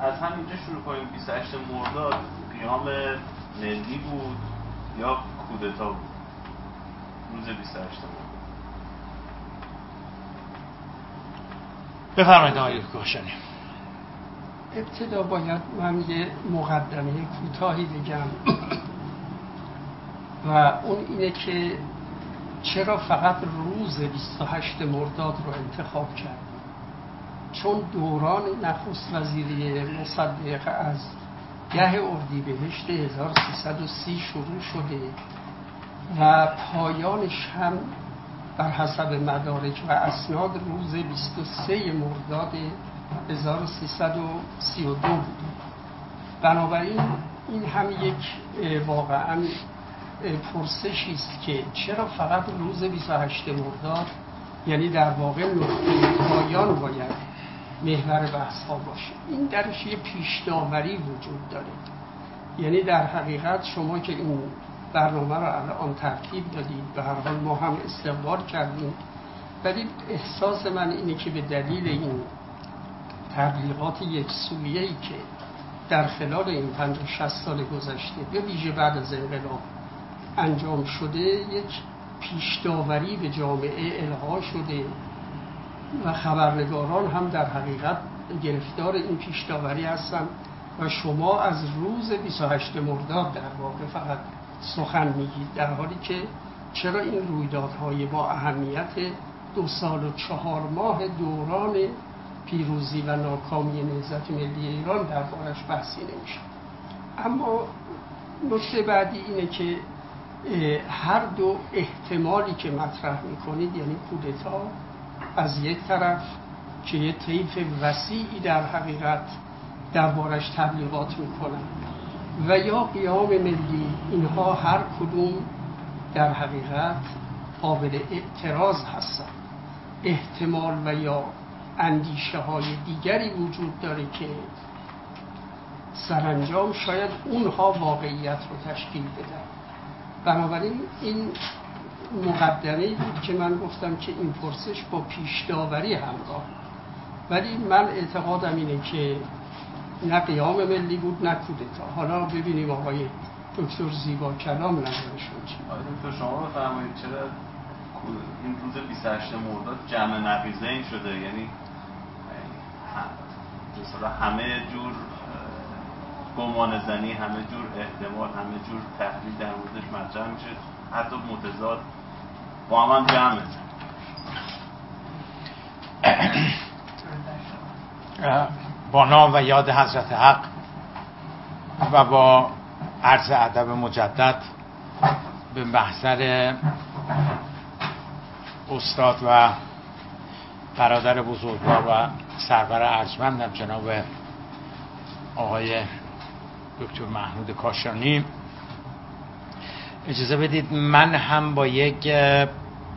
از همینجا شروع کنیم. 28 مرداد قیام ملی بود یا کودتا بود؟ روز 28 مرداد. بفرمایید آقای کاشانی ابتدا باید من یه مقدمه کوتاهی بگم. و اون اینه که چرا فقط روز 28 مرداد رو انتخاب کرد؟ چون دوران نخست وزیری مصدق از گه اردیبهشت 1330 شروع شده و پایانش هم بر حسب مدارک و اسناد روز 23 مرداد 1332 بود. بنابراین این هم یک واقعا پرسشی است که چرا فقط روز 28 مرداد؟ یعنی در واقع نقطه پایان باید محور بحث ها باشه. این درش یه پیشداوری وجود داره. یعنی در حقیقت شما که این برنامه رو الان ترتیب دادید به هر حال ما هم استقبال کردیم. ولی احساس من اینه که به دلیل این تبلیغات یک سویه که در خلال این پنج و سال گذشته به ویژه بعد از انقلاب انجام شده یک پیشداوری به جامعه القا شده. و خبرنگاران هم در حقیقت گرفتار این پیشداوری هستند و شما از روز 28 مرداد در واقع فقط سخن میگید در حالی که چرا این رویدادهای با اهمیت دو سال و چهار ماه دوران پیروزی و ناکامی نهضت ملی ایران در بارش بحثی نمیشه. اما نکته بعدی اینه که هر دو احتمالی که مطرح می‌کنید یعنی کودتا از یک طرف که یه طیف وسیعی در حقیقت دربارش تبلیغات می‌کنن. و یا قیام ملی اینها هر کدوم در حقیقت قابل اعتراض هستن احتمال و یا اندیشه های دیگری وجود داره که سرانجام شاید اونها واقعیت رو تشکیل بدن. بنابراین این مقدمه بود که من گفتم که این پرسش با پیش داوری همراه ولی من اعتقادم اینه که نه قیام ملی بود نه کودتا حالا ببینیم آقای دکتر زیبا کلام نظرشون چی؟ آقای دکتر شما بفرمایید چرا این روز 28 مرداد جمع نقیزه این شده؟ یعنی همه جور گمان زنی همه جور احتمال همه جور تحلیل در موردش مطرح میشه. حتی متضاد با هم جمعه. با نام و یاد حضرت حق و با عرض ادب مجدد به محضر استاد و برادر بزرگوار و سرور ارجمندم جناب آقای دکتر محمود کاشانی. اجازه بدید من هم با یک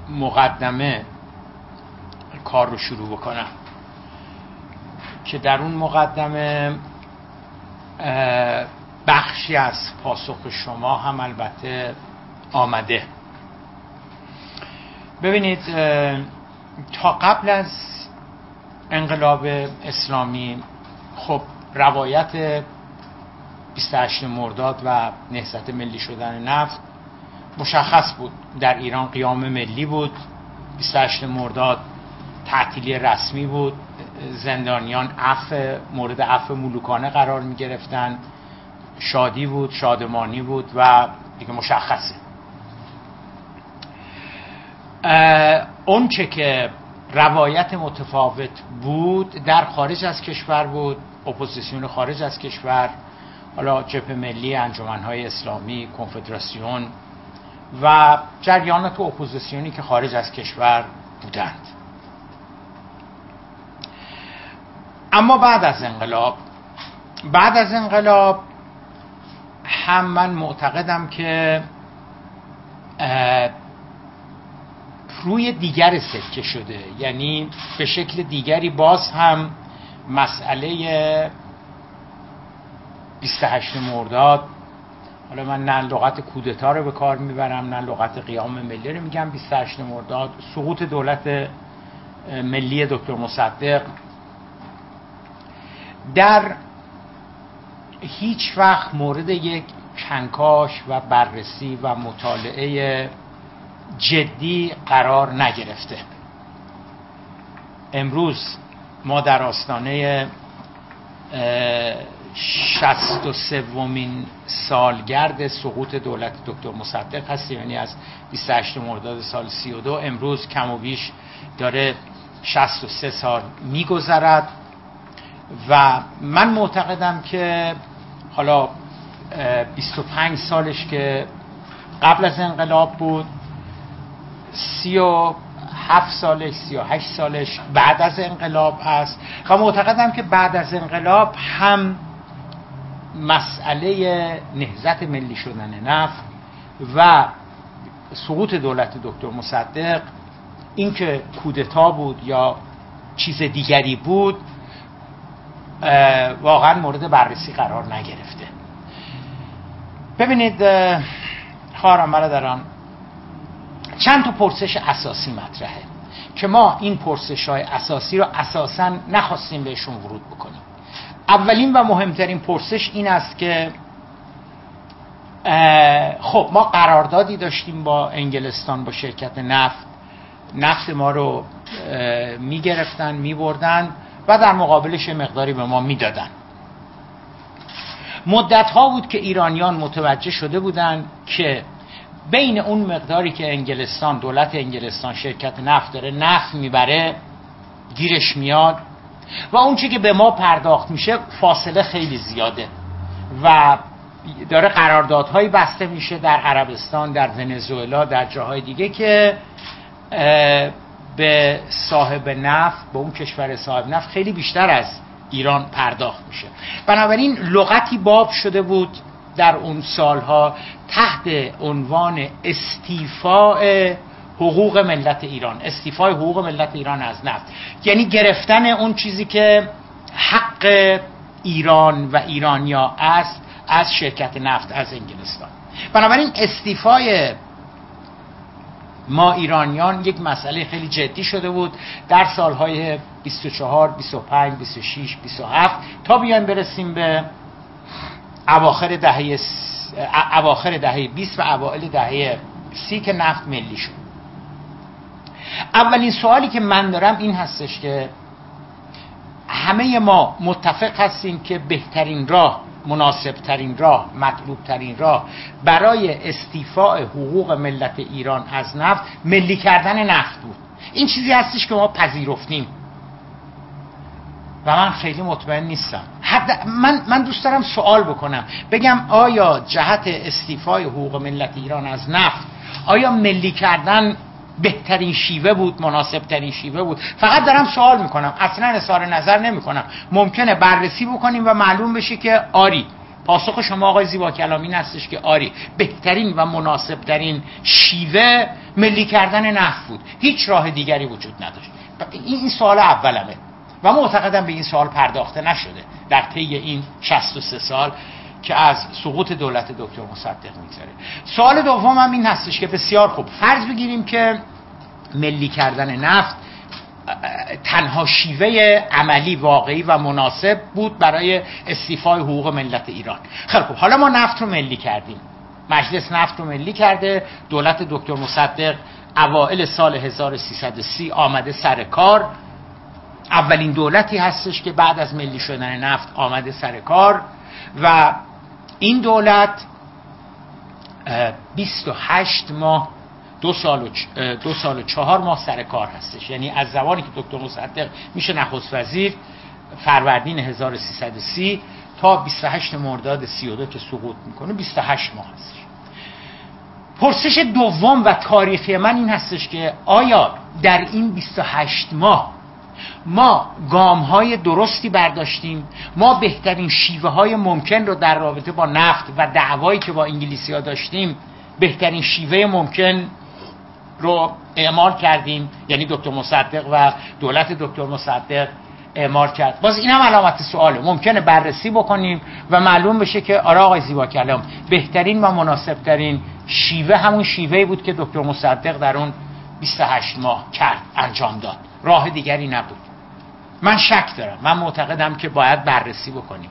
مقدمه کار رو شروع بکنم. که در اون مقدمه بخشی از پاسخ شما هم البته آمده. ببینید تا قبل از انقلاب اسلامی خب روایت 28 مرداد و نهضت ملی شدن نفت مشخص بود. در ایران قیام ملی بود. 28 مرداد تعطیلی رسمی بود. زندانیان عف مورد عفو ملوکانه قرار می گرفتن. شادی بود شادمانی بود و دیگه مشخصه. اون چه که روایت متفاوت بود در خارج از کشور بود اپوزیسیون خارج از کشور حالا جبهه ملی انجمنهای اسلامی کنفدراسیون و جریانات اپوزیسیونی که خارج از کشور بودند. اما بعد از انقلاب بعد از انقلاب هم من معتقدم که روی دیگر سکه شده. یعنی به شکل دیگری باز هم مسئله 28 مرداد حالا من نه لغت کودتا رو به کار می‌برم نه لغت قیام ملی رو میگم 28 مرداد سقوط دولت ملی دکتر مصدق. در هیچ وقت مورد یک کنکاش و بررسی و مطالعه جدی قرار نگرفته. امروز ما در آستانه شست و سومین سالگرد سقوط دولت دکتر مصدق هستیم. یعنی از 28 مرداد سال 32 امروز کم و بیش داره 63 سال میگذرد. و من معتقدم که حالا 25 سالش که قبل از انقلاب بود 37 سالش 38 سالش بعد از انقلاب است و معتقدم که بعد از انقلاب هم مسئله نهزت ملی شدن نفت و سقوط دولت دکتر مصدق اینکه کودتا بود یا چیز دیگری بود واقعا مورد بررسی قرار نگرفته. ببینید خواهرم برادران چند تا پرسش اساسی مطرحه که ما این پرسش های اساسی رو اساسا نخواستیم بهشون ورود بکنیم. اولین و مهمترین پرسش این است که خب ما قراردادی داشتیم با انگلستان با شرکت نفت. نفت ما رو می‌گرفتن میبردن و در مقابلش مقداری به ما می‌دادن. مدت ها بود که ایرانیان متوجه شده بودند که بین اون مقداری که انگلستان دولت انگلستان شرکت نفت داره نفت می‌بره گیرش میاد. و اون چی که به ما پرداخت میشه فاصله خیلی زیاده. و داره قراردادهایی بسته میشه در عربستان در ونزوئلا در جاهای دیگه که به صاحب نفت به اون کشور صاحب نفت خیلی بیشتر از ایران پرداخت میشه. بنابراین لغتی باب شده بود در اون سالها تحت عنوان استیفاء حقوق ملت ایران استیفای حقوق ملت ایران از نفت. یعنی گرفتن اون چیزی که حق ایران و ایرانیا است از شرکت نفت از انگلستان. بنابراین استیفای ما ایرانیان یک مسئله خیلی جدی شده بود. در سالهای 24 25 26 27 تا بیایم برسیم به اواخر دهه اواخر دهه 20 و اوایل دهه 30 که نفت ملی شد. اولین سوالی که من دارم این هستش که همه ما متفق هستیم که بهترین راه مناسب ترین راه مطلوب ترین راه برای استیفاء حقوق ملت ایران از نفت ملی کردن نفت بود. این چیزی هستش که ما پذیرفتیم. و من خیلی مطمئن نیستم. من, من دوست دارم سوال بکنم. بگم آیا جهت استیفای حقوق ملت ایران از نفت آیا ملی کردن بهترین شیوه بود مناسب ترین شیوه بود. فقط دارم سوال می‌کنم. اصلا اظهار نظر نمی‌کنم. ممکنه بررسی بکنیم و معلوم بشه که آری. پاسخ شما آقای زیبا کلامی هستش که آری. بهترین و مناسب ترین شیوه ملی کردن نفت بود. هیچ راه دیگری وجود نداشت. این سوال اولمه. و معتقدم به این سوال پرداخته نشده. در طی این 63 سال که از سقوط دولت دکتر مصدق میگذره. سوال دوم هم این هستش که بسیار خوب. فرض بگیریم که ملی کردن نفت تنها شیوه عملی واقعی و مناسب بود برای استیفای حقوق ملت ایران. خیلی خوب. حالا ما نفت رو ملی کردیم. مجلس نفت رو ملی کرده. دولت دکتر مصدق اوائل سال 1330 آمده سر کار. اولین دولتی هستش که بعد از ملی شدن نفت آمده سر کار و این دولت 28 ماه دو سال و دو سال و چهار ماه سر کار هستش. یعنی از زمانی که دکتر مصدق میشه نخست وزیر فروردین 1330 تا 28 مرداد 32 که سقوط می‌کنه 28 ماه هستش. پرسش دوم و تاریخی من این هستش که آیا در این 28 ماه ما گام های درستی برداشتیم. ما بهترین شیوه های ممکن رو در رابطه با نفت و دعوایی که با انگلیسی ها داشتیم بهترین شیوه ممکن رو اعمال کردیم. یعنی دکتر مصدق و دولت دکتر مصدق اعمال کرد. باز این هم علامت سواله ممکنه بررسی بکنیم و معلوم بشه که آره آقای زیبا کلام بهترین و مناسبترین شیوه همون شیوه بود که دکتر مصدق در اون 28 ماه کرد انجام داد. راه دیگری نبود. من شک دارم. من معتقدم که باید بررسی بکنیم.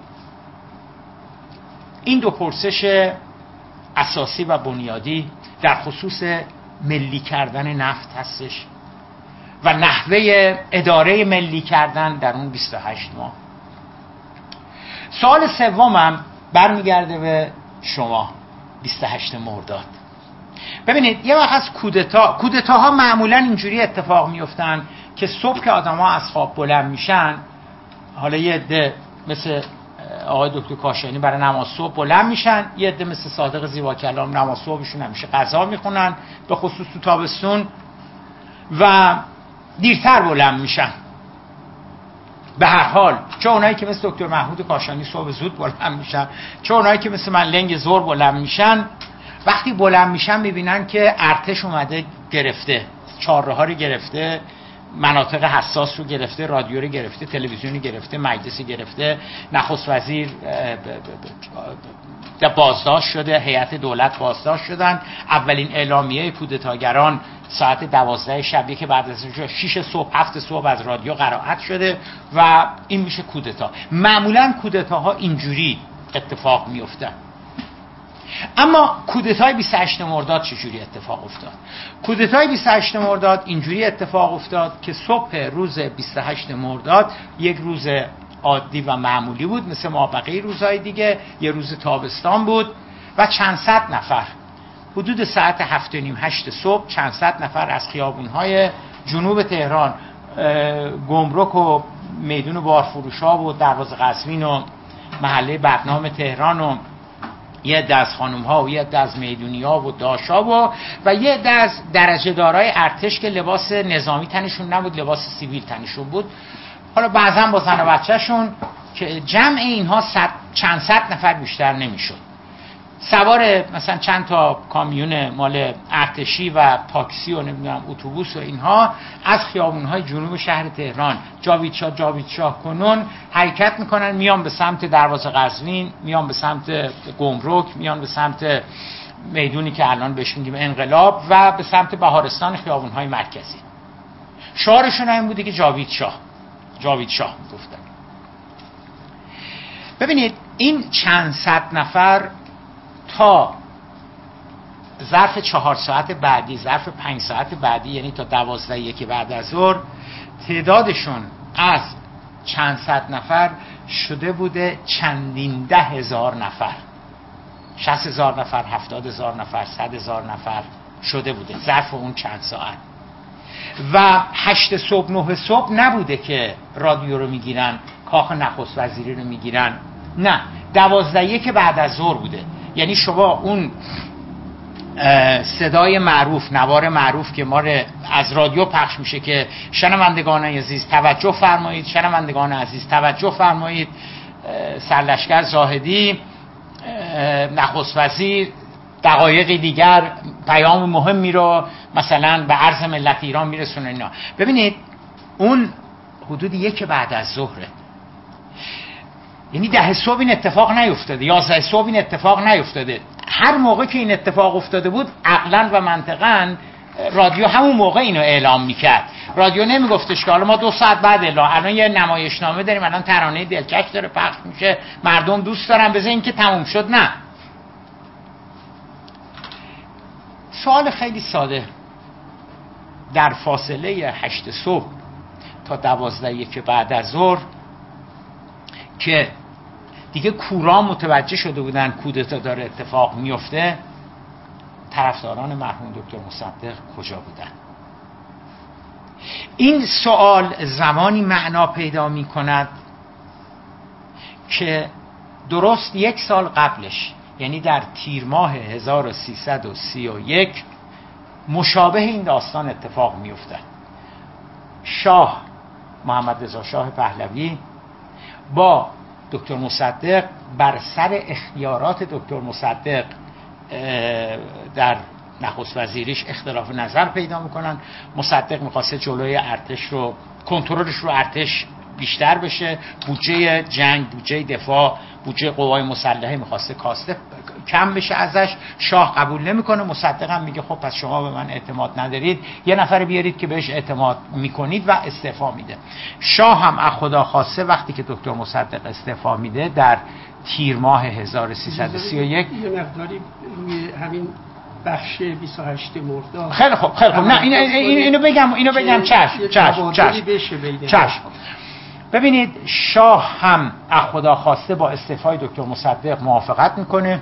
این دو پرسش اساسی و بنیادی در خصوص ملی کردن نفت هستش و نحوه اداره ملی کردن در اون 28 ماه. سال سومم برمیگرده به شما 28 مرداد. ببینید یه وقت از کودتا کودتاها معمولا اینجوری اتفاق میفتن که صبح که آدما از خواب بلند میشن حالا یه عده مثل آقای دکتر کاشانی برای نماز صبح بلند میشن یه عده مثل صادق زیبا کلام نماز صبحشون همیشه غذا می‌خونن به خصوص تو تابستون و دیرتر بلند میشن. به هر حال چه اونایی که مثل دکتر محمود کاشانی صبح زود بلند میشن چه اونایی که مثل من لنگ زور بلند میشن وقتی بلند میشن می‌بینن که ارتش اومده گرفته چهارراه رو گرفته مناطق حساس رو گرفته رادیو رو گرفته تلویزیونی گرفته مجلسی گرفته نخست وزیر بازداشت شده هیئت دولت بازداشت شدن اولین اعلامیه کودتاگران ساعت دوازده شبیه که بعد از 6 صبح هفت صبح از رادیو قرائت شده و این میشه کودتا. معمولا کودتاها اینجوری اتفاق میفتن اما کودتای 28 مرداد چجوری اتفاق افتاد؟ کودتای 28 مرداد اینجوری اتفاق افتاد که صبح روز 28 مرداد یک روز عادی و معمولی بود مثل ما بقیه روزهای دیگه یه روز تابستان بود و چند صد نفر. حدود ساعت هفت نیم هشت صبح چند صد نفر از خیابونهای جنوب تهران گمرک و میدون بارفروش ها و دروازه قزوین و محله بدنام تهران و یه دست خانم ها و یه دست می‌دونی ها و داشا و و یه دست درجه دارای ارتش که لباس نظامی تنشون نبود لباس سیویل تنشون بود. حالا بعضا با زن و بچهشون که جمع اینها صد، چند صد نفر بیشتر نمی‌شد. سوار مثلا چند تا کامیون مال ارتشی و تاکسی و نمی‌دونم اتوبوس و اینها از های جنوب شهر تهران. جاوید شاه جاوید شاه کنون حرکت می‌کنن میان به سمت دروازه قزوین میان به سمت گمرک میان به سمت می‌دونی که الان بهش میگیم انقلاب و به سمت بهارستان های مرکزی. شعارشون این بوده که جاوید شاه جاوید شاه می‌گفتن ببینید این چند صد نفر تا ظرف چهار ساعت بعدی ظرف پنج ساعت بعدی یعنی تا دوازده یکی بعد از ظهر تعدادشون از چند صد نفر شده بوده چندین ده هزار نفر. شست هزار نفر هفتاد هزار نفر صد هزار نفر شده بوده ظرف اون چند ساعت. و هشت صبح نه صبح نبوده که رادیو رو می‌گیرن کاخ نخست وزیری رو می‌گیرن. نه دوازده که بعد از ظهر بوده. یعنی شما اون صدای معروف نوار معروف که ما از رادیو پخش میشه که شنوندگان عزیز توجه فرمایید شنوندگان عزیز توجه فرمایید سرلشکر زاهدی نخست وزیر دقایقی دیگر پیام مهمی رو مثلا به عرض ملت ایران میرسونه اینا. ببینید اون حدود یک بعد از ظهره. یعنی ده صبح این اتفاق نیفتاده یازده صبح این اتفاق نیفتاده. هر موقع که این اتفاق افتاده بود عقلا و منطقا رادیو همون موقع اینو اعلام می‌کرد. رادیو نمیگفتش که حالا ما دو ساعت بعد اعلام الان یه نمایشنامه داریم الان ترانه دلکش داره پخش میشه مردم دوست دارن بزن این که تموم شد. نه. سوال خیلی ساده. در فاصله هشت صبح تا دوازده که بعد از ظهر که دیگه کورا متوجه شده بودن کودتا داره اتفاق میفته. طرفداران مرحوم دکتر مصدق کجا بودن؟ این سوال زمانی معنا پیدا می کند که درست یک سال قبلش یعنی در تیر ماه 1331 مشابه این داستان اتفاق میافتد. شاه محمد رضا شاه پهلوی با دکتر مصدق بر سر اختیارات دکتر مصدق در نخست وزیریش اختلاف نظر پیدا می‌کنن. مصدق می‌خواسته جلوی ارتش رو کنترلش رو ارتش بیشتر بشه. بودجه جنگ بودجه دفاع بودجه قوای مسلحه می‌خواسته کم بشه ازش شاه قبول نمی‌کنه مصدق هم میگه خب پس شما به من اعتماد ندارید. یه نفر بیارید که بهش اعتماد می‌کنید و استعفا میده. شاه هم از خدا خواسته وقتی که دکتر مصدق استعفا میده در تیر ماه 1331 یه مقداری روی همین بخش 28 مرداد خیلی خوب خیلی خوب. نه این اینو بگم اینو بگم. چشم چشم چشم. چشم. ببینید شاه هم از خدا خواسته با استعفای دکتر مصدق موافقت می‌کنه.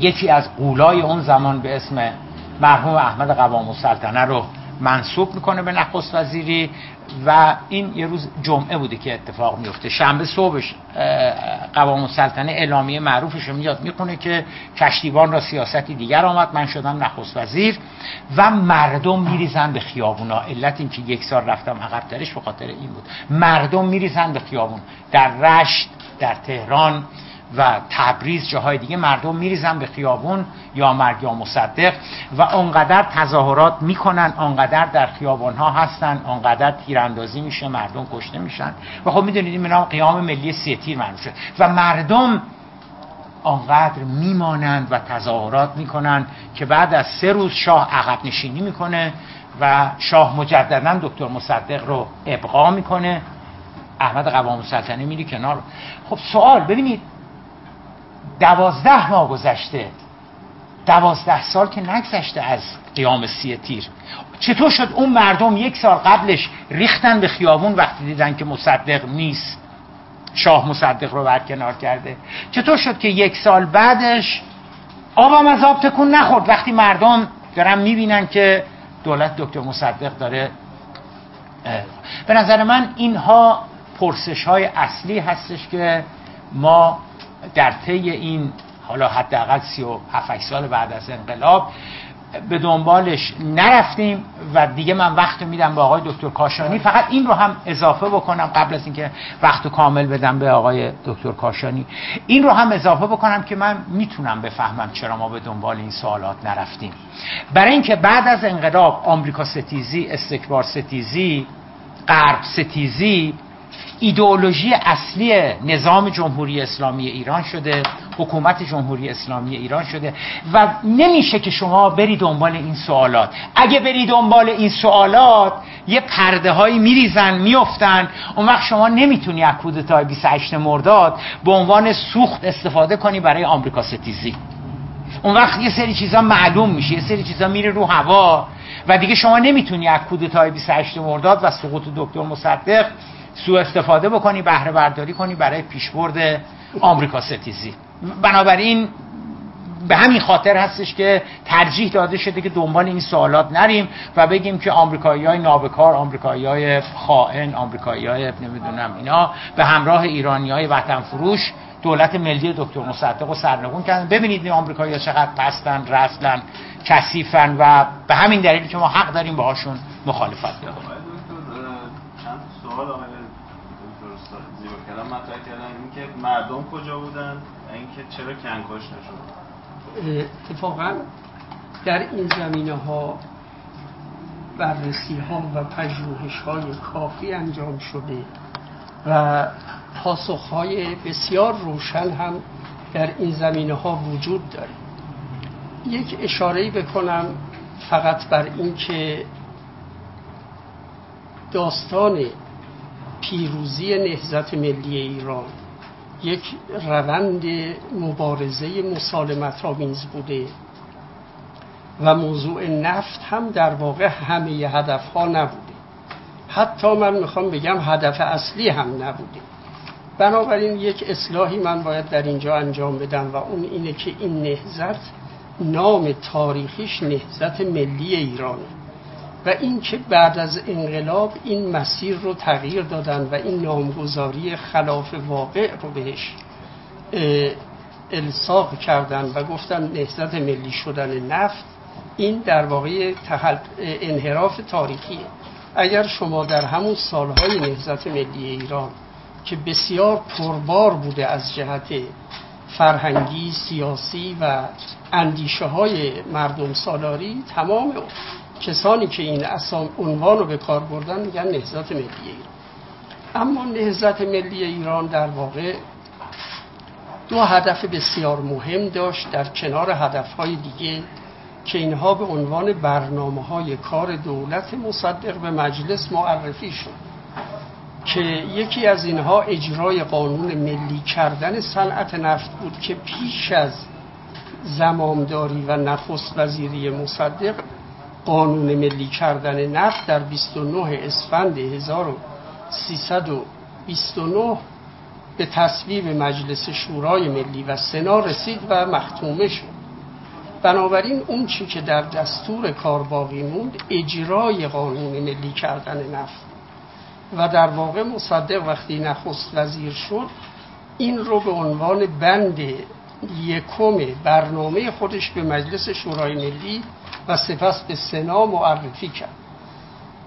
یکی از قولای اون زمان به اسم مرحوم احمد قوام السلطنه رو منصوب می‌کنه به نخست وزیری و این یه روز جمعه بوده که اتفاق میفته شنبه صبحش قوام السلطنه اعلامیه معروفش رو میاد می‌کنه که کشتیبان را سیاستی دیگر آمد. من شدم نخست وزیر و مردم میریزن به خیابونا. علت این که یک سال رفتم عقبترش به خاطر این بود. مردم میریزن به خیابون. در رشت در تهران و تبریز جاهای دیگه مردم میریزن به خیابون یا مرگ یا مصدق و اونقدر تظاهرات می‌کنن اونقدر در خیابان ها هستن اونقدر تیراندازی میشه مردم کشته میشن. و خب می‌دونید این نام قیام ملی سی تیر معروف و مردم آنقدر میمانند و تظاهرات می‌کنن که بعد از سه روز شاه عقب نشینی می‌کنه و شاه مجددا دکتر مصدق رو ابقا می‌کنه. احمد قوام سلطنه میری کنار. خب سوال ببینید دوازده ماه گذشته. دوازده سال که نگذشته از قیام سی تیر. چطور شد اون مردم یک سال قبلش ریختن به خیابون وقتی دیدن که مصدق نیست؟ شاه مصدق رو برکنار کرده. چطور شد که یک سال بعدش آبم از آب تکون نخورد؟ وقتی مردم دارن می‌بینن که دولت دکتر مصدق داره به نظر من اینها پرسش های اصلی هستش که ما در طی این حالا حداقل 37 سال بعد از انقلاب به دنبالش نرفتیم و دیگه من وقت میدم به آقای دکتر کاشانی. فقط این رو هم اضافه بکنم قبل از اینکه وقت کامل بدم به آقای دکتر کاشانی. این رو هم اضافه بکنم که من می‌تونم بفهمم چرا ما به دنبال این سوالات نرفتیم. برای اینکه بعد از انقلاب آمریکا ستیزی استکبار ستیزی غرب ستیزی ایدئولوژی اصلی نظام جمهوری اسلامی ایران شده حکومت جمهوری اسلامی ایران شده و نمیشه که شما بری دنبال این سوالات. اگه بری دنبال این سوالات یه پرده هایی میریزن میفتن اون وقت شما نمی‌تونی از کودتای 28 مرداد به عنوان سوخت استفاده کنی برای آمریکا ستیزی. اون وقت یه سری چیزا معلوم میشه یه سری چیزا میره رو هوا. و دیگه شما نمی‌تونی از کودتای 28 مرداد و سقوط دکتر مصدق سوء استفاده بکنی بهره برداری کنی برای پیشبرد آمریکا ستیزی. بنابراین به همین خاطر هستش که ترجیح داده شده که دنبال این سوالات نریم و بگیم که آمریکایی های نابکار آمریکایی های خائن آمریکایی های نمی‌دونم اینا به همراه ایرانی های وطن فروش دولت ملی دکتر مصدق رو سرنگون کردن. ببینید این آمریکایی ها چقدر پستن رسلن کثیفن و به همین دلیل که ما حق داریم باهاشون مخالفت کنیم کلام مطرح کردن اینکه مردم کجا بودن اینکه چرا کنکاش نشد. اتفاقا در این زمینه ها بررسی ها و پژوهش های کافی انجام شده و پاسخ های بسیار روشن هم در این زمینه ها وجود داره. یک اشاره بکنم فقط بر اینکه داستان پیروزی نهزت ملی ایران. یک روند مبارزه مسالمت آمیز بوده. و موضوع نفت هم در واقع همه هدف ها نبوده. حتی من می‌خوام بگم هدف اصلی هم نبوده. بنابراین یک اصلاحی من باید در اینجا انجام بدم و اون اینه که این نهزت نام تاریخیش نهزت ملی ایرانه. و این که بعد از انقلاب این مسیر رو تغییر دادن و این نامگذاری خلاف واقع رو بهش الساق کردن و گفتن نهضت ملی شدن نفت این در واقع انحراف تاریخیه. اگر شما در همون سالهای نهضت ملی ایران که بسیار پربار بوده از جهت فرهنگی، سیاسی و اندیشه های مردم سالاری تمام کسانی که این اسام عنوان رو به کار بردن میگن نهزت ملی ایران. اما نهزت ملی ایران در واقع دو هدف بسیار مهم داشت در کنار هدفهای دیگه که اینها به عنوان برنامه های کار دولت مصدق به مجلس معرفی شد که یکی از اینها اجرای قانون ملی کردن صنعت نفت بود که پیش از زمامداری و نخست وزیری مصدق قانون ملی کردن نفت در 29 اسفند 1329 به تصویب مجلس شورای ملی و سنا رسید و مختومه شد. بنابراین اون چی که در دستور کار باقی موند اجرای قانون ملی کردن نفت. و در واقع مصدق وقتی نخست وزیر شد این رو به عنوان بند یکم برنامه خودش به مجلس شورای ملی و سپس به سنا معرفی کرد.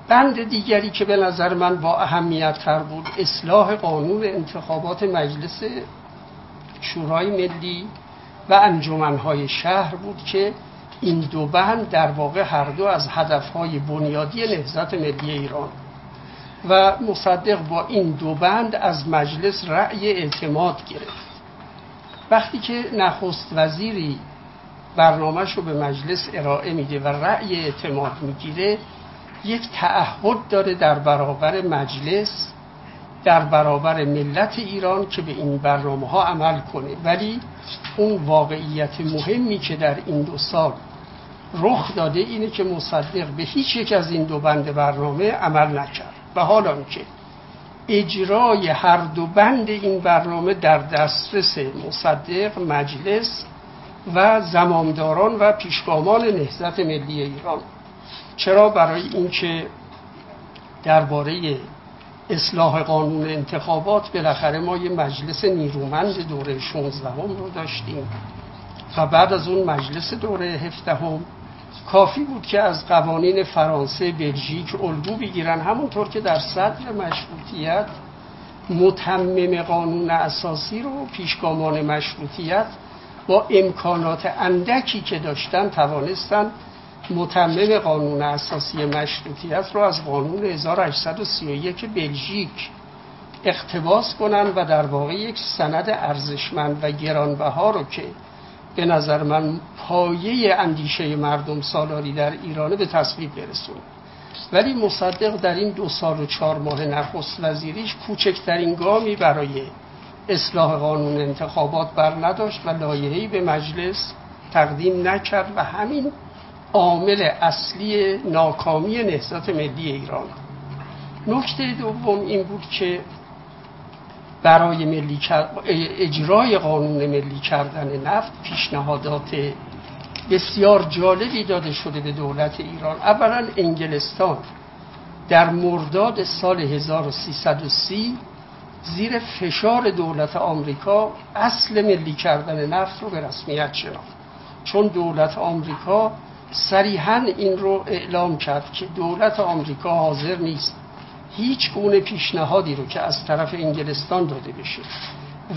بند دیگری که به نظر من با اهمیت تر بود اصلاح قانون انتخابات مجلس شورای ملی و انجمنهای شهر بود که این دو بند در واقع هر دو از هدفهای بنیادی نهضت ملی ایران و مصدق با این دو بند از مجلس رأی اعتماد گرفت. وقتی که نخست وزیری برنامهش رو به مجلس ارائه میده و رأی اعتماد می‌گیره یک تعهد داره در برابر مجلس در برابر ملت ایران که به این برنامه ها عمل کنه. ولی اون واقعیت مهمی که در این دو سال رخ داده اینه که مصدق به هیچ یک از این دو بند برنامه عمل نکرد. و حالا که اجرای هر دو بند این برنامه در دسترس مصدق مجلس و زمامداران و پیشگامان نهضت ملی ایران. چرا؟ برای اینکه درباره اصلاح قانون انتخابات بالاخره ما یه مجلس نیرومند دوره 16 هم رو داشتیم و بعد از اون مجلس دوره 17 هم کافی بود که از قوانین فرانسه بلژیک الگو بگیرن. همونطور که در صدر مشروطیت متمم قانون اساسی رو پیشگامان مشروطیت با امکانات اندکی که داشتن توانستن متمم قانون اساسی مشروطیت رو از قانون 1831 بلژیک اقتباس کنن و در واقع یک سند ارزشمند و گرانبها رو که به نظر من پایه اندیشه مردم سالاری در ایرانه به تصویب برسون ولی مصدق در این دو سال و چهار ماه نخست وزیریش کوچکترین گامی برای اصلاح قانون انتخابات بر نداشت و لایحه‌ای به مجلس تقدیم نکرد و همین عامل اصلی ناکامی نهضت ملی ایران. نکته دوم این بود که برای ملی اجرای قانون ملی کردن نفت پیشنهادات بسیار جالبی داده شده به دولت ایران. اولا انگلستان در مرداد سال 1330 زیر فشار دولت آمریکا اصل ملی کردن نفت رو به رسمیت شناخت. چون دولت آمریکا صریحا این رو اعلام کرد که دولت آمریکا حاضر نیست هیچ گونه پیشنهادی رو که از طرف انگلستان داده بشه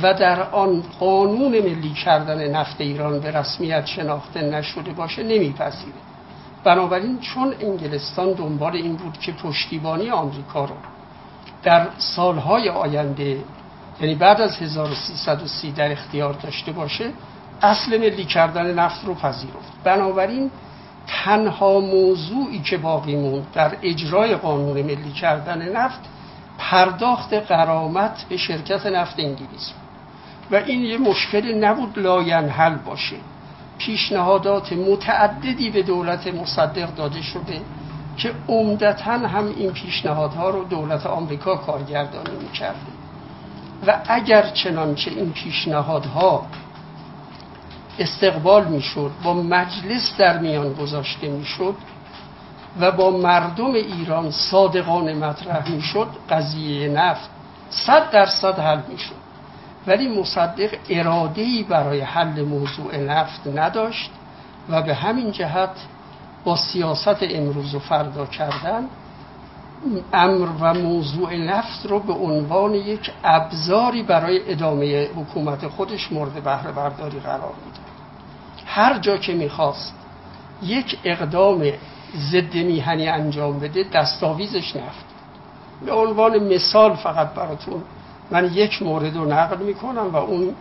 و در آن قانون ملی کردن نفت ایران به رسمیت شناخته نشده باشه نمیپذیره. بنابراین چون انگلستان دنبال این بود که پشتیبانی آمریکا رو در سالهای آینده یعنی بعد از 1330 در اختیار داشته باشه اصل ملی کردن نفت رو پذیرفت. بنابراین تنها موضوعی که باقی موند در اجرای قانون ملی کردن نفت پرداخت غرامت به شرکت نفت انگلیس و این یه مشکلی نبود لاینحل باشه. پیشنهادات متعددی به دولت مصدق داده شده که عمدتا هم این پیشنهادها رو دولت آمریکا کارگردانی می‌کرده. و اگر چنانچه این پیشنهادها استقبال می‌شد با مجلس در میان گذاشته می‌شد و با مردم ایران صادقانه مطرح می‌شد قضیه نفت صد درصد حل می‌شد. ولی مصدق ارادهی برای حل موضوع نفت نداشت و به همین جهت با سیاست امروز و فردا کردن امر و موضوع نفت رو به عنوان یک ابزاری برای ادامه حکومت خودش مورد بهره برداری قرار میده. هر جا که می‌خواست یک اقدام ضد میهنی انجام بده دستاویزش نفت به عنوان مثال فقط براتون من یک مورد رو نقل می‌کنم و اون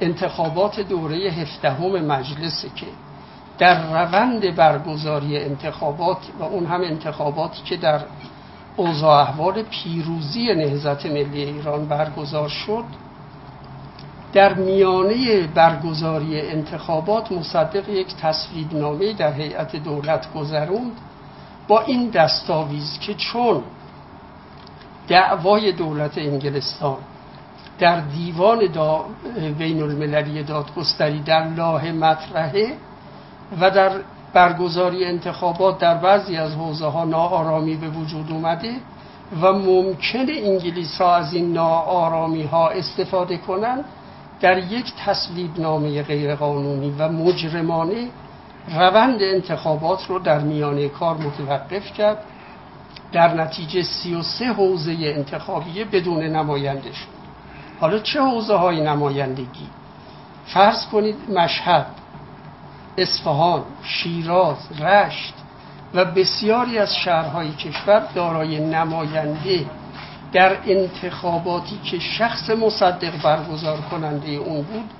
انتخابات دوره هفدهم مجلسه که در روند برگزاری انتخابات و اون هم انتخاباتی که در اوضاع احوال پیروزی نهضت ملی ایران برگزار شد. در میانه برگزاری انتخابات مصدق یک تصویب نامه در هیئت دولت گذروند. با این دستاویز که چون دعوای دولت انگلستان در دیوان دا بین المللی دادگستری در لاه مطرحه و در برگزاری انتخابات در بعضی از حوزه ها ناآرامی به وجود اومده و ممکن انگلیس ها از این ناآرامی ها استفاده کنند در یک تصویب نامه غیرقانونی و مجرمانه روند انتخابات رو در میانه کار متوقف کرد. در نتیجه 33 حوزه انتخابیه بدون نماینده شد. حالا چه حوزه های نمایندگی؟ فرض کنید مشهد. اصفهان شیراز رشت و بسیاری از شهرهای کشور دارای نماینده در انتخاباتی که شخص مصدق برگزار کننده اون بود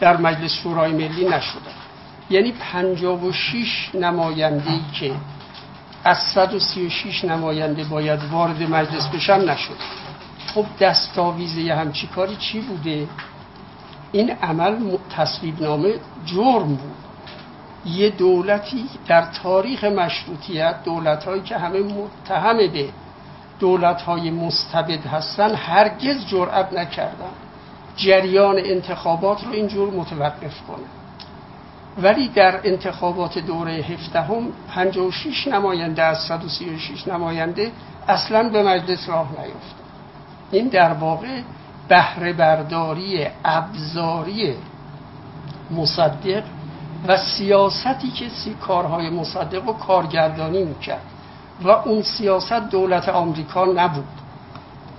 در مجلس شورای ملی نشده. یعنی 56 نماینده ای که از 136 نماینده باید وارد مجلس بشن نشد خب دستاویزه همچی کاری چی بوده؟ این عمل تصویب نامه جرم بود. یه دولتی در تاریخ مشروطیت دولت هایی که همه متهم به دولت های مستبد هستن هرگز جرأت نکردن جریان انتخابات رو اینجور متوقف کنه. ولی در انتخابات دوره هفدهم 56 نماینده از 136 نماینده اصلا به مجلس راه نیفتاد این در واقع بهره برداری ابزاری مصدق و سیاستی که سی کارهای مصدق و کارگردانی می‌کرد. و اون سیاست دولت آمریکا نبود.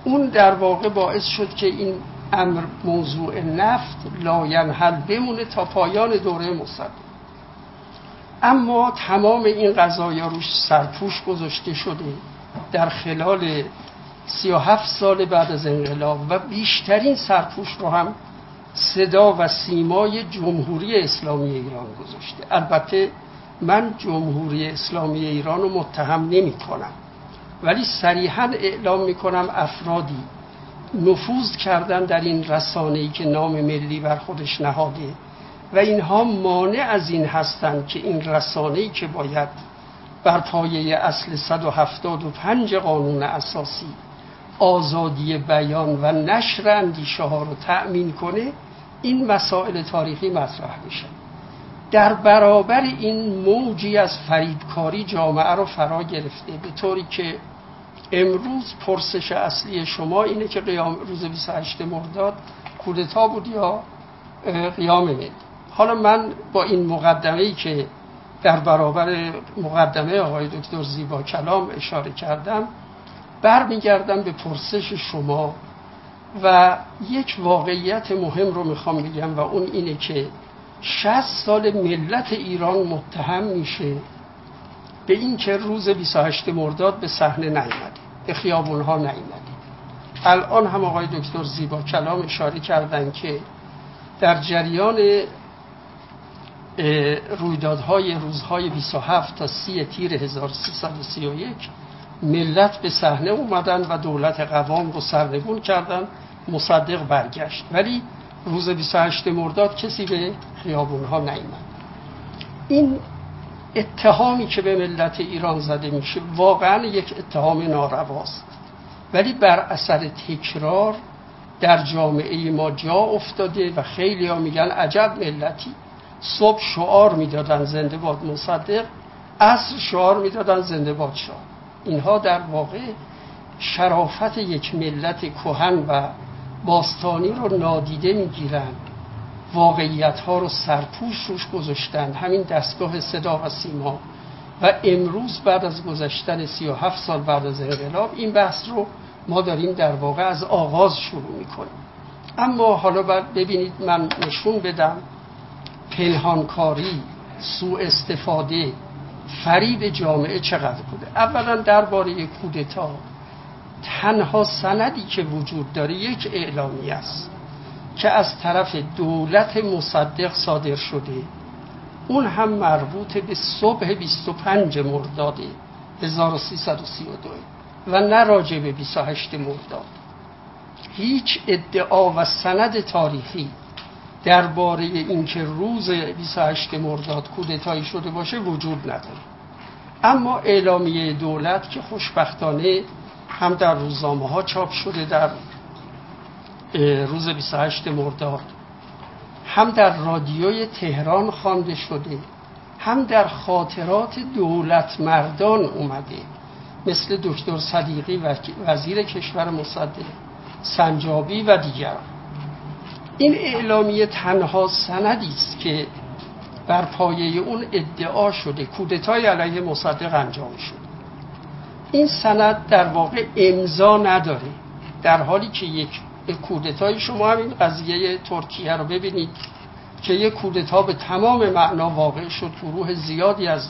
اون در واقع باعث شد که این امر موضوع نفت لاینحل بمونه تا پایان دوره مصدق. اما تمام این قضایا روش سرپوش گذاشته شده. در خلال سی و هفت سال بعد از انقلاب و بیشترین سرپوش رو هم صدا و سیمای جمهوری اسلامی ایران گذاشته. البته من جمهوری اسلامی ایران رو متهم نمی کنم. ولی صریحا اعلام می کنم افرادی نفوذ کردن در این رسانه ای که نام ملی بر خودش نهاده و اینها مانع از این هستند که این رسانه ای که باید بر پایه اصل 175 قانون اساسی آزادی بیان و نشر اندیشه ها رو تأمین کنه این مسائل تاریخی مطرح میشه. در برابر این موجی از فریبکاری جامعه رو فرا گرفته به طوری که امروز پرسش اصلی شما اینه که قیام روز 28 مرداد کودتا بود یا قیام ملی حالا من با این مقدمه ای که در برابر مقدمه آقای دکتر زیبا کلام اشاره کردم برمیگردم به پرسش شما. و یک واقعیت مهم رو می‌خوام بگم و اون اینه که 60 سال ملت ایران متهم میشه به اینکه روز 28 مرداد به صحنه نیامده به خیابون ها نیامده الان هم آقای دکتر زیبا کلام اشاره کردن که در جریان رویدادهای روزهای 27 تا 30 تیر 1331 ملت به صحنه اومدن و دولت قوام رو سرنگون کردن مصدق برگشت. ولی روز 28 مرداد کسی به خیابون ها نیامد این اتهامی که به ملت ایران زده میشه واقعا یک اتهام نارواست. ولی بر اثر تکرار در جامعه ما جا افتاده و خیلی ها میگن عجب ملتی. صبح شعار می‌دادن زنده باد مصدق عصر شعار می‌دادن زنده باد شاه. اینها در واقع شرافت یک ملت کهن و باستانی رو نادیده می‌گیرن واقعیت ها رو سرپوش روش گذاشتن همین دستگاه صدا و سیما. و امروز بعد از گذشتن سی و هفت سال بعد از انقلاب این بحث رو ما داریم در واقع از آغاز شروع می‌کنیم. اما حالا باید ببینید من نشون بدم پنهانکاری سوء استفاده فریب جامعه چقدر بوده؟ اولا درباره کودتا تنها سندی که وجود داره یک اعلامی است که از طرف دولت مصدق صادر شده. اون هم مربوط به صبح 25 مرداد 1332 و نه راجع به 28 مرداد. هیچ ادعا و سند تاریخی درباره اینکه روز 28 مرداد کودتایی شده باشه وجود نداره. اما اعلامیه دولت که خوشبختانه هم در روزنامه ها چاپ شده در روز 28 مرداد هم در رادیوی تهران خوانده شده هم در خاطرات دولت مردان اومده مثل دکتر صدیقی وزیر کشور مصدق سنجابی و دیگران. این اعلامیه تنها سندی است که بر پایه اون ادعا شده کودتای علیه مصدق انجام شد. این سند در واقع امضا نداره در حالی که یک کودتای شما همین قضیه ترکیه رو ببینید که یک کودتا به تمام معنا واقع شد گروه زیادی از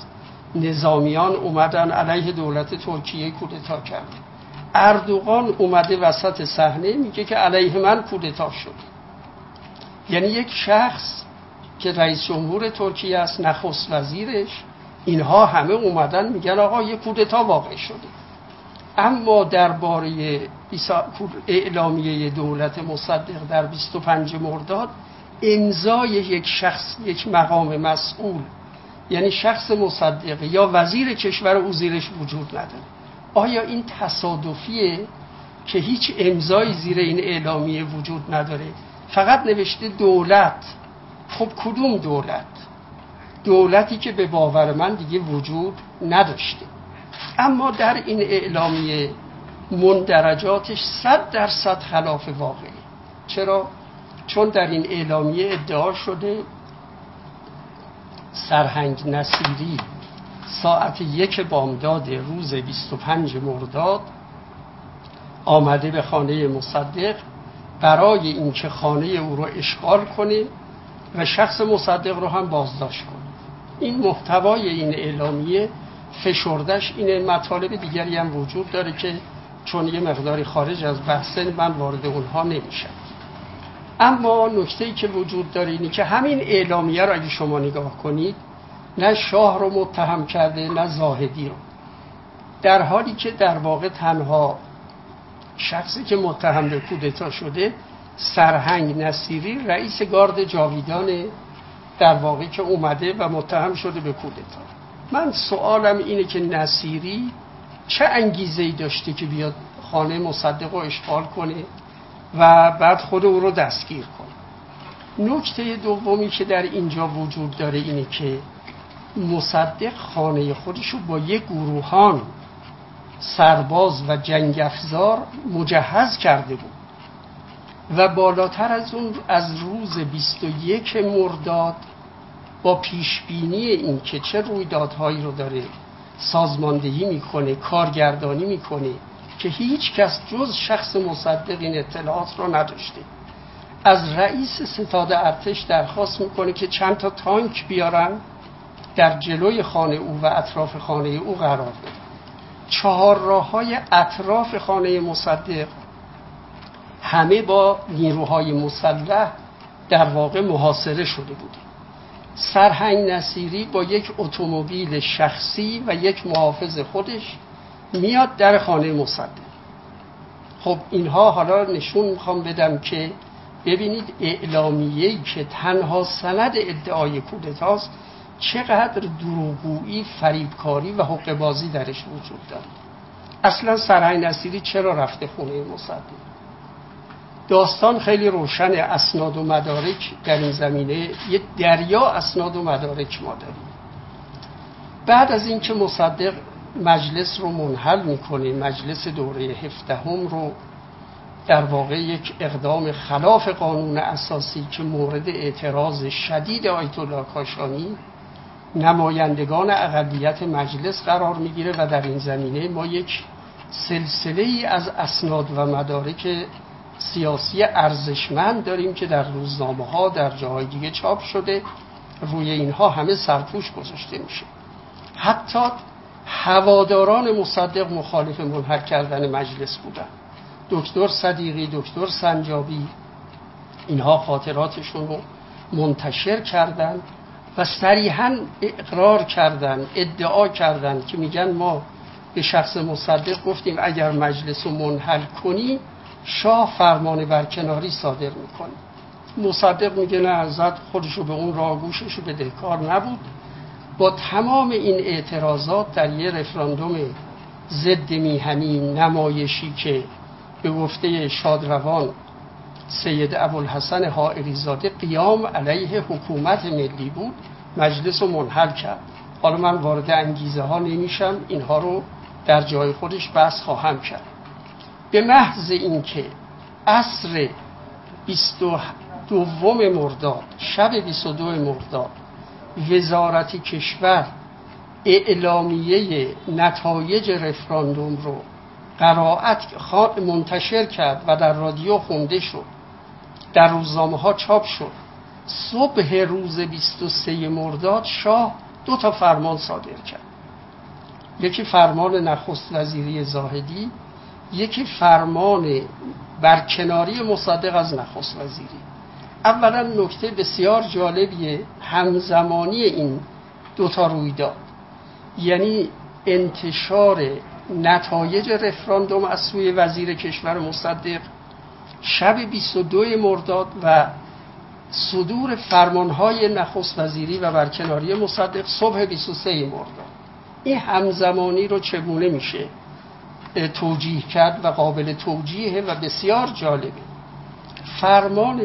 نظامیان اومدن علیه دولت ترکیه کودتا کرد. اردوغان اومده وسط صحنه میگه که علیه من کودتا شد. یعنی یک شخص که رئیس جمهور ترکیه است نخست وزیرش اینها همه اومدن میگن آقا یه کودتا واقع شده. اما درباره اعلامیه دولت مصدق در 25 مرداد امضای یک شخص یک مقام مسئول یعنی شخص مصدق یا وزیر کشور او زیرش وجود نداره. آیا این تصادفیه که هیچ امضایی زیر این اعلامیه وجود نداره؟ فقط نوشته دولت. خب کدوم دولت؟ دولتی که به باور من دیگه وجود نداشته. اما در این اعلامیه مندرجاتش صد درصد خلاف واقعی چرا؟ چون در این اعلامیه ادعا شده سرهنگ نصیری ساعت یک بامداد روز 25 مرداد آمده به خانه مصدق برای اینکه خانه او رو اشغال کنه و شخص مصدق رو هم بازداشت کنه این محتوای این اعلامیه فشردش این مطالب دیگری هم وجود داره که چون یه مقداری خارج از بحث من وارد اونها نمیشم اما نکته ای که وجود داره اینی که همین اعلامیه رو اگه شما نگاه کنید نه شاه رو متهم کرده نه زاهدی رو. در حالی که در واقع تنها شخصی که متهم به کودتا شده سرهنگ نصیری رئیس گارد جاویدان در واقع که اومده و متهم شده به کودتا. من سوالم اینه که نصیری چه انگیزه ای داشته که بیاد خانه مصدق رو اشغال کنه و بعد خود او رو دستگیر کنه؟ نکته دومی که در اینجا وجود داره اینه که مصدق خانه خودش رو با یک گروهان سرباز و جنگ افزار مجهز کرده بود و بالاتر از اون از روز 21 مرداد با پیشبینی این که چه رویدادهایی رو داره سازماندهی می‌کنه کارگردانی می‌کنه که هیچ کس جز شخص مصدق این اطلاعات رو نداشته. از رئیس ستاد ارتش درخواست می‌کنه که چند تا تانک بیارن در جلوی خانه او و اطراف خانه او قرار بده. چهار راه های اطراف خانه مصدق. همه با نیروهای مسلح در واقع محاصره شده بود سرهنگ نصیری با یک اتومبیل شخصی و یک محافظ خودش میاد در خانه مصدق. خب اینها حالا نشون می‌خوام بدم که ببینید اعلامیه‌ای که تنها سند ادعای کودتاست چقدر دروغگویی فریبکاری و حقوق بازی درش وجود دارد اصلا سرهنگ نصیری چرا رفته خونه مصدق؟ داستان خیلی روشن اسناد و مدارک در این زمینه یه دریا اسناد و مدارک ما داریم. بعد از اینکه مصدق مجلس رو منحل می‌کنه مجلس دوره هفدهم رو در واقع یک اقدام خلاف قانون اساسی که مورد اعتراض شدید آیت الله کاشانی نمایندگان اقلیت مجلس قرار می‌گیره و در این زمینه ما یک سلسله ای از اسناد و مدارک سیاسی ارزشمند داریم که در روزنامه ها در جاهای دیگه چاپ شده. روی اینها همه سرپوش گذاشته میشه. حتی هواداران مصدق مخالف منحل کردن مجلس بودن. دکتر صدیقی دکتر سنجابی اینها خاطراتشون رو منتشر کردن و صریحا اقرار کردن ادعا کردن که میگن ما به شخص مصدق گفتیم اگر مجلس رو منحل کنی شاه فرمان برکناری صادر می‌کنه. مصدق میگه نه ازت خودشو به اون راه گوششو به کار نبود. با تمام این اعتراضات در یه رفراندوم ضد میهنی نمایشی که به گفته شادروان سید ابوالحسن حائری زاده قیام علیه حکومت ملی بود مجلس رو منحل کرد. حالا من وارد انگیزه ها نمیشم اینها رو در جای خودش بحث خواهم کرد. به محض اینکه عصر 22 مرداد شب 22 مرداد وزارت کشور اعلامیه نتایج رفراندوم رو قرائت منتشر کرد و در رادیو خونده شد. در روزنامه ها چاپ شد. صبح روز 23 مرداد شاه دو تا فرمان صادر کرد. یکی فرمان نخست وزیری زاهدی یکی فرمان برکناری مصدق از نخست وزیری. اولا نکته بسیار جالبیه همزمانی این دوتا رویداد. یعنی انتشار نتایج رفراندوم از سوی وزیر کشور مصدق شب 22 مرداد و صدور فرمانهای نخست وزیری و برکناری مصدق صبح 23 مرداد. این همزمانی رو چگونه میشه توجیه کرد و قابل توجیه و بسیار جالبه. فرمان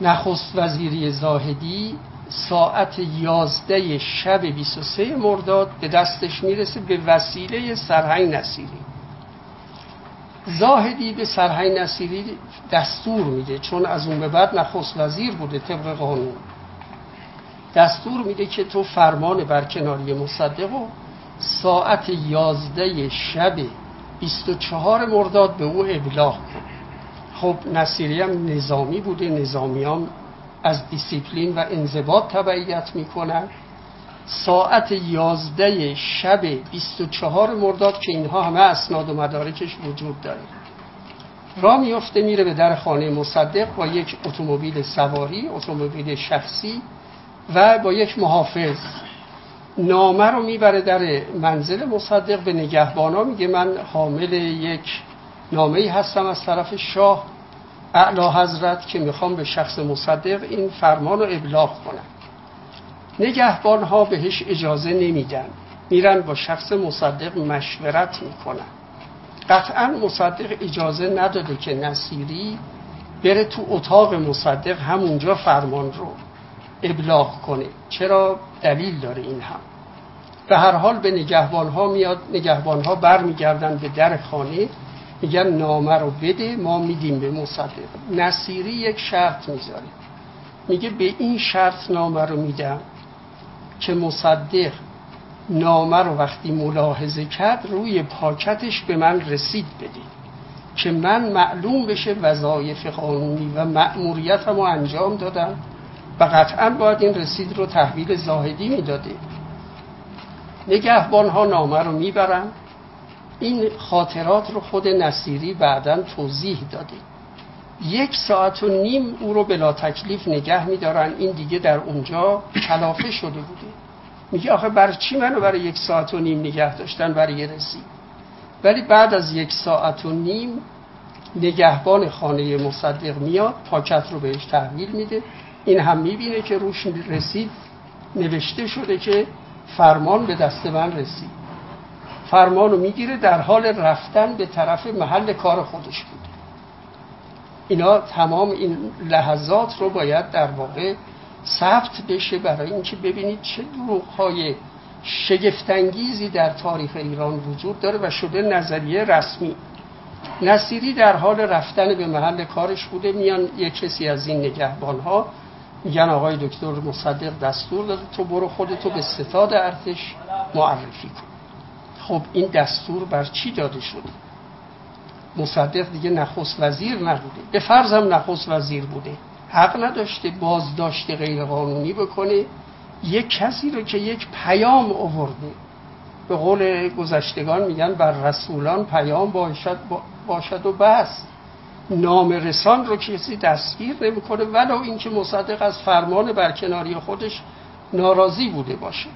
نخست وزیری زاهدی ساعت یازده شب 23 مرداد به دستش می‌رسه به وسیله سرهنگ نصیری. زاهدی به سرهنگ نصیری دستور میده چون از اون به بعد نخست وزیر بوده طبق قانون. دستور میده که تو فرمان برکناری مصدق و ساعت یازده شب 24 مرداد به او ابلاغ کن. خب نصیری هم نظامی بوده نظامیان از دیسیپلین و انضباط تبعیت می‌کنن. ساعت یازده شب 24 مرداد که اینها همه اسناد و مدارکش وجود داره. راه میفته میره به در خانه مصدق با یک اتومبیل سواری اتومبیل شخصی و با یک محافظ. نامه رو می‌بره در منزل مصدق به نگهبانا میگه من حامل یک نامه ای هستم از طرف شاه اعلی حضرت که می‌خوام به شخص مصدق این فرمان رو ابلاغ کنم. نگهبان ها بهش اجازه نمیدن. میرن با شخص مصدق مشورت می‌کنن. قطعا مصدق اجازه نداده که نصیری بره تو اتاق مصدق همونجا فرمان رو ابلاغ کنه. چرا؟ دلیل داره این هم. به هر حال به نگهبان ها میاد نگهبان ها برمیگردن به در خانه. میگن نامه رو بده ما میدیم به مصدق. نصیری یک شرط می‌ذاره. میگه به این شرط نامه رو میدم که مصدق نامه رو وقتی ملاحظه کرد روی پاکتش به من رسید بده که من معلوم بشه وظایف قانونی و مأموریتم رو انجام دادم و قطعا باید این رسید رو تحویل زاهدی می‌داده نگهبان ها نامه رو می‌برن. این خاطرات رو خود نصیری بعدا توضیح داده. یک ساعت و نیم او رو بلا تکلیف نگه میدارن. این دیگه در اونجا کلافه شده بوده. میگه آخه برای چی منو برای یک ساعت و نیم نگه داشتن برای رسید ولی بعد از یک ساعت و نیم نگهبان خانه مصدق میاد پاکت رو بهش تحویل میده. این هم می‌بینه که روش رسید نوشته شده که فرمان به دست من رسید. فرمان رو می‌گیره در حال رفتن به طرف محل کار خودش بود اینا تمام این لحظات رو باید در واقع ثبت بشه برای اینکه ببینید چه دروغهای شگفتانگیزی در تاریخ ایران وجود داره و شده نظریه رسمی. نصیری در حال رفتن به محل کارش بوده. میان یک کسی از این نگهبان ها میگن آقای دکتر مصدق دستور داده تو برو خودتو به ستاد ارتش معرفی کن. خب این دستور بر چی داده شد مصدق دیگه نخست وزیر نبوده. به فرضم نخست وزیر بوده. حق نداشته بازداشت غیر قانونی بکنه یک کسی رو که یک پیام آورده. به قول گذشتگان میگن بر رسولان پیام باشد, باشد و بس. نام رسان رو کسی دستگیر نمی‌کنه ولو اینکه مصدق از فرمان برکناری خودش ناراضی بوده باشه.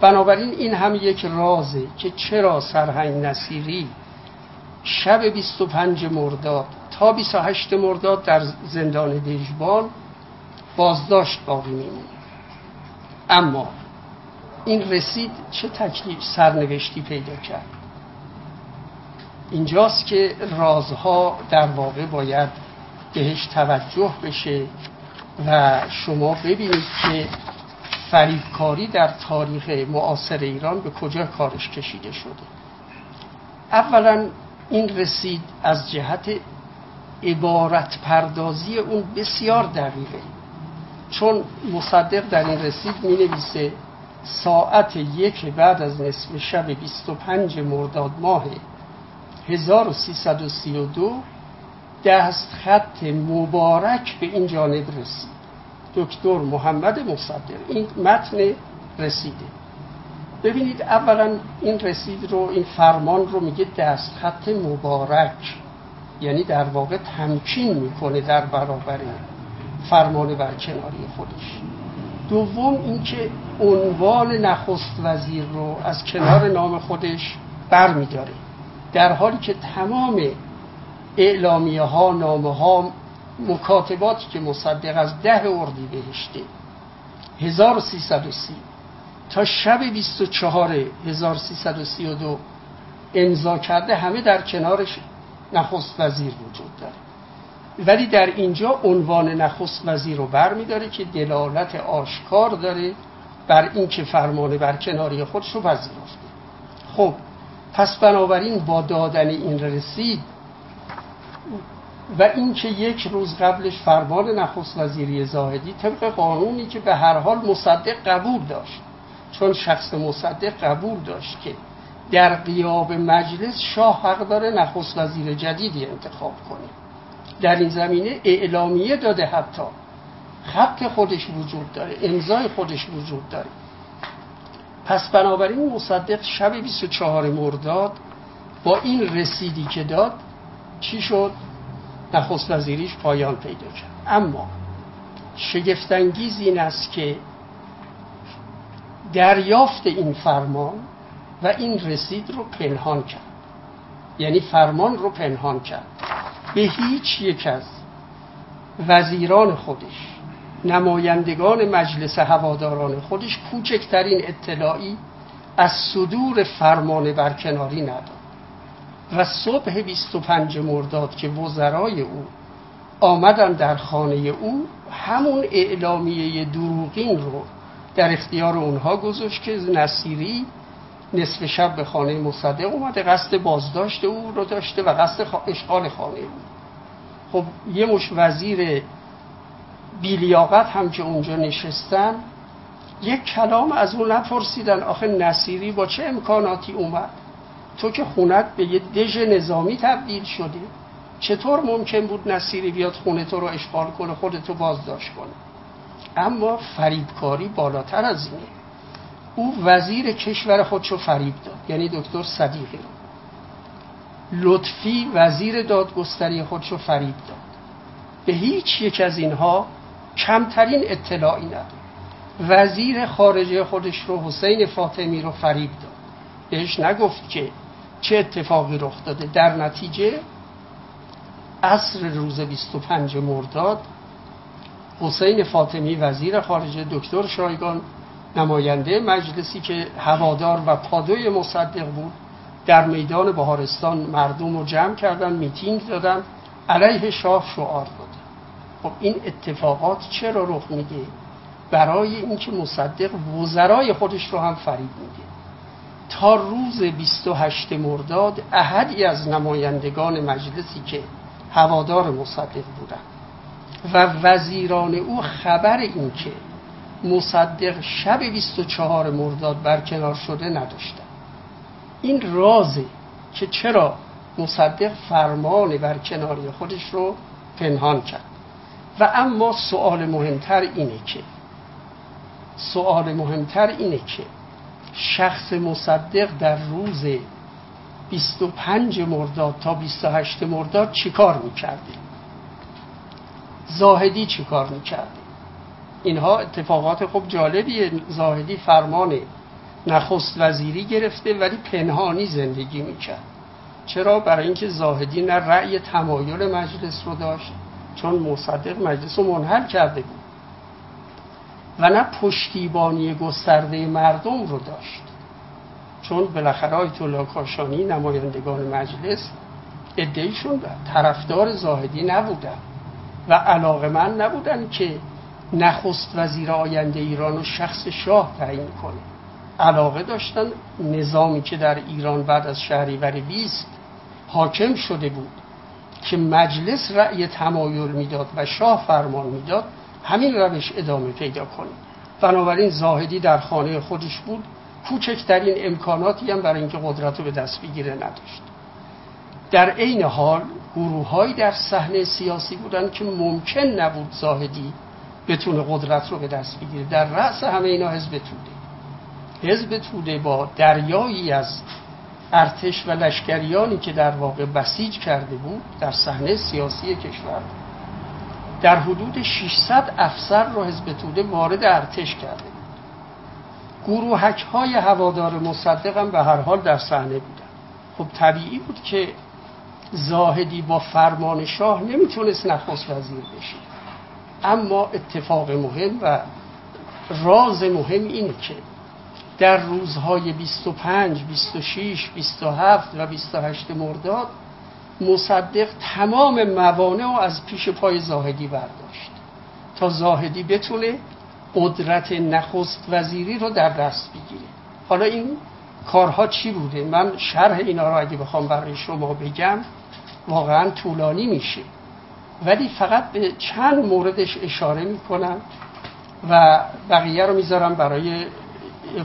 بنابراین این هم یک رازه که چرا سرهنگ نصیری شب 25 مرداد تا 28 مرداد در زندان دژبان بازداشت باقی میمونه. اما این رسید چه تکلیف سرنوشتی پیدا کرد؟ اینجاست که رازها در واقع باید بهش توجه بشه و شما ببینید که فریبکاری در تاریخ معاصر ایران به کجا کارش کشیده شده. اولا این رسید از جهت عبارت پردازی اون بسیار دقیقه. چون مصدق در این رسید می نویسه ساعت یک بعد از نصف شب 25 مرداد ماه 1332 دست خط مبارک به این جانب رسید. دکتر محمد مصدق این متن رسیده. ببینید اولا این رسید رو این فرمان رو میگه دست خط مبارک. یعنی در واقع تمکین می‌کنه در برابر فرمان برکناری خودش. دوم اینکه عنوان نخست وزیر رو از کنار نام خودش برمیداره. در حالی که تمام اعلامیه ها نامه ها مکاتباتی که مصدق از ده اردی بهشته 1330 تا شب 24 1332 امضا کرده همه در کنارش نخست وزیر وجود داره. ولی در اینجا عنوان نخست وزیر رو برمیداره که دلالت آشکار داره بر اینکه فرمان بر کناری خودش رو پذیرفته خب پس بنابراین با دادن این رسید و اینکه یک روز قبلش فرمان نخست وزیری زاهدی طبق قانونی که به هر حال مصدق قبول داشت. چون شخص مصدق قبول داشت که در قیاب مجلس شاه حق داره نخست وزیر جدیدی انتخاب کنه. در این زمینه اعلامیه داده حتی. خط خودش وجود داره امضای خودش وجود داره. پس بنابراین مصدق شب 24 مرداد با این رسیدی که داد چی شد؟ نخست وزیریش پایان پیدا کرد. اما شگفتانگیز این است که دریافت این فرمان و این رسید رو پنهان کرد. یعنی فرمان رو پنهان کرد. به هیچ یک از وزیران خودش نمایندگان مجلس هواداران خودش کوچکترین اطلاعی از صدور فرمان برکناری نداد. و صبح 25 مرداد که وزرای او آمدن در خانه او همون اعلامیه دروغین رو در اختیار اونها گذاشت که نصیری نصف شب به خانه مصدق اومده قصد بازداشت او رو داشته و قصد اشغال خانه او. خب یه مش وزیر بیلیاقت هم که اونجا نشستن یک کلام از اون نپرسیدن آخه نصیری با چه امکاناتی اومد؟ تو که خونت به یه دژ نظامی تبدیل شده. چطور ممکن بود نصیری بیاد خونه تو رو اشغال کنه خودتو بازداشت کنه؟ اما فریبکاری بالاتر از اینه. او وزیر کشور خودشو فریب داد. یعنی دکتر صدیقی لطفی وزیر دادگستری خودشو فریب داد. به هیچ یک از اینها کمترین اطلاعی نداد. وزیر خارجه خودش رو حسین فاطمی رو فریب داد. بهش نگفت که چه اتفاقی رخ داده. در نتیجه عصر روز 25 مرداد حسین فاطمی وزیر خارجه دکتر شایگان نماینده مجلسی که هوادار و پادوی مصدق بود در میدان بهارستان مردم رو جمع کردن میتینگ دادن علیه شاه شعار دادن. خب این اتفاقات چرا رخ میده؟ برای اینکه مصدق وزرای خودش رو هم فریب میده. تا روز 28 مرداد احدی از نمایندگان مجلسی که هوادار مصدق بودن و وزیران او خبر این که مصدق شب 24 مرداد برکنار شده نداشتن این رازه که چرا مصدق فرمان برکناری خودش رو پنهان کرد. و اما سوال مهمتر اینه که سوال مهمتر اینه که شخص مصدق در روز 25 مرداد تا 28 مرداد چیکار می‌کرده؟ زاهدی چیکار می‌کرده؟ اینها اتفاقات خوب جالبیه. زاهدی فرمان نخست وزیری گرفته ولی پنهانی زندگی می‌کرد. چرا؟ برای اینکه زاهدی نه رأی تمایل مجلس رو داشت چون مصدق مجلس رو منحل کرده بود. و نه پشتیبانی گسترده مردم رو داشت. چون بالاخره آیت الله کاشانی نمایندگان مجلس ادعیشون طرفدار زاهدی نبودن. و علاقه من نبودن که نخست وزیر آینده ایران و شخص شاه تعیین کنه. علاقه داشتن نظامی که در ایران بعد از شهریور 20 حاکم شده بود که مجلس رأی تمایل می‌داد و شاه فرمان می‌داد همین روش ادامه پیدا کنه. بنابراین زاهدی در خانه خودش بود. کوچکترین امکاناتی هم برای اینکه قدرت رو به دست بگیره نداشت. در عین حال گروههایی در صحنه سیاسی بودن که ممکن نبود زاهدی بتونه قدرت رو به دست بگیره. در رأس همه اینا حزب توده. حزب توده با دریایی از ارتش و لشکریانی که در واقع بسیج کرده بود در صحنه سیاسی کشور در حدود 600 افسر را حزب توده وارد ارتش کرده بود. گروهک های هوادار مصدق هم به هر حال در صحنه بودن. خب طبیعی بود که زاهدی با فرمان شاه نمی‌تونست نخست وزیر بشه. اما اتفاق مهم و راز مهم اینه که در روزهای 25, 26, 27 و 28 مرداد مصدق تمام موانع رو از پیش پای زاهدی برداشت تا زاهدی بتونه قدرت نخست وزیری رو در دست بگیره. حالا این کارها چی بوده؟ من شرح اینا رو اگه بخوام برای شما بگم واقعا طولانی میشه. ولی فقط به چند موردش اشاره می‌کنم و بقیه رو می‌ذارم برای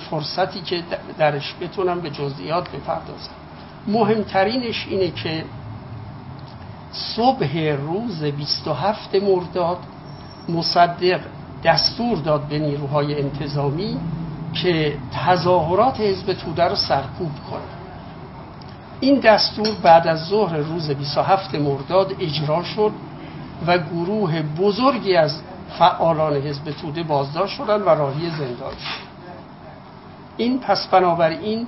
فرصتی که درش بتونم به جزئیات بپردازم. مهمترینش اینه که صبح روز 27 مرداد مصدق دستور داد به نیروهای انتظامی که تظاهرات حزب توده رو سرکوب کنه این دستور بعد از ظهر روز 27 مرداد اجرا شد و گروه بزرگی از فعالان حزب توده بازداشت شدند و راهی زندان شد. این پس بنابراین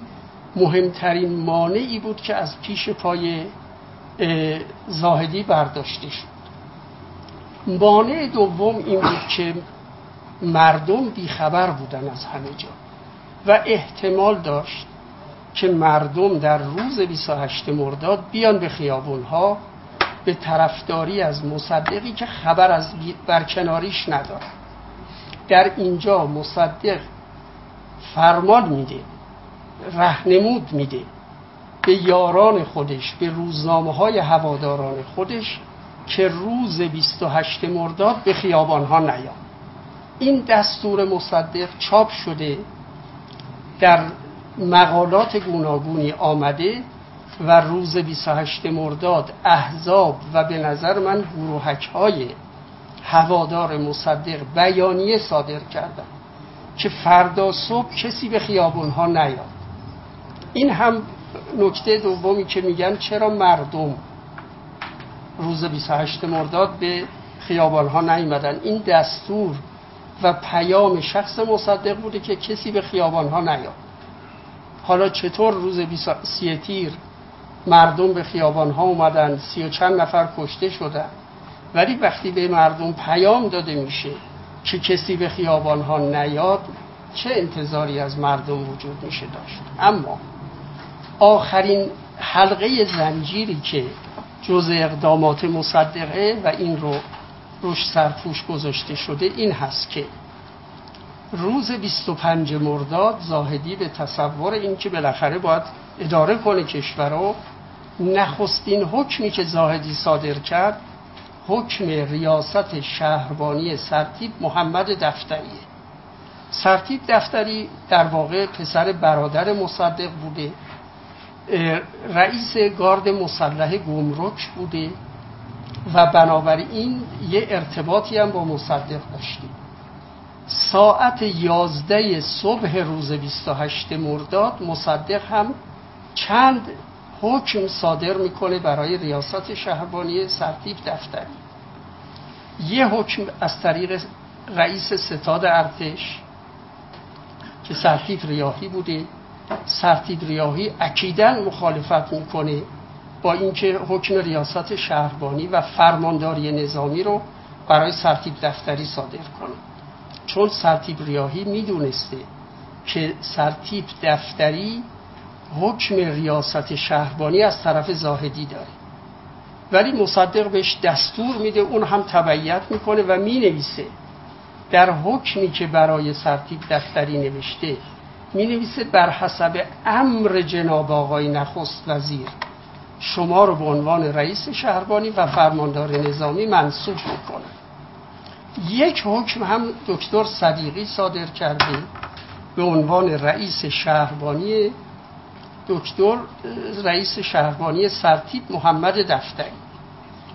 مهمترین مانعی بود که از پیش پای زاهدی برداشته شد. مانع دوم این بود که مردم بیخبر بودن از همه جا و احتمال داشت که مردم در روز 28 مرداد بیان به خیابون ها به طرفداری از مصدقی که خبر از برکناریش ندارد. در اینجا مصدق فرمان میده رهنمود میده به یاران خودش به روزنامه های هواداران خودش که روز 28 مرداد به خیابان ها نیاد. این دستور مصدق چاپ شده در مقالات گوناگونی آمده و روز 28 مرداد احزاب و به نظر من گروهک های هوادار مصدق بیانیه صادر کردند که فردا صبح کسی به خیابون ها نیاد. این هم نکته دومی که میگن چرا مردم روز 28 مرداد به خیابان ها نیمدن این دستور و پیام شخص مصدق بوده که کسی به خیابان ها نیاد. حالا چطور روز سی تیر مردم به خیابان ها اومدن سی و چند نفر کشته شدن. ولی وقتی به مردم پیام داده میشه که کسی به خیابان ها نیاد چه انتظاری از مردم وجود میشه داشت. اما آخرین حلقه زنجیری که جز اقدامات مصدقه و این رو روش سرپوش گذاشته شده این هست که روز 25 مرداد زاهدی به تصور این که بالاخره باید اداره کنه کشور رو نخستین حکمی که زاهدی صادر کرد حکم ریاست شهربانی سرتیب محمد دفتریه. سرتیب دفتری در واقع پسر برادر مصدق بوده رئیس گارد مسلح گمرک بوده و بنابراین یه ارتباطی هم با مصدق داشتیم. ساعت یازده صبح روز 28 مرداد مصدق هم چند حکم صادر می‌کنه برای ریاست شهربانی سرتیب دفتری. یه حکم از طریق رئیس ستاد ارتش که سرتیب ریاهی بوده. سرتیب ریاهی اکیدن مخالفت می‌کنه با اینکه حکم ریاست شهربانی و فرمانداری نظامی رو برای سرتیب دفتری صادر کنه. چون سرتیب ریاهی می‌دونسته که سرتیب دفتری حکم ریاست شهربانی از طرف زاهدی داره. ولی مصدق بهش دستور میده اون هم تبعیت می‌کنه و می‌نویسه. در حکمی که برای سرتیب دفتری نوشته می نویسه بر حسب امر جناب آقای نخست وزیر. شما رو به عنوان رئیس شهربانی و فرماندار نظامی منصوب می‌کنه یک حکم هم دکتر صدیقی صادر کرده به عنوان رئیس شهربانی دکتر رئیس شهربانی سرتیب محمد دفتری.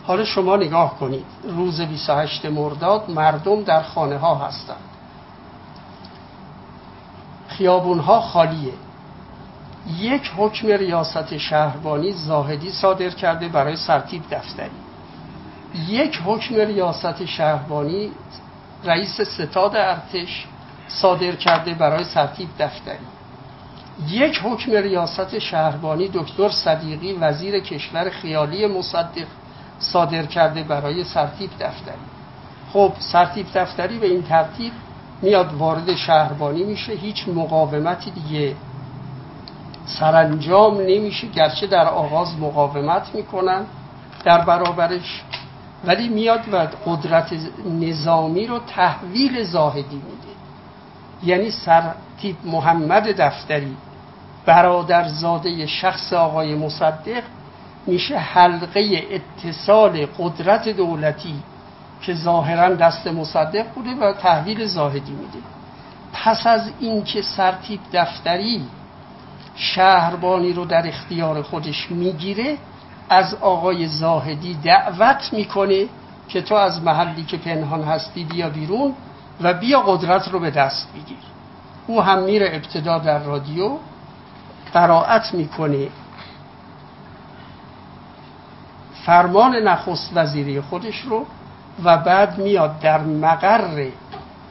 حالا شما نگاه کنید. روز 28 مرداد مردم در خانه ها هستند. خیابون ها خالیه. یک حکم ریاست شهربانی زاهدی صادر کرده برای سرتیب دفتری. یک حکم ریاست شهربانی رئیس ستاد ارتش صادر کرده برای سرتیب دفتری. یک حکم ریاست شهربانی دکتر صدیقی وزیر کشور خیالی مصدق صادر کرده برای سرتیب دفتری. خب سرتیب دفتری به این ترتیب میاد وارد شهربانی میشه هیچ مقاومتی دیگه سرانجام نمیشه گرچه در آغاز مقاومت می‌کنن در برابرش ولی میاد و قدرت نظامی رو تحویل زاهدی میده. یعنی سرتیب محمد دفتری برادرزاده شخص آقای مصدق میشه حلقه اتصال قدرت دولتی که ظاهرا دست مصدق بوده و تحویل زاهدی میده. پس از اینکه سرتیب دفتری شهربانی رو در اختیار خودش می‌گیره از آقای زاهدی دعوت می‌کنه که تو از محلی که پنهان هستی بیا بیرون و بیا قدرت رو به دست بگیر. او هم میره ابتدا در رادیو قرائت می‌کنه. فرمان نخست وزیری خودش رو و بعد میاد در مقر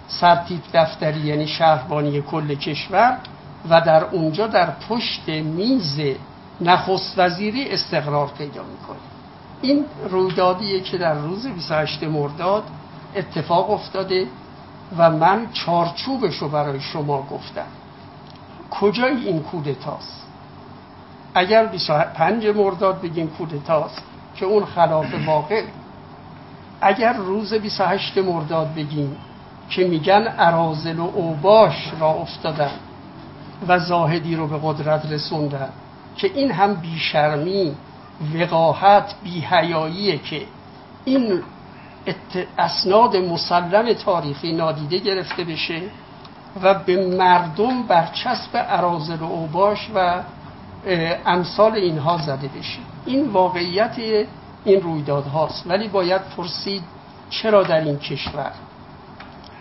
سرتیب دفتری یعنی شهربانی کل کشور و در اونجا در پشت میز نخست وزیری استقرار پیدا می‌کنه. این رویدادیه که در روز 28 مرداد اتفاق افتاده. و من چارچوبش رو برای شما گفتم. کجای این کودتاست؟ اگر 25 مرداد بگیم کودتاست که اون خلاف واقع. اگر روز 28 مرداد بگیم که میگن ارازل و اوباش را افتادن و زاهدی رو به قدرت رسوندن که این هم بیشرمی وقاحت بیهیاییه که این اسناد مسلم تاریخی نادیده گرفته بشه و به مردم برچسب ارازل و اوباش و امثال اینها زده بشه. این واقعیت این رویداد هاست. ولی باید پرسید چرا در این کشور؟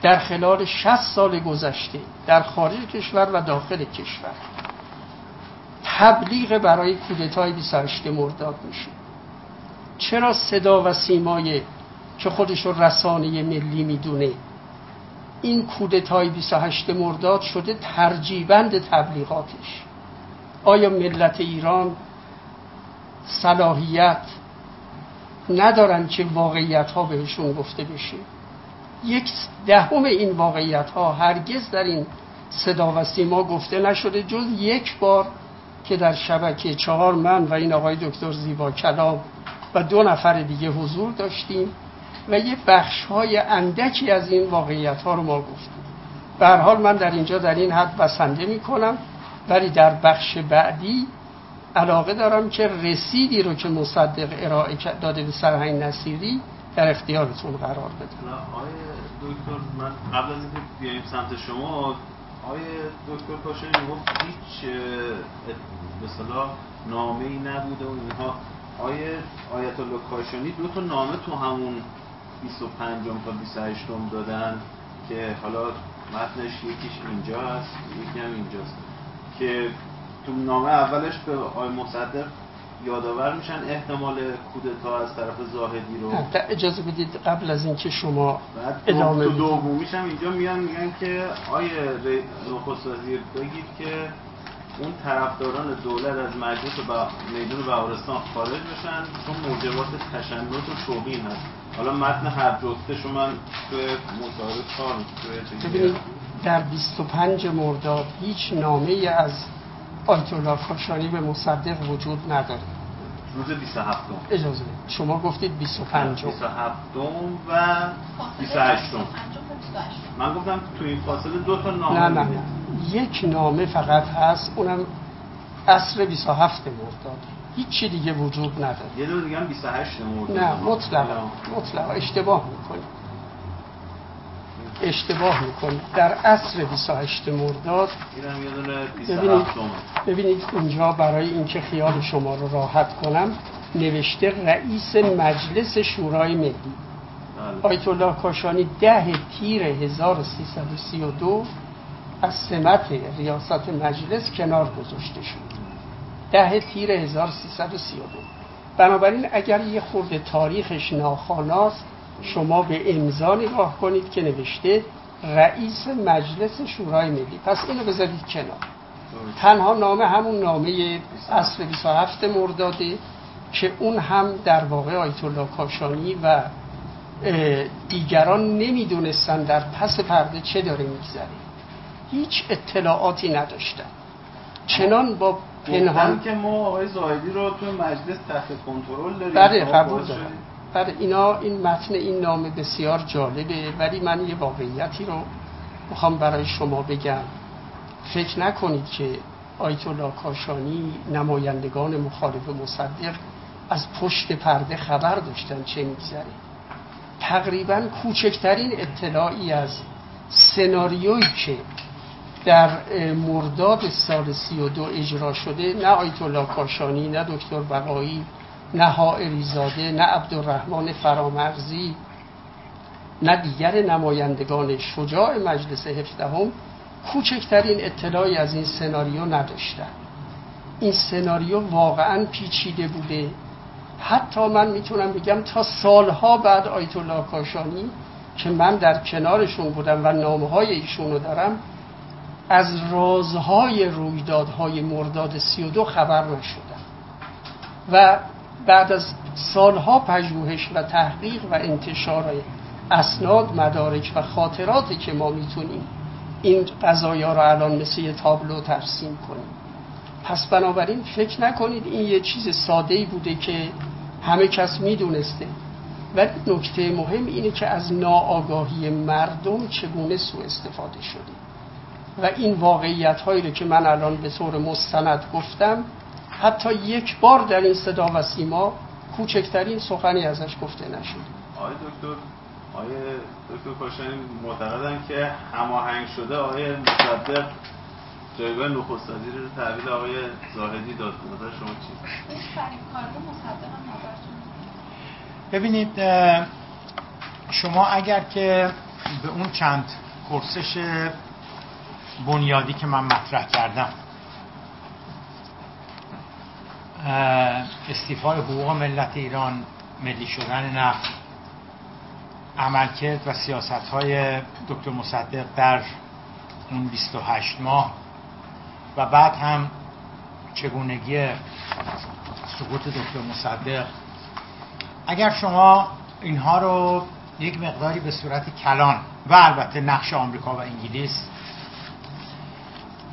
در خلال 60 سال گذشته در خارج کشور و داخل کشور. تبلیغ برای کودتای 28 مرداد میشه. چرا صدا و سیمای که خودش رسانه ملی می‌دونه. این کودتای 28 مرداد شده ترجیبند تبلیغاتش. آیا ملت ایران صلاحیت ندارن که واقعیت ها بهشون گفته بشه؟ یک دهم این واقعیت ها هرگز در این صدا و سیما گفته نشده جز یک بار که در شبکه چهار من و این آقای دکتر زیبا کلام و دو نفر دیگه حضور داشتیم. و یه بخش های اندکی از این واقعیت ها رو ما گفتیم. به حال من در اینجا در این حد بسنده می کنم ولی در بخش بعدی علاقه دارم که رسیدی رو که مصدق ارائه داده به سرهنگ نصیری در اختیارتون قرار بدم آقای دکتر من قبل از اینکه بیاییم سمت شما آقای دکتر کاشانی گفت هیچ مثلا نامه ای نبوده و اینها. آیه آیت الله کاشانی دو تا نامه تو همون 25 تا 28 دادن که حالا متنش یکیش اینجا هست یکی هم اینجاست. که تو نامه اولش به آقای مصدق یادآور میشن احتمال کودتا از طرف زاهدی رو. اجازه بدید قبل از اینکه شما ادامه تو دومیش هم اینجا میان میگن که آیه نخست وزیر بگید که اون طرفداران دولت از مجلس و میدون بهارستان خارج بشن چون موجبات تشنج و توهین هست. حالا متن هر جفتش من توی مصاحبه در 25 مرداد هیچ نامه از آیت الله کاشانی به مصدق وجود نداره. روز 27 اجازه شما گفتید 25 27 و 28 من گفتم تو این فاصله دو تا نامه. نه نه نه. یک نامه فقط هست اونم عصر 27 مرداد. هیچی دیگه وجود نداره. یه دو دیگه هم 28 مرداد نه مطلق مطلق اشتباه می‌کنید اشتباه می‌کنید در عصر 28 مرداد ببینید, ببینید اینجا برای اینکه خیال شما رو راحت کنم نوشته رئیس مجلس شورای ملی. بله. آیت الله کاشانی ده تیر 1332 از سمت ریاست مجلس کنار گذاشته شد ده تیر 1332 بنابراین اگر یه خورده تاریخش ناخاناست شما به امضا نگاه کنید که نوشته رئیس مجلس شورای ملی. پس اینو بذارید کنار. تنها نامه همون نامه اصر 27 مرداده که اون هم در واقع آیت الله کاشانی و دیگران نمی‌دونستن در پس پرده چه داره میگذره. هیچ اطلاعاتی نداشتن. چنان با پنهان. که ما آقای زاهدی رو تو مجلس تحت کنترل داریم. بله قبول دارم. بله اینا این متن این نامه بسیار جالبه ولی من یه واقعیتی رو می‌خوام برای شما بگم. فکر نکنید که آیت الله کاشانی نمایندگان مخالف مصدق از پشت پرده خبر داشتن چه میگذره. تقریبا کوچکترین اطلاعی از سناریویی که در مرداد سال سی و دو اجرا شده نه آیت الله کاشانی نه دکتر بقایی نه حائری زاده نه عبدالرحمن فرامرزی نه دیگر نمایندگان شجاع مجلس هفدهم کوچکترین اطلاعی از این سناریو نداشتن. این سناریو واقعا پیچیده بوده. حتی من می‌تونم بگم تا سالها بعد آیت الله کاشانی که من در کنارشون بودم و نامه های ایشون دارم از رازهای رویدادهای مرداد سی و دو خبر نشدن و بعد از سالها پژوهش و تحقیق و انتشار اسناد مدارک و خاطراتی که ما می‌تونیم این قضایا رو الان مثل یه تابلو ترسیم کنیم. پس بنابراین فکر نکنید این یه چیز ساده بوده که همه کس می‌دونسته. ولی نکته مهم اینه که از ناآگاهی مردم چگونه سوء استفاده شده و این واقعیت هایی رو که من الان به طور مستند گفتم حتی یک بار در این صدا و سیما کوچکترین سخنی ازش گفته نشد. آقای دکتر آقای دکتر کاشانی معتقدن که هماهنگ شده آقای مصدق جایگاه نخست وزیر رو تحویل آقای زاهدی داد. نظر شما چی؟ ببینید شما اگر که به اون چند پرسش بنیادی که من مطرح کردم. استیفای حقوق ملت ایران ملی شدن نفت عملکرد و سیاست های دکتر مصدق در اون 28 ماه. و بعد هم چگونگی سقوط دکتر مصدق. اگر شما اینها رو یک مقداری به صورت کلان و البته نقش آمریکا و انگلیس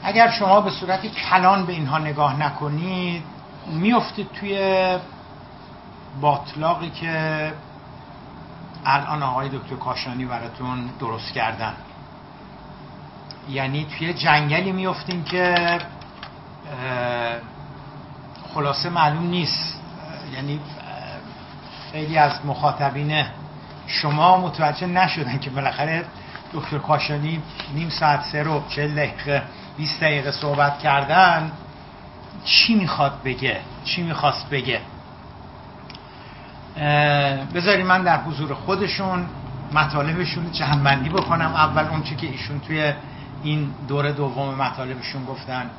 اگر شما به صورت کلان به اینها نگاه نکنید میفتید توی باطلاقی که الان آقای دکتر کاشانی براتون درست کردن. یعنی توی جنگلی میفتیم که خلاصه معلوم نیست. یعنی خیلی از مخاطبین شما متوجه نشدن که بالاخره دکتر کاشانی نیم ساعت سه رو چل دقیقه 20 دقیقه صحبت کردن چی می‌خواد بگه؟ چی می‌خواست بگه؟ بذاری من در حضور خودشون مطالبشون جمعبندی بکنم. اول اون که ایشون توی این دور دوم مطالبشون گفتن.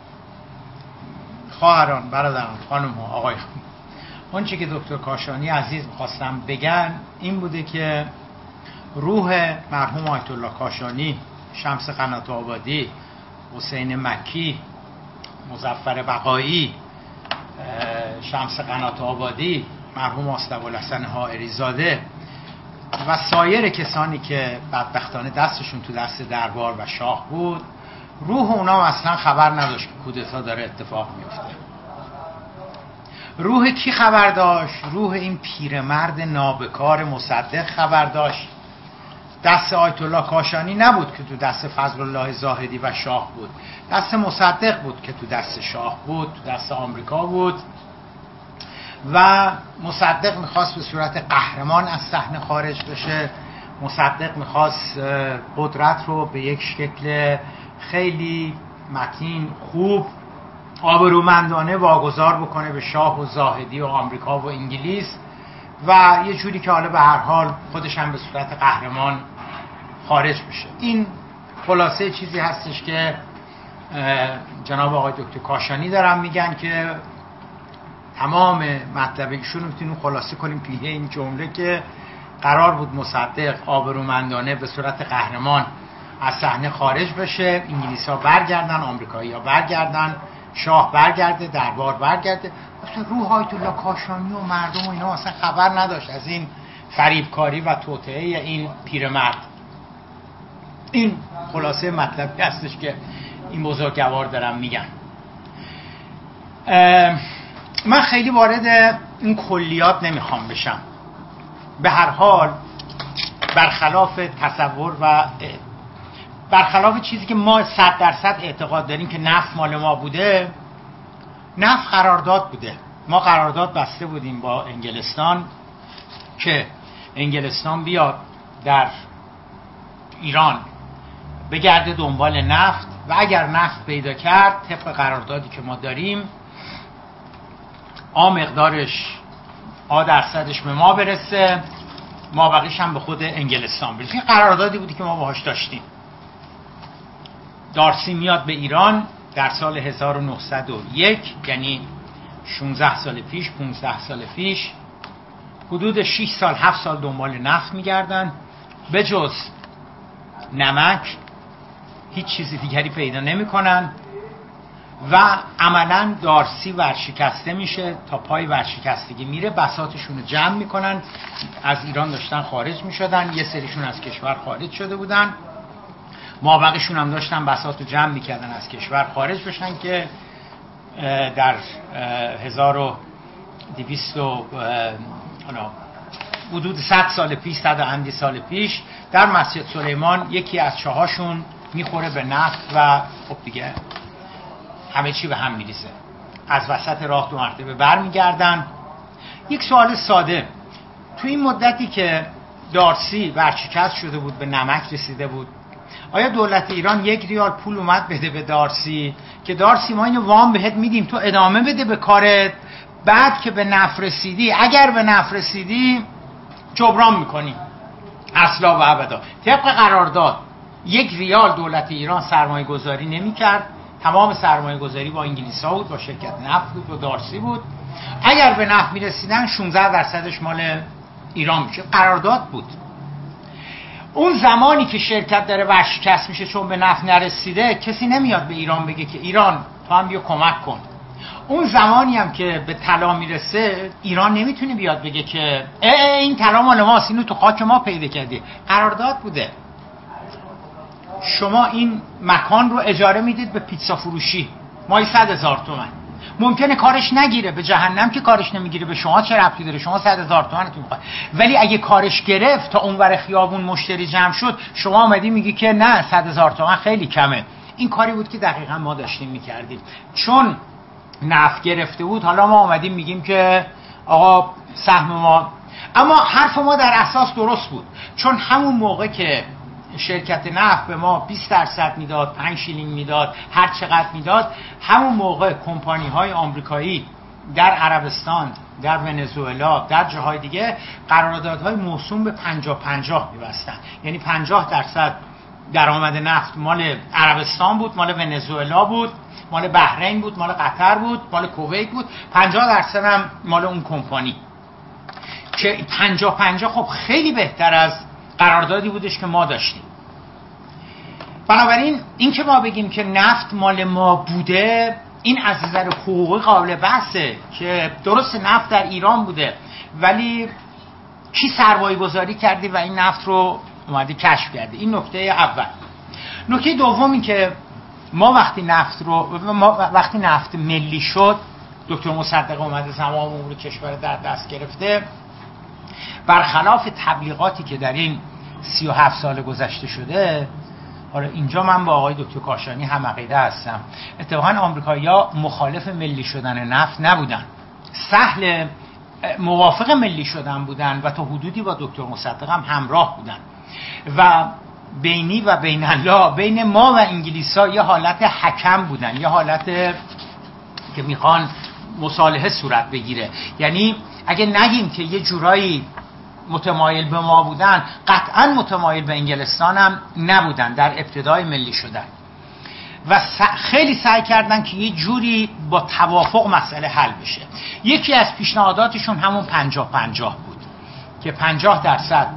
خواهران برادران خانم ها آقای آنچه که دکتر کاشانی عزیز می‌خواستم بگن این بوده که روح مرحوم آیت الله کاشانی شمس قنات آبادی حسین مکی مزفر بقایی شمس قنات آبادی مرحوم آستبالحسن حائری زاده و سایر کسانی که بدبختانه دستشون تو دست دربار و شاه بود. روح اونا اصلا خبر نداشت که کودتا داره اتفاق میفته روح کی خبر داشت؟ روح این پیرمرد نابکار مصدق خبر داشت. دست آیت الله کاشانی نبود که تو دست فضل الله زاهدی و شاه بود. دست مصدق بود که تو دست شاه بود تو دست آمریکا بود. و مصدق می‌خواست به صورت قهرمان از صحنه خارج بشه. مصدق می‌خواست قدرت رو به یک شکل خیلی متین خوب آبرومندانه واگذار بکنه به شاه و زاهدی و آمریکا و انگلیس. و یه جوری که حالا به هر حال خودش هم به صورت قهرمان خارج بشه این خلاصه چیزی هستش که جناب آقای دکتر کاشانی دارم میگن که تمام مطلب ایشون می‌تونیم خلاصه کنیم توی این جمله که قرار بود مصدق آبرومندانه به صورت قهرمان از صحنه خارج بشه. انگلیس ها برگردن آمریکایی ها برگردن شاه برگرده دربار برگرده. اصلا روح آیت الله کاشانی و مردم و اینا اصلا خبر نداشت از این فریبکاری و توطعه این پیرمرد. این خلاصه مطلبی هستش که این بزرگوار دارم میگن. من خیلی وارد این کلیات نمی‌خوام بشم. به هر حال برخلاف تصور و برخلاف چیزی که ما صد درصد اعتقاد داریم که نفت مال ما بوده نفت قرارداد بوده. ما قرارداد بسته بودیم با انگلستان که انگلستان بیاد در ایران. بگرده دنبال نفت و اگر نفت پیدا کرد طبق قراردادی که ما داریم آ مقدارش آ درصدش به ما برسه. ما بقیش هم به خود انگلستان برسه این قراردادی بودی که ما باهاش داشتیم. دارسی میاد به ایران در سال 1901 یعنی 16 سال پیش 15 سال پیش حدود 6 سال 7 سال دنبال نفت میگردن. به جز نمک هیچ چیزی دیگری پیدا نمی‌کنن و عملا دارسی ورشکسته میشه تا پای ورشکستگی میره. بساتشون رو جمع می‌کنن. از ایران داشتن خارج می‌شدن. یه سریشون از کشور خارج شده بودن. مابقیشون هم داشتن بسات رو جمع می‌کردن از کشور خارج بشن که در 1200 حدود 100 سال پیش 100 اندی سال پیش در مسجد سلیمان یکی از چهاشون می‌خوره به نفت و خب دیگه همه چی به هم میریزه. از وسط راه دو مرتبه برمیگردن. یک سوال ساده. تو این مدتی که دارسی ورشکست شده بود به نمک رسیده بود آیا دولت ایران یک ریال پول اومد بده به دارسی؟ که دارسی ما اینو وام بهت میدیم تو ادامه بده به کارت. بعد که به نفر رسیدی اگر به نفر رسیدی جبران می‌کنی. اصلا و ابدا. طبق قرارداد. یک ریال دولت ایران سرمایه گذاری نمی کرد تمام سرمایه گذاری با انگلیس ها بود با شرکت نفت بود با دارسی بود. اگر به نفت می رسیدن 16 درصدش مال ایران میشه قرارداد بود. اون زمانی که شرکت داره ورشکست میشه چون به نفت نرسیده کسی نمیاد به ایران بگه که ایران تو هم بیا کمک کن. اون زمانی هم که به طلا می‌رسه ایران نمی‌تونه بیاد بگه که ای این طلا مال ماست اینو تو خاک ما پیدا کردی. قرارداد بوده. شما این مکان رو اجاره می‌دید به پیتزا فروشی. مایی صد هزار تومن. ممکنه کارش نگیره به جهنم که کارش نمی‌گیره. به شما چه ربطی داره؟ شما صد هزار تومنتون می‌خواد. ولی اگه کارش گرفت تا اونور خیابون مشتری جمع شد شما آمدی میگی که نه صد هزار تومن خیلی کمه. این کاری بود که دقیقا ما داشتیم می‌کردیم. چون نفت گرفته بود حالا ما آمدیم میگیم که آقا سهم ما. اما حرف ما در اساس درست بود. چون همون موقع که شرکت نفت به ما 20 درصد می‌داد 5 شیلینگ می‌داد هر چقدر می‌داد. همون موقع کمپانی های آمریکایی در عربستان در ونزوئلا در جاهای دیگه قراردادهای موسوم به 50 50 میبستن. یعنی 50 درصد درآمد نفت مال عربستان بود مال ونزوئلا بود مال بحرین بود مال قطر بود مال کویت بود. 50 درصد هم مال اون کمپانی. که 50 50 خب خیلی بهتر از قراردادی بودش که ما داشتیم. بنابراین این که ما بگیم که نفت مال ما بوده این از نظر حقوقی قابل بحثه که درست نفت در ایران بوده. ولی کی سرمایه گذاری کردی و این نفت رو اومدی کشف کرده؟ این نکته اول. نکته دومی که ما وقتی نفت رو ما وقتی نفت ملی شد دکتر مصدق اومده تمام امور کشور در دست گرفته. برخلاف تبلیغاتی که در این 37 سال گذشته شده. حالا اینجا من با آقای دکتر کاشانی هم عقیده هستم. اتفاقا آمریکایی‌ها مخالف ملی شدن نفت نبودن. سهل موافق ملی شدن بودن و تا حدودی با دکتر مصدق هم همراه بودن. و بینی و بین الله بین ما و انگلیس ها یه حالت حکم بودن یه حالت که می‌خوان مصالحه صورت بگیره. یعنی اگه نگیم که یه جورایی متمایل به ما بودن قطعا متمایل به انگلستان هم نبودن در ابتدای ملی شدن. و خیلی سعی کردن که یه جوری با توافق مسئله حل بشه. یکی از پیشنهاداتشون همون پنجاه پنجاه بود که پنجاه درصد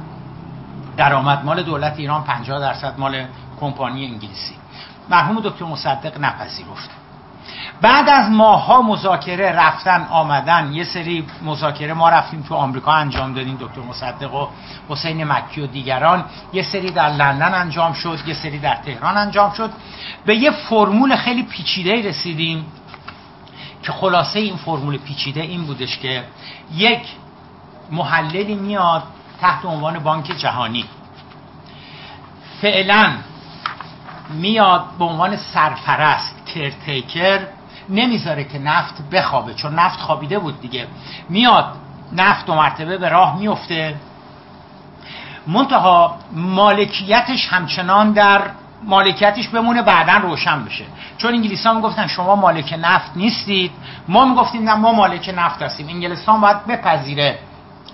درآمد مال دولت ایران 50 درصد مال کمپانی انگلیسی. مرحوم دکتر مصدق نپذیرفت. بعد از ماها مذاکره رفتن آمدن یه سری مذاکره ما رفتیم تو آمریکا انجام دادیم دکتر مصدق و حسین مکی و دیگران. یه سری در لندن انجام شد یه سری در تهران انجام شد. به یه فرمول خیلی پیچیده رسیدیم که خلاصه این فرمول پیچیده این بودش که یک محللی میاد تحت عنوان بانک جهانی. فعلا میاد به عنوان سرپرست کرتیکر نمی‌ذاره که نفت بخوابه چون نفت خوابیده بود دیگه. میاد نفت دو مرتبه به راه میفته. منتها مالکیتش همچنان در مالکیتش بمونه بعدا روشن بشه. چون انگلیس ها می‌گفتن شما مالک نفت نیستید. ما می‌گفتیم نه ما مالک نفت هستیم. انگلستان باید بپذیره.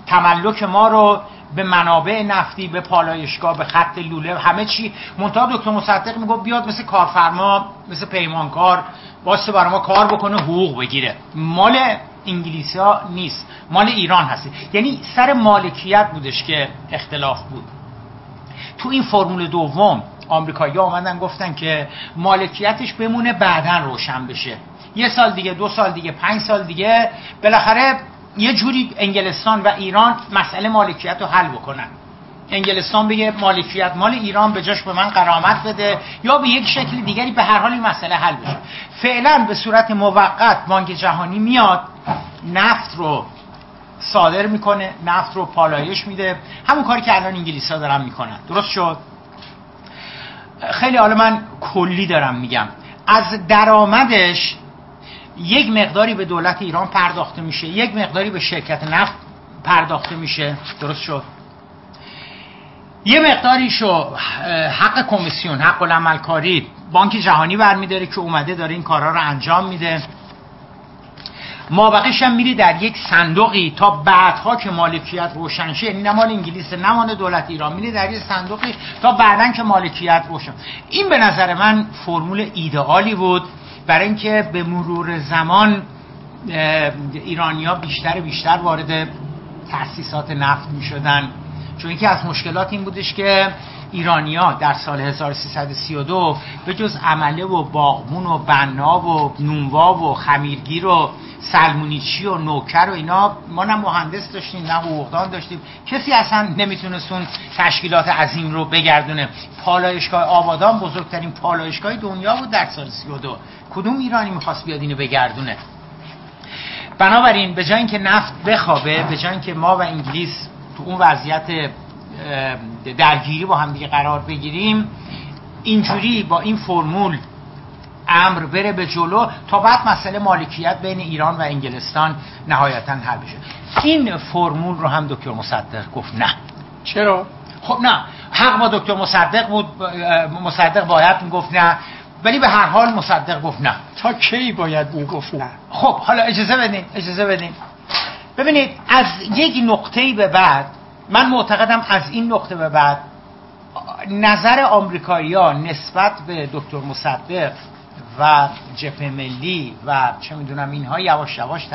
تملک ما رو به منابع نفتی به پالایشگاه به خط لوله همه چی. منتها دکتر مصدق میگه بیاد مثل کارفرما مثل پیمانکار واسه برای ما کار بکنه حقوق بگیره. مال انگلیسی ها نیست. مال ایران هست. یعنی سر مالکیت بودش که اختلاف بود. تو این فرمول دوم آمریکایی آمدن گفتن که مالکیتش بمونه بعدا روشن بشه. یه سال دیگه دو سال دیگه پنج سال دیگه بالاخره یه جوری انگلستان و ایران مسئله مالکیت رو حل بکنن. انگلستان بگه مالکیت مال ایران به جاش به من قرامت بده یا به یک شکل دیگری به هر حال این مسئله حل بشه. فعلا به صورت موقت بانک جهانی میاد نفت رو صادر می‌کنه نفت رو پالایش میده. همون کاری که الان انگلیس ها دارن می‌کنن. درست شد؟ خیلی حالا من کلی دارم میگم. از درآمدش یک مقداری به دولت ایران پرداخته میشه یک مقداری به شرکت نفت پرداخته میشه. درست شد؟ یه مقداریشو حق کمیسیون حق العملکاری بانک جهانی برمیداره که اومده داره این کارها رو انجام میده. ما هم میری در یک صندوقی تا بعدها که مالکیت روشن شه یعنی نه مال انگلیس نه دولت ایران میری در یک صندوقی تا بعدا که مالکیت روشن. این به نظر من فرمول ایدئالی بود برای اینکه به مرور زمان ایرانیا بیشتر بیشتر وارد تاسیسات نفت می شدن چون یکی از مشکلات این بودش که ایرانیا در سال 1332 به جز عمله و باغمون و بنا و نونوا و خمیرگیر و سلمونیچی و نوکر و اینا ما نه مهندس داشتیم نه حقوقدان داشتیم. کسی اصلا نمی‌تونست اون تشکیلات عظیم رو بگردونه. پالایشگاه آبادان بزرگترین پالایشگاه دنیا بود در سال 32 کدوم ایرانی می‌خواست بیاد اینو بگردونه؟ بنابراین به جای اینکه نفت بخوابه به جای اینکه ما و انگلیس تو اون وضعیت درگیری با هم دیگه قرار بگیریم اینجوری با این فرمول امر بره به جلو تا بعد مسئله مالکیت بین ایران و انگلستان نهایتا حل بشه. این فرمول رو هم دکتر مصدق گفت نه. چرا؟ خب نه. حق با دکتر مصدق بود مصدق باید می‌گفت نه. ولی به هر حال مصدق گفت نه. تا کی باید می‌گفت نه؟ خب حالا اجازه بدین اجازه بدین. ببینید از یک نقطه به بعد من معتقدم از این نقطه به بعد نظر آمریکایی‌ها نسبت به دکتر مصدق و جبهه ملی و چه می‌دونم اینها یواش یواش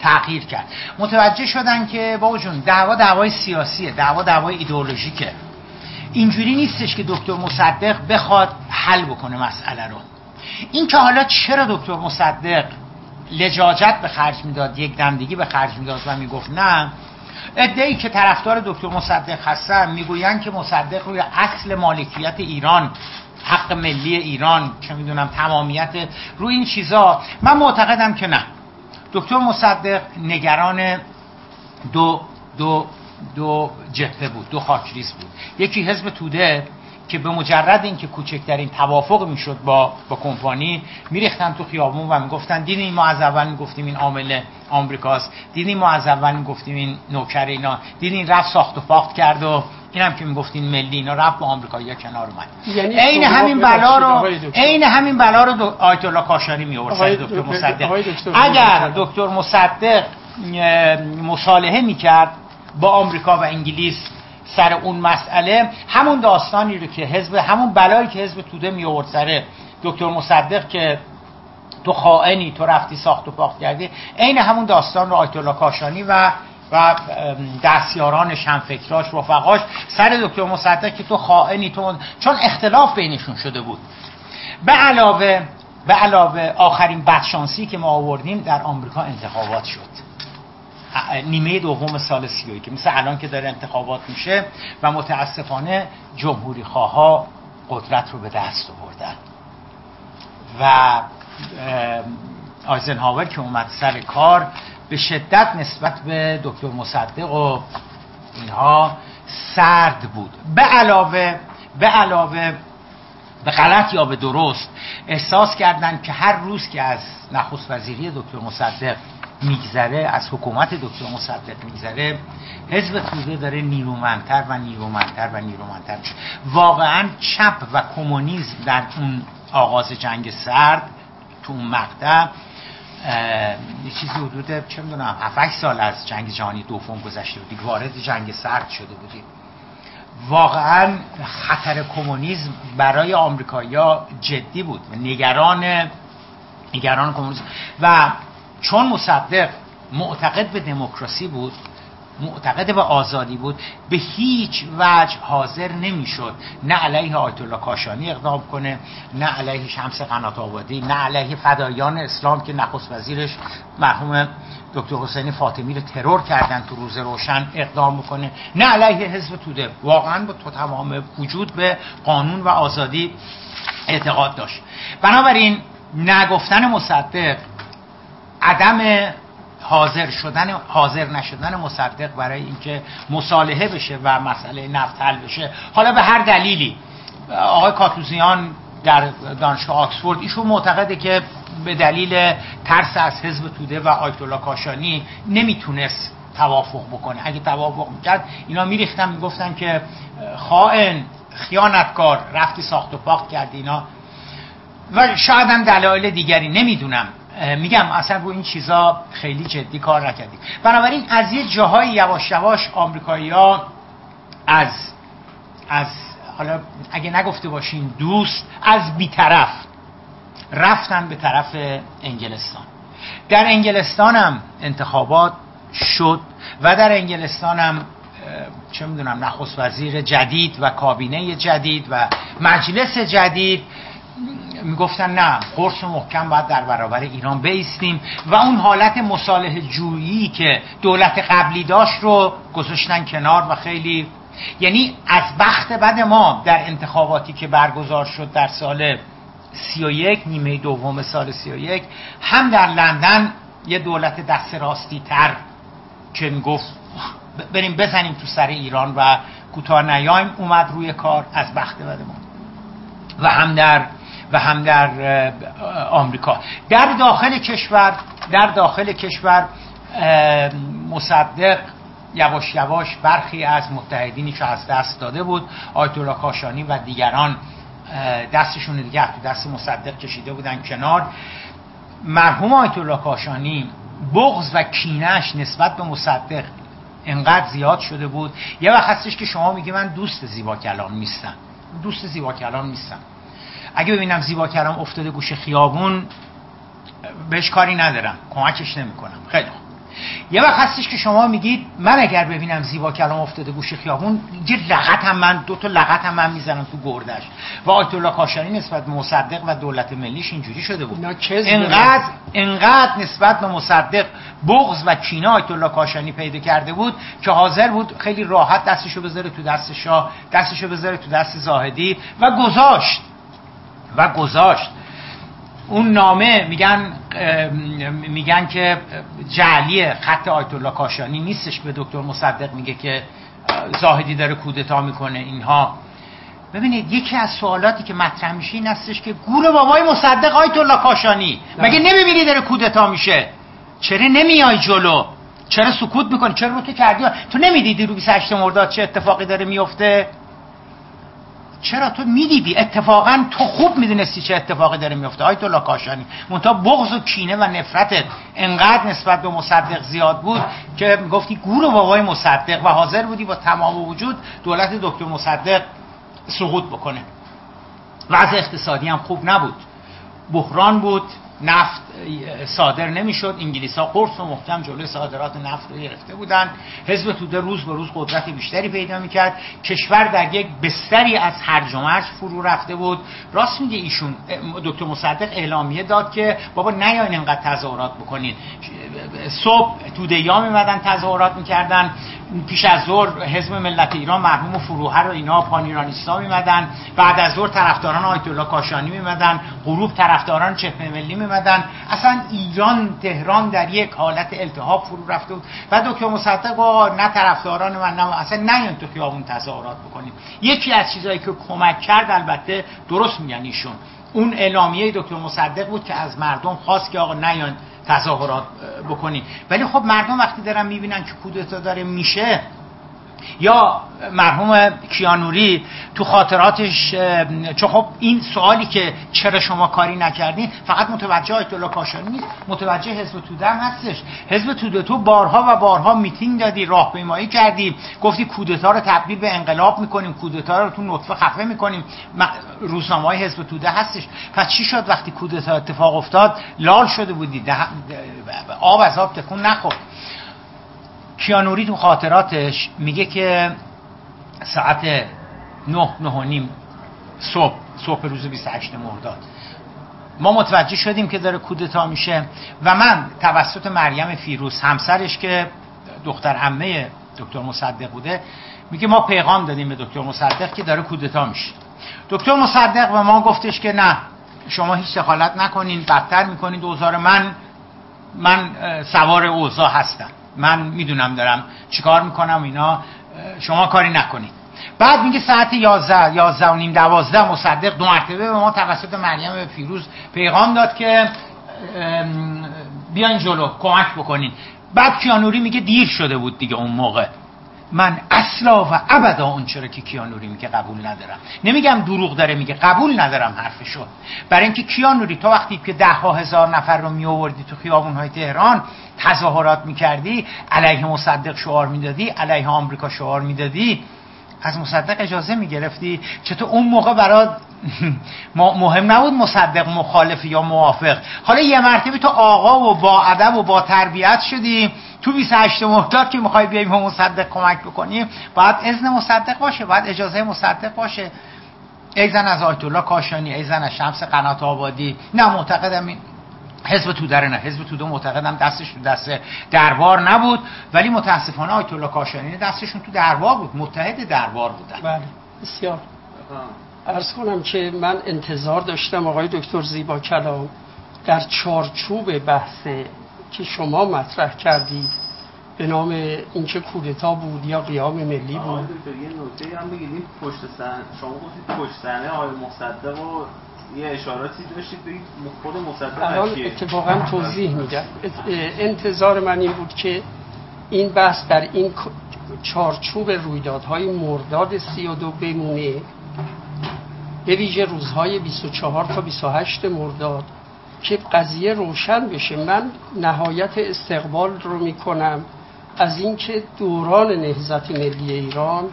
تغییر کرد. متوجه شدن که با جون دعوا دعوای سیاسیه دعوا دعوای ایدئولوژیکه. اینجوری نیستش که دکتر مصدق بخواد حل بکنه مسئله رو. این که حالا چرا دکتر مصدق لجاجت به خرج می‌داد یک دمدگی به خرج می‌داد و می‌گفت نه. ای که طرفدار دکتر مصدق هستن می‌گویند که مصدق روی اصل مالکیت ایران حق ملی ایران چه می‌دونم تمامیت روی این چیزا من معتقدم که نه. دکتر مصدق نگران دو دو دو جبهه بود دو خاکریز بود. یکی حزب توده که به مجرد اینکه کوچکترین توافق می‌شد با با کمپانی میریختن تو خیابون و می‌گفتن دیدین ما از اول می‌گفتیم این عامل آمریکاست. دیدین ما از اول می‌گفتیم این نوکر اینا. دیدین رفت ساخت و فاخت کرد و اینم که می‌گفتین ملی اینا رفت با آمریکایی‌ها کنار اومد. یعنی عین همین بلا رو عین همین بلا رو آیت الله کاشانی می آورد دکتر مصدق. اگر دکتر مصدق مصالحه می‌کرد با آمریکا و انگلیس سر اون مسئله همون داستانی رو که حزب همون بلایی که حزب توده می آورد سر دکتر مصدق که تو خائنی تو رفتی ساخت و پاخت کردی عین همون داستان رو آیت الله کاشانی و و دستیارانش هم فکراش رفقاش سر دکتر مصدق که تو خائنی تو چون اختلاف بینشون شده بود. به علاوه به علاوه آخرین بدشانسی که ما آوردیم در آمریکا انتخابات شد. نیمه دوم سال سیایی که مثل الان که داره انتخابات میشه و متاسفانه جمهوری خواه قدرت رو به دست آوردن. و آیزنهاور که اومد سر کار به شدت نسبت به دکتر مصدق و اینها سرد بود. به علاوه به علاوه به غلط یا به درست احساس کردند که هر روز که از نخست وزیری دکتر مصدق میگذره از حکومت دکتر مصدق میگذره. حزب توده داره نیرومندتر و نیرومندتر و نیرومندتر میشه. واقعا چپ و کمونیسم در اون آغاز جنگ سرد تو اون مقطع یه چیزی حدود چه می‌دونم 7 سال از جنگ جهانی دوم گذشته بودیم وارد جنگ سرد شده بودیم. واقعا خطر کمونیسم برای آمریکایی‌ها جدی بود. نگران نگران کمونیسم. و چون مصدق معتقد به دموکراسی بود معتقد به آزادی بود به هیچ وجه حاضر نمی‌شد. نه علیه آیت الله کاشانی اقدام کنه نه علیه شمس قنات آبادی نه علیه فدایان اسلام که نخست وزیرش مرحوم دکتر حسین فاطمی رو ترور کردن تو روز روشن اقدام بکنه. نه علیه حزب توده. واقعا با تو تمام وجود به قانون و آزادی اعتقاد داشت. بنابراین نگفتن مصدق عدم حاضر شدن حاضر نشدن مصدق برای اینکه مصالحه بشه و مسئله نفت حل بشه. حالا به هر دلیلی آقای کاتوزیان در دانشگاه آکسفورد ایشون معتقده که به دلیل ترس از حزب توده و آیت الله کاشانی نمی‌تونست توافق بکنه. اگه توافق می‌کرد اینا میریختن می‌گفتن که خائن خیانتکار رفتی ساخت و پاخت کردی اینا. و شاید هم دلایل دیگری نمی‌دونم. میگم اصلا رو این چیزا خیلی جدی کار نکردیم. بنابراین از یه جاهای یواش یواش آمریکایی ها از از حالا اگه نگفته باشین دوست از بیطرف رفتن به طرف انگلستان. در انگلستان هم انتخابات شد و در انگلستان هم چه می‌دونم نخست وزیر جدید و کابینه جدید و مجلس جدید می‌گفتن نه قرص محکم باید در برابر ایران بیستیم. و اون حالت مصالح جویی که دولت قبلی داشت رو گذاشتن کنار و خیلی یعنی از بخت بد ما در انتخاباتی که برگزار شد در سال 31 نیمه دوم سال 31 هم در لندن یه دولت دست راستی تر که می‌گفت بریم بزنیم تو سر ایران و کوتاه نیایم اومد روی کار از بخت بد ما. و هم در و هم در آمریکا. در داخل کشور در داخل کشور مصدق یواش یواش برخی از متحدینش از دست داده بود آیت الله کاشانی و دیگران دستشون دیگه تو دست مصدق کشیده بودن کنار. مرحوم آیت الله کاشانی بغض و کینش نسبت به مصدق انقدر زیاد شده بود. یه وقت هستش که شما میگی من دوست زیبا کلام نیستم. دوست زیبا کلام نیستم. اگه ببینم زیبا کلام افتاده گوش خیابون بهش کاری ندارم. کمکش نمی‌کنم. خیلی خوب. یه وقت هستش که شما میگید من اگر ببینم زیبا کلام افتاده گوش خیابون یه لغت هم من دو تا لغت هم من می‌زنم تو گردش. و آیت الله کاشانی نسبت مصدق و دولت ملیش اینجوری شده بود. انقدر انقدر نسبت به مصدق بغض و کینه آیت الله کاشانی پیدا کرده بود که حاضر بود خیلی راحت دستشو بذاره تو دست شاه دستشو بذاره تو دست زاهدی و گذاشت. و گذاشت. اون نامه میگن میگن که جعلی خط آیت الله کاشانی نیستش به دکتر مصدق میگه که زاهدی داره کودتا می‌کنه اینها. ببینید یکی از سوالاتی که مطرح میشه این هستش که گور بابای مصدق آیت الله کاشانی مگه نمی‌بینی داره کودتا میشه؟ چرا نمیای جلو؟ چرا سکوت می‌کنی؟ چرا رو تو کردی؟ تو نمی‌دیدی رو 28 مرداد چه اتفاقی داره میفته چرا تو می‌دیدی اتفاقا تو خوب می‌دونستی چه اتفاقی داره میفته آیت الله کاشانی. منتها بغض و کینه و نفرتت انقدر نسبت به مصدق زیاد بود که گفتی گور بابای مصدق و حاضر بودی با تمام وجود دولت دکتر مصدق سقوط بکنه. وضع اقتصادی هم خوب نبود. بحران بود. نفت صادر نمی‌شد. انگلیس ها قرص و محکم جلوی صادرات نفت رو گرفته بودن. حزب توده روز به روز قدرت بیشتری پیدا می‌کرد. کشور در یک بستری از هرج و مرج فرو رفته بود. راست میگه ایشون. دکتر مصدق اعلامیه داد که بابا نیاین اینقدر تظاهرات بکنین صبح توده ها میمدن تظاهرات می‌کردن. پیش از ظهر حزب ملت ایران مرحوم فروهر رو اینا پانیرانیستا میمدن بعد از ظهر طرفداران آیت الله کاشانی میمدن غروب طرفداران چهره ملی میمدن اصلا ایران تهران در یک حالت التهاب فرو رفته بود. و دکتر مصدق با نه طرفداران من نه اصلا نیان تو خیابون تظاهرات بکنیم. یکی از چیزهایی که کمک کرد البته درست میگن ایشون. اون اعلامیه دکتر مصدق بود که از مردم خواست که آقا نیان تظاهرات بکنی. ولی خب مردم وقتی دارن می‌بینن که کودتا داره میشه یا مرحوم کیانوری تو خاطراتش چون خب این سوالی که چرا شما کاری نکردین فقط متوجه آیت الله کاشانی نیست متوجه حزب توده هم هستش. حزب توده تو بارها و بارها میتینگ دادی راهپیمایی کردی گفتی کودتا رو تبدیل به انقلاب می‌کنیم کودتا رو تو نطفه خفه می‌کنیم. روزنامه های حزب توده هستش. پس چی شد وقتی کودتا اتفاق افتاد؟ لال شده بودی آب از آب تکون نخورد. کیانوری تو خاطراتش میگه که ساعت نه نه و نیم صبح صبح روز 28 مرداد. ما متوجه شدیم که داره کودتا میشه و من توسط مریم فیروز همسرش که دختر عمه دکتر مصدق بوده میگه ما پیغام دادیم به دکتر مصدق که داره کودتا میشه. دکتر مصدق به ما گفتش که نه شما هیچ دخالت نکنین بدتر می‌کنین دوزار من من سوار اوضاع هستم. من می‌دونم دارم چیکار می‌کنم اینا شما کاری نکنید بعد میگه ساعت 11 11 و نیم 12 مصدق دو مرتبه به ما توسط مریم فیروز پیغام داد که بیاین جلو کمک بکنین. بعد کیانوری میگه دیر شده بود دیگه اون موقع. من اصلا و ابدا اون چرا که کیانوری میگه قبول ندارم. نمیگم دروغ داره میگه قبول ندارم حرفشو. برای اینکه کیانوری تو وقتی که ده ها هزار نفر رو می آوردی تو خیابون های تهران تظاهرات می‌کردی علیه مصدق شعار می‌دادی علیه آمریکا شعار می‌دادی از مصدق اجازه می‌گرفتی چطور اون موقع برات مهم نبود مصدق مخالف یا موافق. حالا یه مرتبه تو آقا و با ادب و با تربیت شدی. تو 28 مرداد که می‌خوای بیای به مصدق کمک بکنی باید اذن مصدق باشه باید اجازه مصدق باشه. ای زن از آیت الله کاشانی ای زن از شمس قنات آبادی. نه معتقدم این حزب توده نه. حزب توده معتقدم دستش تو دست دربار نبود ولی متاسفانه آیت الله کاشانی دستشون تو دربار بود. متحد دربار بودن. بله. بسیار. ارز کنم که من انتظار داشتم آقای دکتر زیبا کلام در چارچوب بحث که شما مطرح کردید به نام اینکه کودتا بود یا قیام ملی بود. یه نکته هم بگید. پشت سن شما گفتید پشت سنه آقای مصدق و یه اشاراتی داشتید بگید خود مصدق الان اتفاقا توضیح میدم. انتظار من این بود که این بحث در این چارچوب رویدادهای مرداد 32 بمونه. به ویژه روزهای 24 تا 28 مرداد که قضیه روشن بشه. من نهایت استقبال رو می‌کنم از اینکه دوران نهضت ملی ایران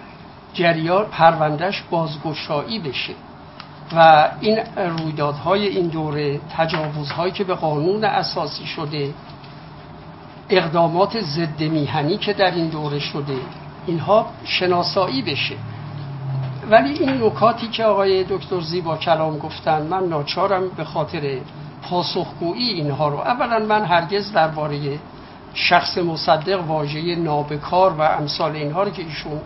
جریان پروندهش بازگشایی بشه. و این رویدادهای این دوره تجاوزهایی که به قانون اساسی شده اقدامات ضد میهنی که در این دوره شده اینها شناسایی بشه. ولی این نکاتی که آقای دکتر زیبا کلام گفتن من ناچارم به خاطر پاسخگویی اینها رو. اولا من هرگز درباره شخص مصدق واژه نابکار و امثال اینها رو که ایشون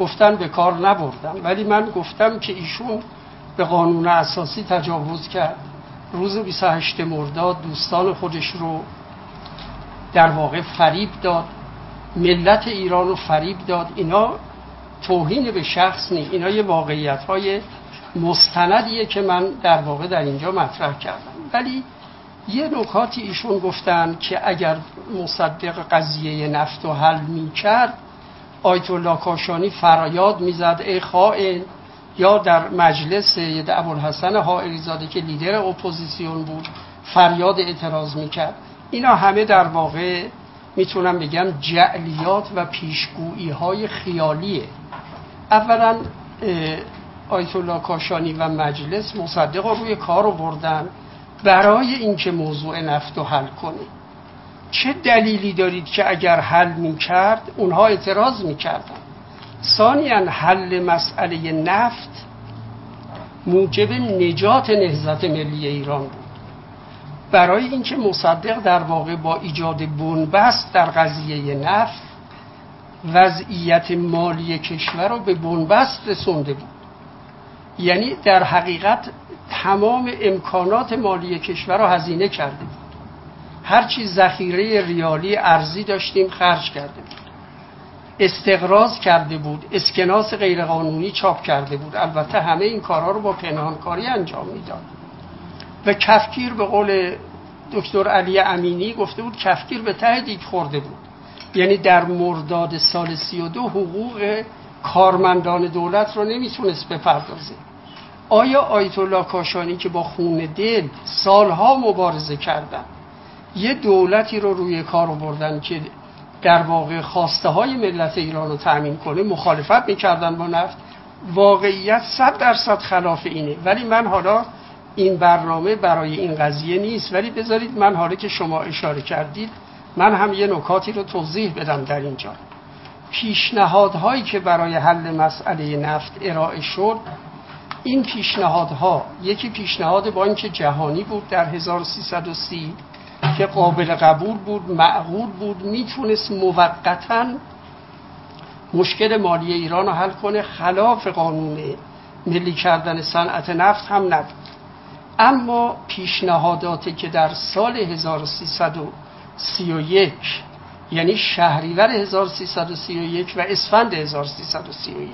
گفتن به کار نبردم. ولی من گفتم که ایشون به قانون اساسی تجاوز کرد. روز 28 مرداد دوستان خودش رو در واقع فریب داد. ملت ایران رو فریب داد. اینا توهین به شخص نی اینا یه واقعیت های مستندیه که من در واقع در اینجا مطرح کردم. ولی یه نکاتی ایشون گفتن که اگر مصدق قضیه نفت و حل می کرد آیت الله کاشانی فریاد می‌زد ای خائن یا در مجلس سید ابوالحسن حائری زاده که لیدر اپوزیسیون بود فریاد اعتراض می‌کرد. اینا همه در واقع می‌تونم بگم جعلیات و پیشگویی های خیالیه. اولا آیت الله کاشانی و مجلس مصدق رو روی کار بردن برای اینکه موضوع نفت رو حل کنه. چه دلیلی دارید که اگر حل می‌کرد اونها اعتراض می‌کردن؟ ثانیا حل مسئله نفت موجب نجات نهزت ملی ایران بود. برای اینکه مصدق در واقع با ایجاد بنبست در قضیه نفت وضعیت مالی کشور رو به بنبست رسونده بود. یعنی در حقیقت تمام امکانات مالی کشور رو هزینه کرده بود. هرچی ذخیره ریالی ارزی داشتیم خرج کرده بود. استقراض کرده بود اسکناس غیرقانونی چاپ کرده بود. البته همه این کارها رو با پنهانکاری انجام می‌داد. و کفگیر به قول دکتر علی امینی گفته بود کفگیر به ته دیگ خورده بود. یعنی در مرداد سال سی و دو حقوق کارمندان دولت رو نمی‌تونست بپردازه. آیا آیت الله کاشانی که با خون دل سالها مبارزه کردن یه دولتی رو روی کار بردن که در واقع خواسته های ملت ایران رو تأمین کنه مخالفت می‌کردن با نفت. واقعیت صد درصد خلاف اینه. ولی من حالا این برنامه برای این قضیه نیست. ولی بذارید من حالا که شما اشاره کردید من هم یه نکاتی رو توضیح بدم در اینجا. پیشنهادهایی که برای حل مسئله نفت ارائه شد این پیشنهادها یکی پیشنهاد بانک جهانی بود در 1330 که قابل قبول بود معقول بود می‌تونست موقتا مشکل مالی ایران رو حل کنه خلاف قانون ملی کردن صنعت نفت هم نبود. اما پیشنهاداتی که در سال 1331 یعنی شهریور 1331 و اسفند 1331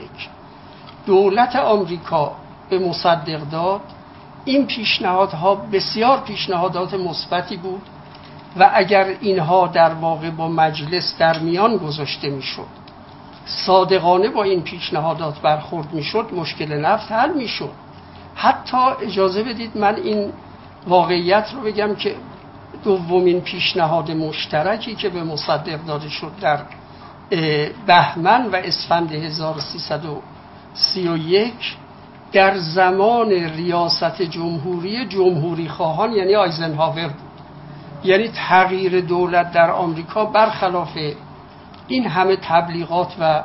دولت آمریکا به مصدق داد این پیشنهادها بسیار پیشنهادات مثبتی بود. و اگر اینها در واقع با مجلس در میان گذاشته می‌شد صادقانه با این پیشنهادات برخورد می‌شد مشکل نفت حل می‌شد. حتی اجازه بدید من این واقعیت رو بگم که دومین پیشنهاد مشترکی که به مصدق داده شد در بهمن و اسفند 1331 در زمان ریاست جمهوری جمهوری خواهان یعنی آیزنهاور بود. یعنی تغییر دولت در آمریکا برخلاف این همه تبلیغات و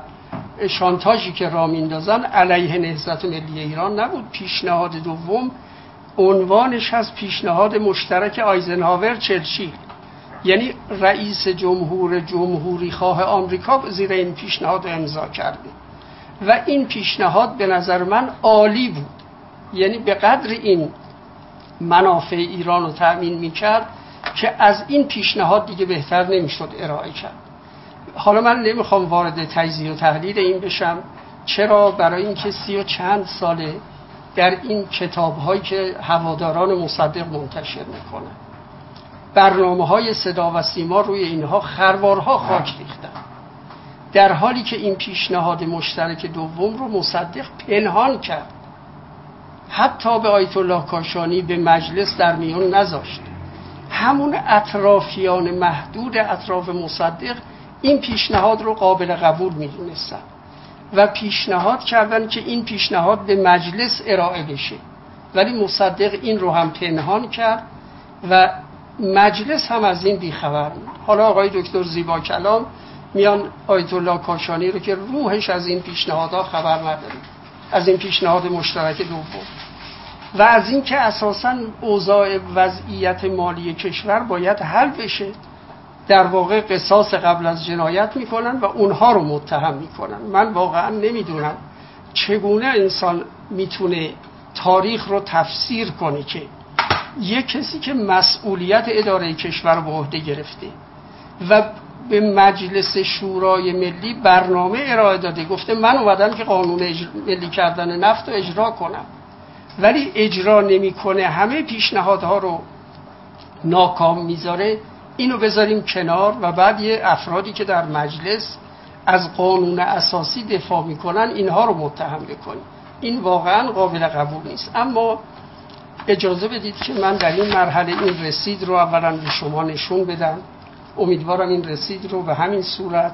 شانتاژی که را میندازن علیه نهضت ملی ایران نبود. پیشنهاد دوم عنوانش از پیشنهاد مشترک آیزنهاور چرچیل یعنی رئیس جمهور جمهوری خواه آمریکا زیر این پیشنهاد امضا کرده. و این پیشنهاد به نظر من عالی بود. یعنی به قدر این منافع ایران رو تأمین می‌کرد که از این پیشنهاد دیگه بهتر نمی‌شد ارائه کرد. حالا من نمی‌خوام وارد تجزیه و تحلیل این بشم. چرا؟ برای اینکه سی و چند ساله در این کتاب هایی که هواداران مصدق منتشر می‌کنن. برنامه های صدا و سیما روی اینها خروارها خاک ریختن. در حالی که این پیشنهاد مشترک دوم رو مصدق پنهان کرد. حتی به آیت الله کاشانی به مجلس در میان نذاشت. همون اطرافیان محدود اطراف مصدق این پیشنهاد رو قابل قبول می‌دونستن. و پیشنهاد کردن که این پیشنهاد به مجلس ارائه بشه. ولی مصدق این رو هم پنهان کرد و مجلس هم از این بیخبر بود. حالا آقای دکتر زیبا کلام میان آیت الله کاشانی رو که روحش از این پیشنهادها خبر نداره. از این پیشنهاد مشترک دوم. و از اینکه اساسا اوضاع وضعیت مالی کشور باید حل بشه در واقع قصاص قبل از جنایت می‌کنن و اونها رو متهم می‌کنن. من واقعا نمی‌دونم چگونه انسان می‌تونه تاریخ رو تفسیر کنه که یک کسی که مسئولیت اداره کشور رو به عهده گرفته و به مجلس شورای ملی برنامه ارائه داده گفته من اومدم که قانون ملی کردن نفت رو اجرا کنم. ولی اجرا نمی‌کنه. همه پیشنهادها رو ناکام می‌ذاره. اینو بذاریم کنار و بعد یه افرادی که در مجلس از قانون اساسی دفاع می‌کنن اینها رو متهم بکنیم. این واقعا قابل قبول نیست. اما اجازه بدید که من در این مرحله این رسید رو اولا به شما نشون بدم. امیدوارم این رسید رو به همین صورت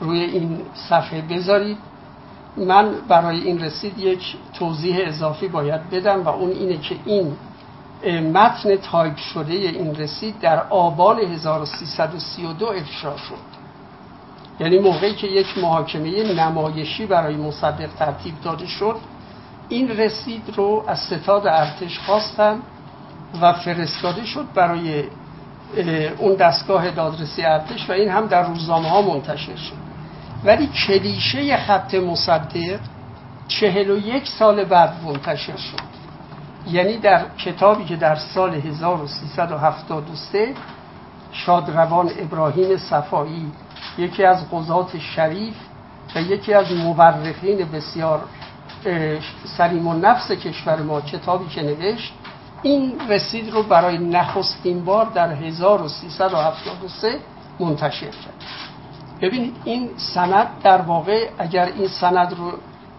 روی این صفحه بذارید. من برای این رسید یک توضیح اضافی باید بدم و اون اینه که این متن تایپ شده این رسید در آبان 1332 افشا شد. یعنی موقعی که یک محاکمه نمایشی برای مصدق ترتیب داده شد این رسید رو از ستاد ارتش خواستن و فرستاده شد برای اون دستگاه دادرسی ارتش و این هم در روزنامه ها منتشر شد. ولی کلیشه خط مصدق چهل و یک سال بعد منتشر شد. یعنی در کتابی که در سال 1373 شادروان ابراهیم صفایی یکی از قضات شریف و یکی از مورخین بسیار سلیم و نفس کشور ما کتابی که نوشت این رسید رو برای نخستین بار در 1373 منتشر کرد. ببینید این سند در واقع اگر این سند رو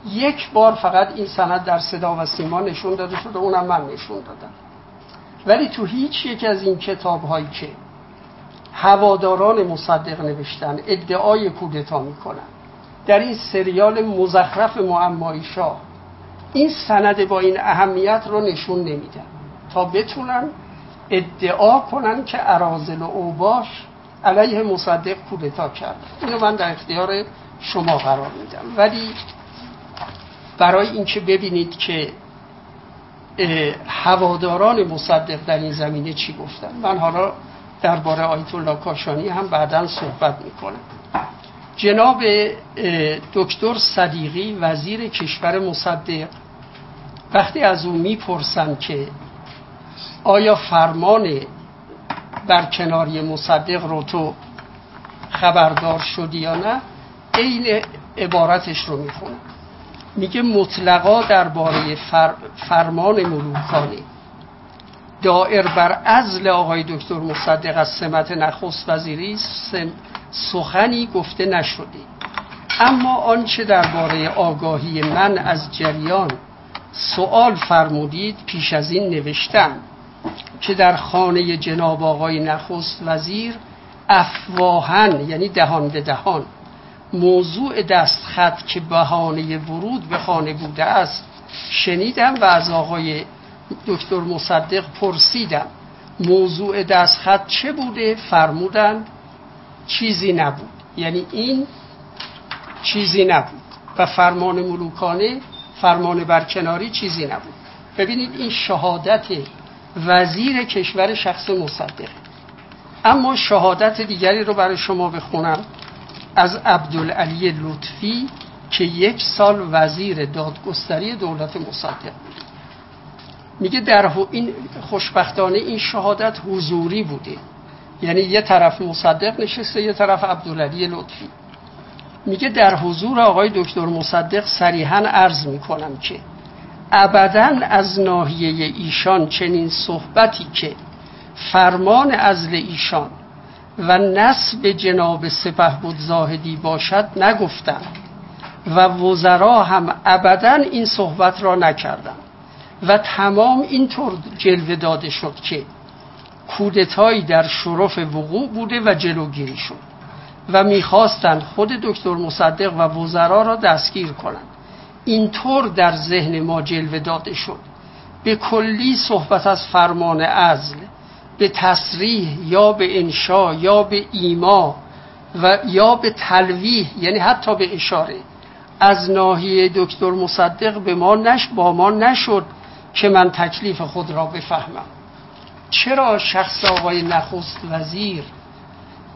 یک بار فقط این سند در صدا و سیما نشون داده شده اونم من نشون دادم. ولی تو هیچ یک از این کتاب هایی که هواداران مصدق نوشتن ادعای کودتا می‌کنن در این سریال مزخرف معمایی شاه این سند با این اهمیت رو نشون نمیدن. تا بتونن ادعا کنن که ارازل و اوباش علیه مصدق کودتا کرد. اینو من در اختیار شما قرار میدم. ولی برای اینکه ببینید که هواداران مصدق در این زمینه چی گفتن. من حالا درباره آیت الله کاشانی هم بعدا صحبت می‌کنم. جناب دکتر صدیقی وزیر کشور مصدق وقتی از او می‌پرسند که آیا فرمان برکناری مصدق رو تو خبردار شدی یا نه عین عبارتش رو می‌خونه. میگه مطلقا درباره فر فرمان ملوکانه دائر بر ازل آقای دکتر مصدق از سمت نخست وزیری سخنی گفته نشده اما آنچه درباره آگاهی من از جریان سوال فرمودید پیش از این نوشتم. که در خانه جناب آقای نخست وزیر افواهن یعنی دهان به دهان موضوع دستخط که بهانه ورود به خانه بوده است شنیدم و از آقای دکتر مصدق پرسیدم موضوع دستخط چه بوده؟ فرمودند چیزی نبود. یعنی این چیزی نبود. و فرمان ملوکانه فرمان برکناری چیزی نبود. ببینید این شهادت وزیر کشور شخص مصدق. اما شهادت دیگری رو برای شما بخونم. از عبدالعلی لطفی که یک سال وزیر دادگستری دولت مصدق. میگه در این خوشبختانه این شهادت حضوری بوده. یعنی یه طرف مصدق نشسته یه طرف عبدالعلی لطفی. میگه در حضور آقای دکتر مصدق صریحا عرض می‌کنم که ابدا از ناحیه ایشان چنین صحبتی که فرمان ازل ایشان و نسب جناب سپه بود زاهدی باشد نگفتم و وزرا هم ابدا این صحبت را نکردم و تمام اینطور جلوه داده شد که کودتایی در شرف وقوع بوده و جلوگیری شد و می‌خواستند خود دکتر مصدق و وزرا را دستگیر کنند. اینطور در ذهن ما جلوه داده شد. به کلی صحبت از فرمان ازل به تصریح یا به انشا یا به ایما و یا به تلویح یعنی حتی به اشاره. از ناحیه دکتر مصدق به ما نش با ما نشد که من تکلیف خود را بفهمم. چرا شخص آقای نخست وزیر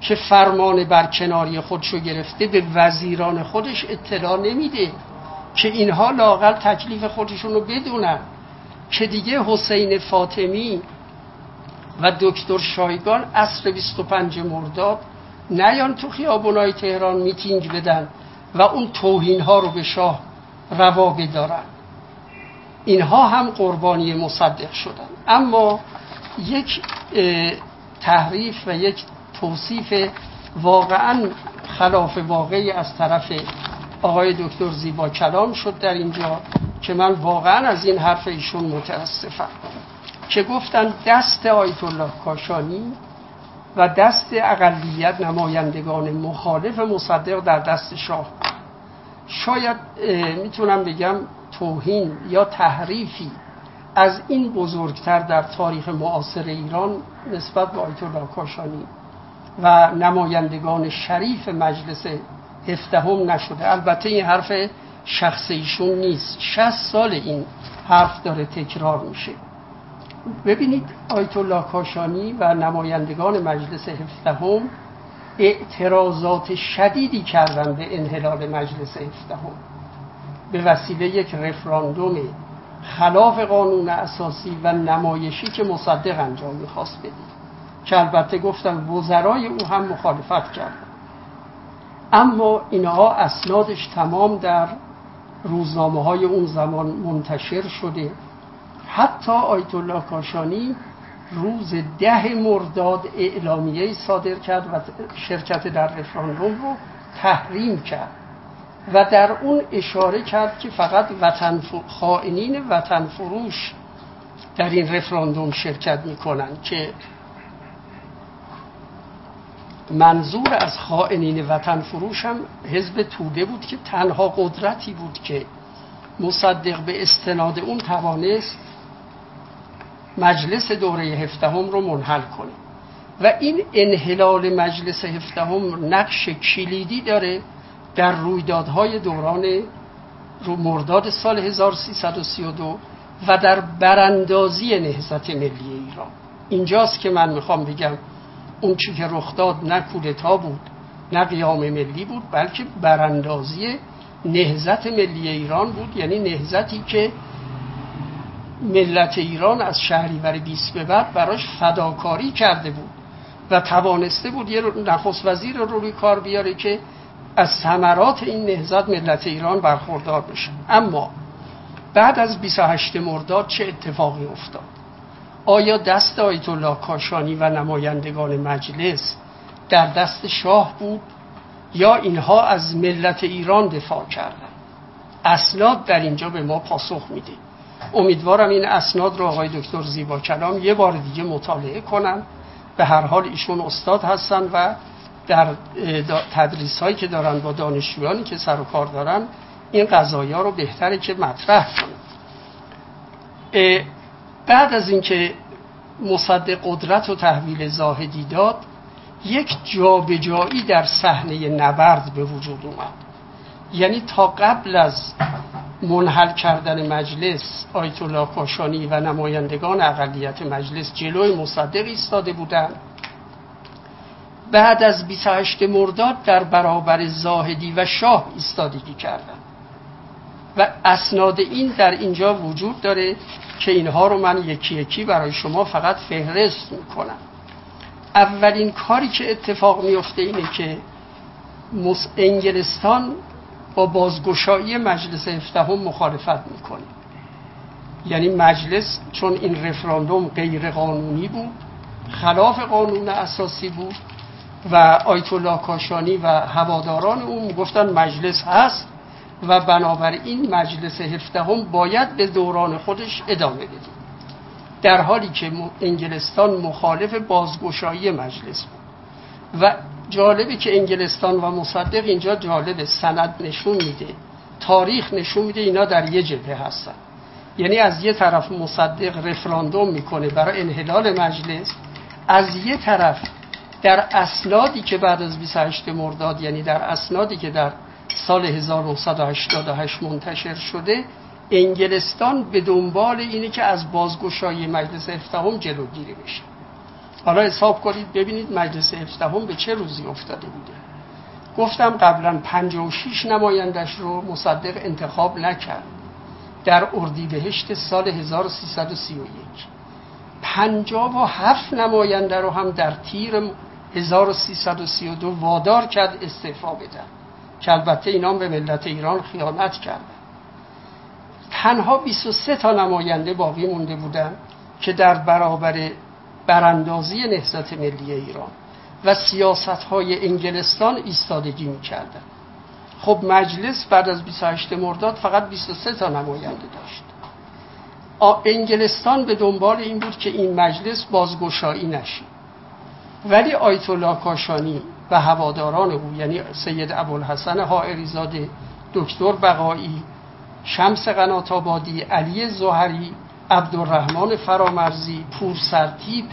که فرمان بر کناری خودشو گرفته به وزیران خودش اطلاع نمیده؟ که اینها لاقل تکلیف خودشون رو بدونن. که دیگه حسین فاطمی و دکتر شایگان عصر 25 مرداد نیان تو خیابونای تهران میتینگ بدن و اون توهین ها رو به شاه روا بدارن. اینها هم قربانی مصدق شدن. اما یک تحریف و یک توصیف واقعا خلاف واقعی از طرف آقای دکتر زیبا کلام شد در اینجا که من واقعا از این حرف ایشون متاسفم. که گفتن دست آیت الله کاشانی و دست اقلیت نمایندگان مخالف مصدق در دست شاه. شاید می‌تونم بگم توهین یا تحریفی از این بزرگتر در تاریخ معاصر ایران نسبت به آیت الله کاشانی و نمایندگان شریف مجلس هفدهم نشده. البته این حرف شخص ایشون نیست. 60 سال این حرف داره تکرار میشه. ببینید آیت الله کاشانی و نمایندگان مجلس هفدهم اعتراضات شدیدی کردن به انحلال مجلس هفدهم. به وسیله یک رفراندوم خلاف قانون اساسی و نمایشی که مصدق انجام می‌خواست بدید. که البته گفتم وزرای او هم مخالفت کردن اما اینها اسنادش تمام در روزنامه های اون زمان منتشر شده. حتی آیت الله کاشانی روز ده مرداد اعلامیه صادر کرد و شرکت در رفراندوم رو تحریم کرد و در اون اشاره کرد که فقط وطن خائنین وطن فروش در این رفراندوم شرکت می‌کنن که منظور از خائنین وطن فروش هم حزب توده بود که تنها قدرتی بود که مصدق به استناد اون توانست مجلس دوره هفدهم رو منحل کنه. و این انحلال مجلس هفدهم نقش کلیدی داره در رویدادهای دوران رو مرداد سال 1332 و در براندازی نهضت ملی ایران. اینجاست که من می‌خوام بگم اون چی که رخ داد نه کودتا بود نه قیام ملی بود بلکه براندازی نهزت ملی ایران بود. یعنی نهزتی که ملت ایران از شهریور 20 به بعد براش فداکاری کرده بود و توانسته بود یه نخست وزیر رو روی کار بیاره که از ثمرات این نهزت ملت ایران برخوردار بشه. اما بعد از 28 مرداد چه اتفاقی افتاد؟ آیا دست آیت الله کاشانی و نمایندگان مجلس در دست شاه بود یا اینها از ملت ایران دفاع کردند؟ اسناد در اینجا به ما پاسخ میده. امیدوارم این اسناد رو آقای دکتر زیبا کلام یه بار دیگه مطالعه کنن. به هر حال ایشون استاد هستن و در تدریس هایی که دارن با دانشجویانی که سر و کار دارن این قضایی رو بهتره که مطرح کنن. بعد از اینکه مصدق قدرت و تحویل زاهدی داد یک جابجایی در صحنه نبرد به وجود اومد. یعنی تا قبل از منحل کردن مجلس آیت الله کاشانی و نمایندگان اقلیت مجلس جلوی مصدق ایستاده بودند. بعد از 28 مرداد در برابر زاهدی و شاه ایستادگی کردند. و اسناد این در اینجا وجود داره که اینها رو من یکی یکی برای شما فقط فهرست می‌کنم. اولین کاری که اتفاق میفته اینه که انگلستان با بازگشایی مجلس هفدهم مخالفت می‌کنه. یعنی مجلس چون این رفراندوم غیر قانونی بود خلاف قانون اساسی بود و آیت الله کاشانی و هواداران اون گفتن مجلس هست. و بنابراین مجلس هفدهم باید به دوران خودش ادامه بده. در حالی که انگلستان مخالف بازگشایی مجلس بود. و جالبه که انگلستان و مصدق اینجا جالب سند نشون میده. تاریخ نشون میده اینا در یه جبهه هستن. یعنی از یه طرف مصدق رفراندوم می‌کنه برای انحلال مجلس از یه طرف در اسنادی که بعد از 28 مرداد یعنی در اسنادی که در سال 1988 منتشر شده. انگلستان به دنبال اینه که از بازگشایی مجلس هفدهم جلوگیری بشه. حالا حساب کنید ببینید مجلس هفدهم به چه روزی افتاده بوده. گفتم قبلا 56 نمایندش رو مصدق انتخاب نکرد. در اردیبهشت سال 1331 پنجاب و هفت نماینده رو هم در تیر 1332 وادار کرد استعفا بدن. که البته اینا به ملت ایران خیانت کردن. تنها 23 تا نماینده باقی مونده بودن که در برابر براندازی نهضت ملی ایران و سیاست های انگلستان ایستادگی می‌کردن. خب مجلس بعد از 28 مرداد فقط 23 تا نماینده داشت. انگلستان به دنبال این بود که این مجلس بازگشایی نشه. ولی آیت الله کاشانی و هواداران او یعنی سید ابوالحسن حائریزاده دکتر بقایی شمس قنات آبادی علی زهری عبدالرحمن فرامرزی پور سرتیب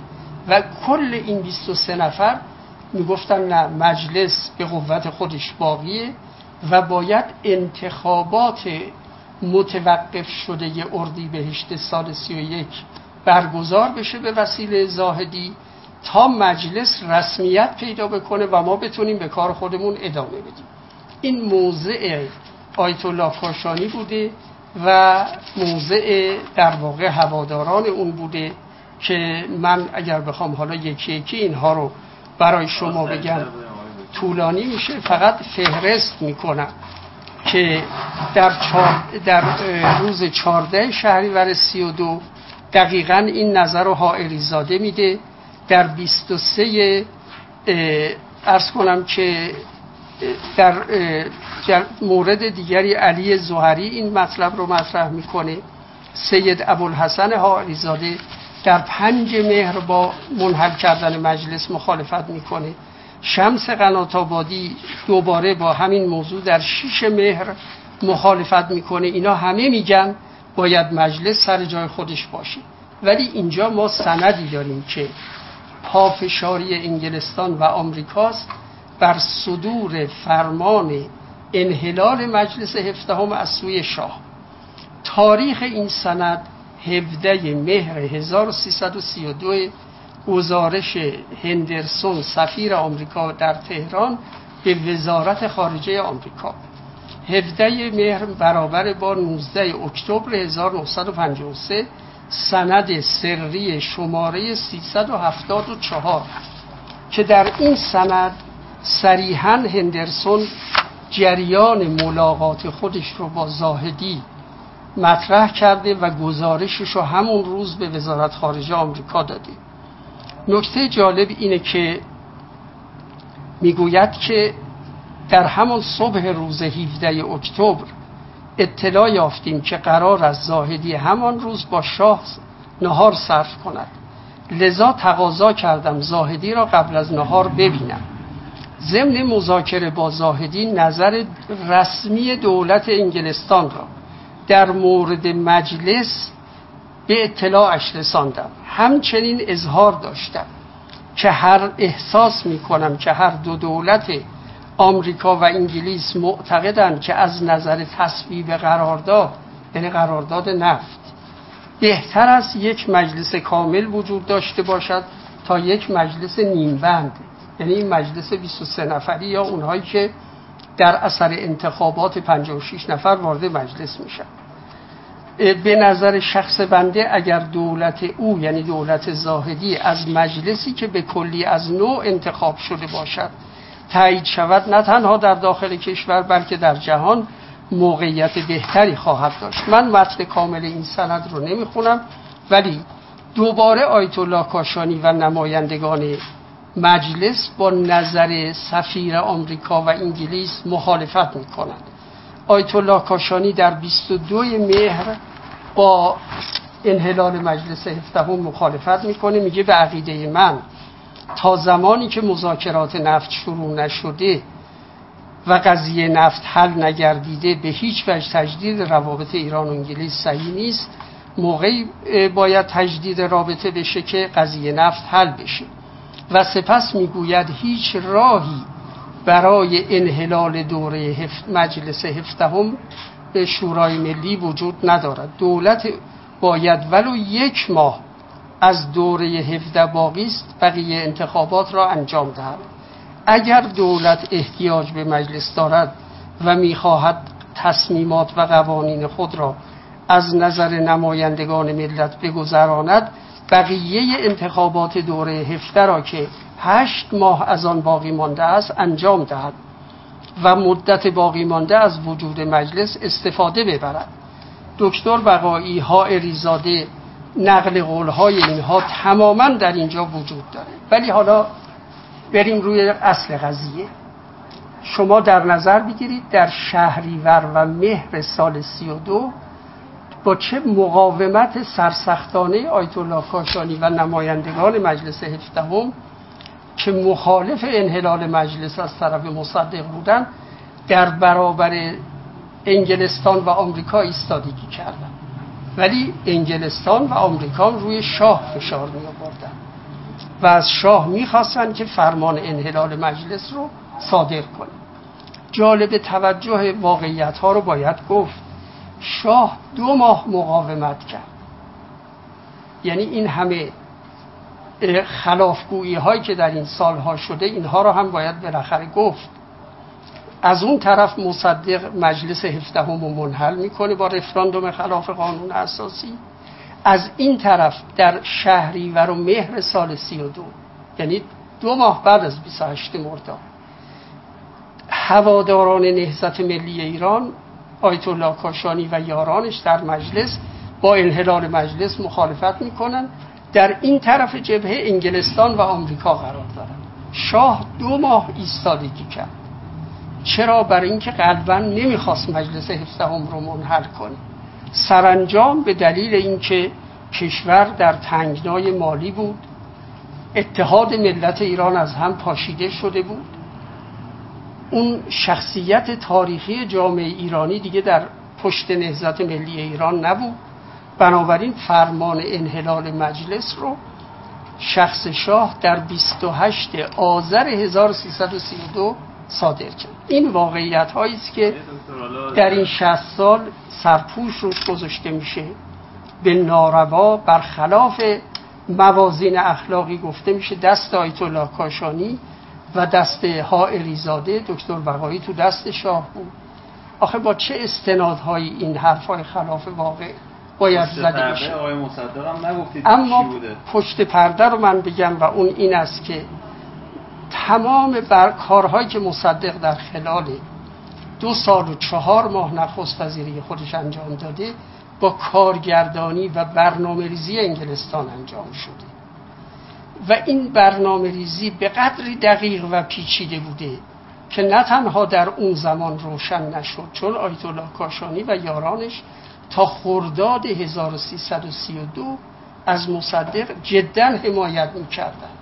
و کل این 23 نفر می‌گفتن نه مجلس به قوت خودش باقیه و باید انتخابات متوقف شده اردی بهشت سال 31 برگزار بشه به وسیله زاهدی. تا مجلس رسمیت پیدا بکنه و ما بتونیم به کار خودمون ادامه بدیم. این موضع آیت الله کاشانی بوده و موضع در واقع هواداران اون بوده که من اگر بخوام حالا یکی یکی اینها رو برای شما بگم طولانی میشه. فقط فهرست می‌کنم که در, در روز چارده شهریور سی و دو دقیقا این نظر رو حائری زاده میده. در 23 ارز کنم که در مورد دیگری علی زهری این مطلب رو مطرح می‌کنه. سید ابوالحسن حائریزاده در پنج مهر با منحل کردن مجلس مخالفت می‌کنه. شمس قنات آبادی دوباره با همین موضوع در شیش مهر مخالفت می‌کنه. اینا همه میگن باید مجلس سر جای خودش باشه. ولی اینجا ما سندی داریم که پافشاری انگلستان و آمریکاست بر صدور فرمان انحلال مجلس هفدهم از سوی شاه. تاریخ این سند 17 مهر 1332 گزارش هندرسون سفیر آمریکا در تهران به وزارت خارجه آمریکا. 17 مهر برابر با 19 اکتبر 1953 سند سری شماره 374 که در این سند صریحا هندرسون جریان ملاقات خودش رو با زاهدی مطرح کرده و گزارشش رو همون روز به وزارت خارجه آمریکا داده. نکته جالب اینه که می‌گوید که در همون صبح روز 17 اکتبر اطلاع یافتیم که قرار از زاهدی همان روز با شاه نهار صرف کند. لذا تقاضا کردم زاهدی را قبل از نهار ببینم. ضمن مذاکره با زاهدی نظر رسمی دولت انگلستان را در مورد مجلس به اطلاعش رساندم. همچنین اظهار داشتم که هر احساس می کنم که هر دو دولت آمریکا و انگلیس معتقدند که از نظر تصویب قرارداد یعنی قرارداد نفت بهتر است یک مجلس کامل وجود داشته باشد تا یک مجلس نیمبند. یعنی این مجلس 23 نفری یا اونهایی که در اثر انتخابات 56 نفر وارد مجلس میشن. به نظر شخص بنده اگر دولت او یعنی دولت زاهدی از مجلسی که به کلی از نوع انتخاب شده باشد تایید شود نه تنها در داخل کشور بلکه در جهان موقعیت بهتری خواهد داشت. من متن کامل این سند رو نمی‌خونم ولی دوباره آیت الله کاشانی و نمایندگان مجلس با نظر سفیر آمریکا و انگلیس مخالفت می‌کنند. آیت الله کاشانی در 22 مهر با انحلال مجلس هفدهم مخالفت می‌کنه میگه به عقیده من تا زمانی که مذاکرات نفت شروع نشده و قضیه نفت حل نگردیده به هیچ وجه تجدید روابط ایران و انگلیس صحیح نیست. موقعی باید تجدید رابطه بشه که قضیه نفت حل بشه. و سپس می‌گوید هیچ راهی برای انحلال دوره مجلس هفدهم شورای ملی وجود ندارد. دولت باید ولو یک ماه از دوره هفده باقی است بقیه انتخابات را انجام دهد. اگر دولت احتیاج به مجلس دارد و می‌خواهد تصمیمات و قوانین خود را از نظر نمایندگان ملت بگذراند بقیه انتخابات دوره هفته را که هشت ماه از آن باقی مانده است انجام دهد و مدت باقی مانده از وجود مجلس استفاده ببرد. دکتر بقایی ها اریزاده نقل قولهای اینها تماما در اینجا وجود داره. ولی حالا بریم روی اصل قضیه. شما در نظر بگیرید در شهریور و مهر سال سی و دو با چه مقاومت سرسختانه آیت الله کاشانی و نمایندگان مجلس هفدهم که مخالف انحلال مجلس از طرف مصدق بودن در برابر انگلستان و آمریکا ایستادگی کردن ولی انگلستان و آمریکا روی شاه فشار می آوردن و از شاه می‌خواستن که فرمان انحلال مجلس رو صادر کنه. جالب توجه واقعیت ها رو باید گفت. شاه دو ماه مقاومت کرد. یعنی این همه خلافگویی هایی که در این سالها شده اینها رو هم باید بالاخره گفت. از اون طرف مصدق مجلس هفدهم رو منحل می‌کنه با رفراندوم خلاف قانون اساسی. از این طرف در شهری و مهر سال سی و دو یعنی دو ماه بعد از 28 مرداد هواداران نهزت ملی ایران آیت الله کاشانی و یارانش در مجلس با انحلال مجلس مخالفت می‌کنن. در این طرف جبهه انگلستان و آمریکا قرار دارن. شاه دو ماه ایستادگی کرد. چرا برای اینکه قلبا نمی‌خواست مجلس هفدهم رو منحل کنه؟ سرانجام به دلیل اینکه کشور در تنگنای مالی بود اتحاد ملت ایران از هم پاشیده شده بود. اون شخصیت تاریخی جامعه ایرانی دیگه در پشت نهزت ملی ایران نبود. بنابراین فرمان انحلال مجلس رو شخص شاه در 28 آذر 1332 صادر کرد. این واقعیت هایی است که در این 60 سال سرپوش روش گذاشته میشه. به ناروا برخلاف موازین اخلاقی گفته میشه دست آیت الله کاشانی و دست ها اریزاده دکتر بقایی تو دست شاه بود. آخه با چه استنادهایی این حرفای خلاف واقع باید زده بشه؟ اما پشت پرده رو من بگم و اون این است که تمام بر کارهایی که مصدق در خلال دو سال و چهار ماه نخست وزیری خودش انجام داده با کارگردانی و برنامه ریزی انگلستان انجام شده. و این برنامه ریزی به قدری دقیق و پیچیده بوده که نه تنها در اون زمان روشن نشد چون آیت الله کاشانی و یارانش تا خرداد 1332 از مصدق جدا حمایت می‌کردن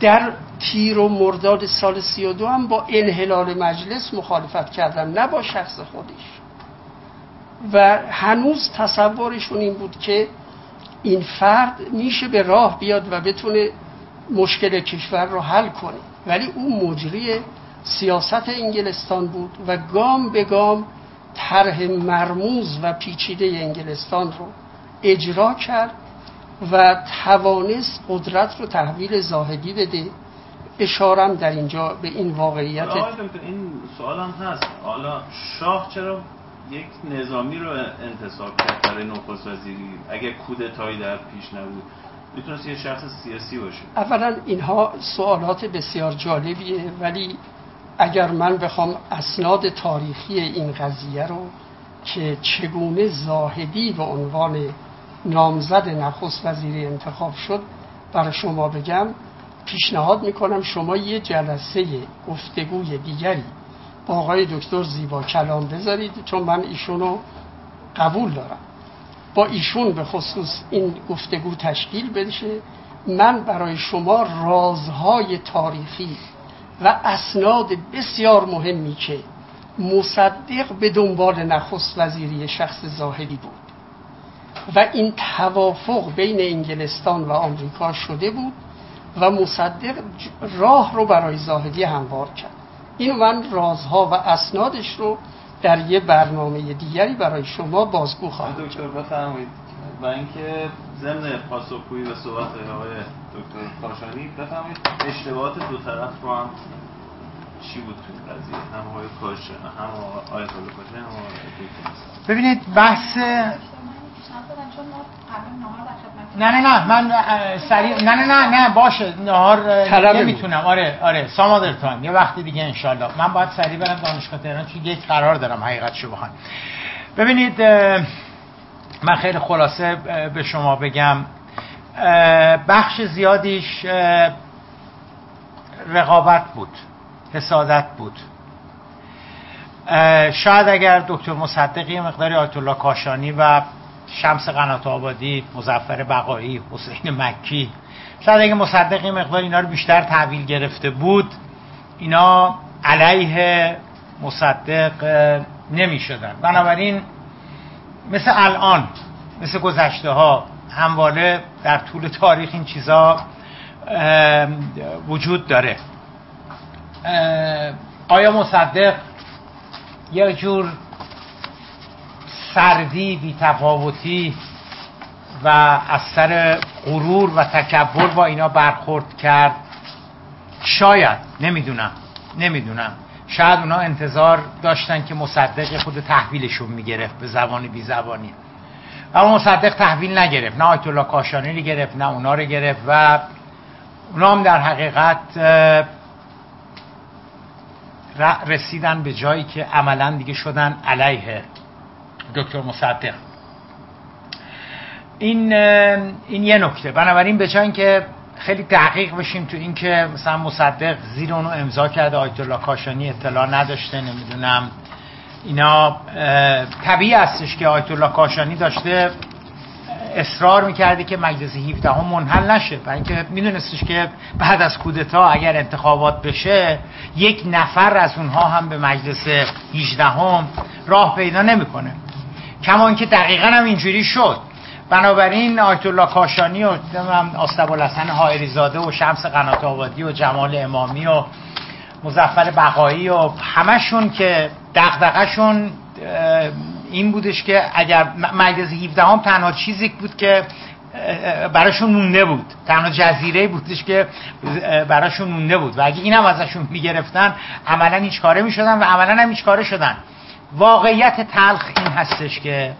در تیر و مرداد سال 32 هم با انحلال مجلس مخالفت کردن نه با شخص خودش. و هنوز تصورشون این بود که این فرد میشه به راه بیاد و بتونه مشکل کشور رو حل کنه. ولی اون مجری سیاست انگلستان بود و گام به گام طرح مرموز و پیچیده انگلستان رو اجرا کرد. و توانست قدرت رو تحویل زاهدی بده. اشارم در اینجا به این واقعیت. این سوال هم هست. حالا شاه چرا یک نظامی رو انتصاب کرد برای نخست وزیری؟ اگر کودتایی در پیش نبود می‌تونست یه شخص سیاسی باشه. اولا اینها سوالات بسیار جالبیه ولی اگر من بخوام اسناد تاریخی این قضیه رو که چگونه زاهدی به عنوان نامزد نخست وزیری انتخاب شد برای شما بگم پیشنهاد می‌کنم شما یه جلسه گفتگوی دیگری با آقای دکتر زیبا کلام بذارید چون من ایشونو قبول دارم. با ایشون به خصوص این گفتگو تشکیل بشه. من برای شما رازهای تاریخی و اسناد بسیار مهمی که مصدق به دنبال نخست وزیری شخص زاهدی بود. و این توافق بین انگلستان و آمریکا شده بود و مصدق راه رو برای زاهدی هموار کرد. این من رازها و اسنادش رو در یه برنامه دیگری برای شما بازگو خواهم دکتر بفرمایید. و اینکه ضمن پاسخگویی به صحبت آقای دکتر کاشانی بفرمایید اشتباهات دو طرف رو هم چی بود تو قضیه؟ هم آقای کاش هم آقای کاشانی هم آقای ببینید بحث نه نه نه من سریع نه نه نه نه باشه نهار نمی‌تونم. آره آره سامادر تایم یه وقتی دیگه انشالله من باید سریع برم دانشگاه تهران چون یک قرار دارم حقیقت شو بخوام. ببینید من خیلی خلاصه به شما بگم. بخش زیادیش رقابت بود حسادت بود. شاید اگر دکتر مصدقی مقداری آیت الله کاشانی و شمس قنات آبادی مزفر بقایی حسین مکی. شاید اگه مصدقی مقدار اینا رو بیشتر تحویل گرفته بود اینا علیه مصدق نمی شدن بنابراین مثل الان مثل گذشته ها همواره در طول تاریخ این چیزا وجود داره. آیا مصدق یه جور سردی بی تفاوتی و از سر غرور و تکبر با اینا برخورد کرد. شاید نمی‌دونم نمی‌دونم. شاید اونا انتظار داشتن که مصدق خود تحویلشون می‌گرفت به زبان بی زبانی. اما مصدق تحویل نگرفت نه آیت الله کاشانی گرفت نه اونا رو گرفت و اونا هم در حقیقت رسیدن به جایی که عملا دیگه شدن علیه دکتر مصدق. این این یه نکته. بنابراین جای که خیلی دقیق بشیم تو اینکه مثلا مصدق زیر اونو امضا کرده آیت الله کاشانی اطلاع نداشته نمی‌دونم. اینا طبیعی هستش که آیت الله کاشانی داشته اصرار می‌کرده که مجلس 17 هم منحل نشه. برای اینکه میدونستش که بعد از کودتا اگر انتخابات بشه یک نفر از اونها هم به مجلس 18 هم راه پیدا نمی‌کنه. کمان که دقیقا هم اینجوری شد. بنابراین آیت الله کاشانی و آستبالحسن حائری زاده و شمس قنات آبادی و جمال امامی و مزفر بقایی و همشون که دغدغه‌شون این بودش که اگر مجلس 17 هم تنها چیزی بود که براشون مونده بود. تنها جزیره بودش که براشون مونده بود. و اگه اینم ازشون می‌گرفتن عملا هیچ کاره می‌شدن و عملا هم هیچ کاره شدن. واقعیت تلخ این هستش که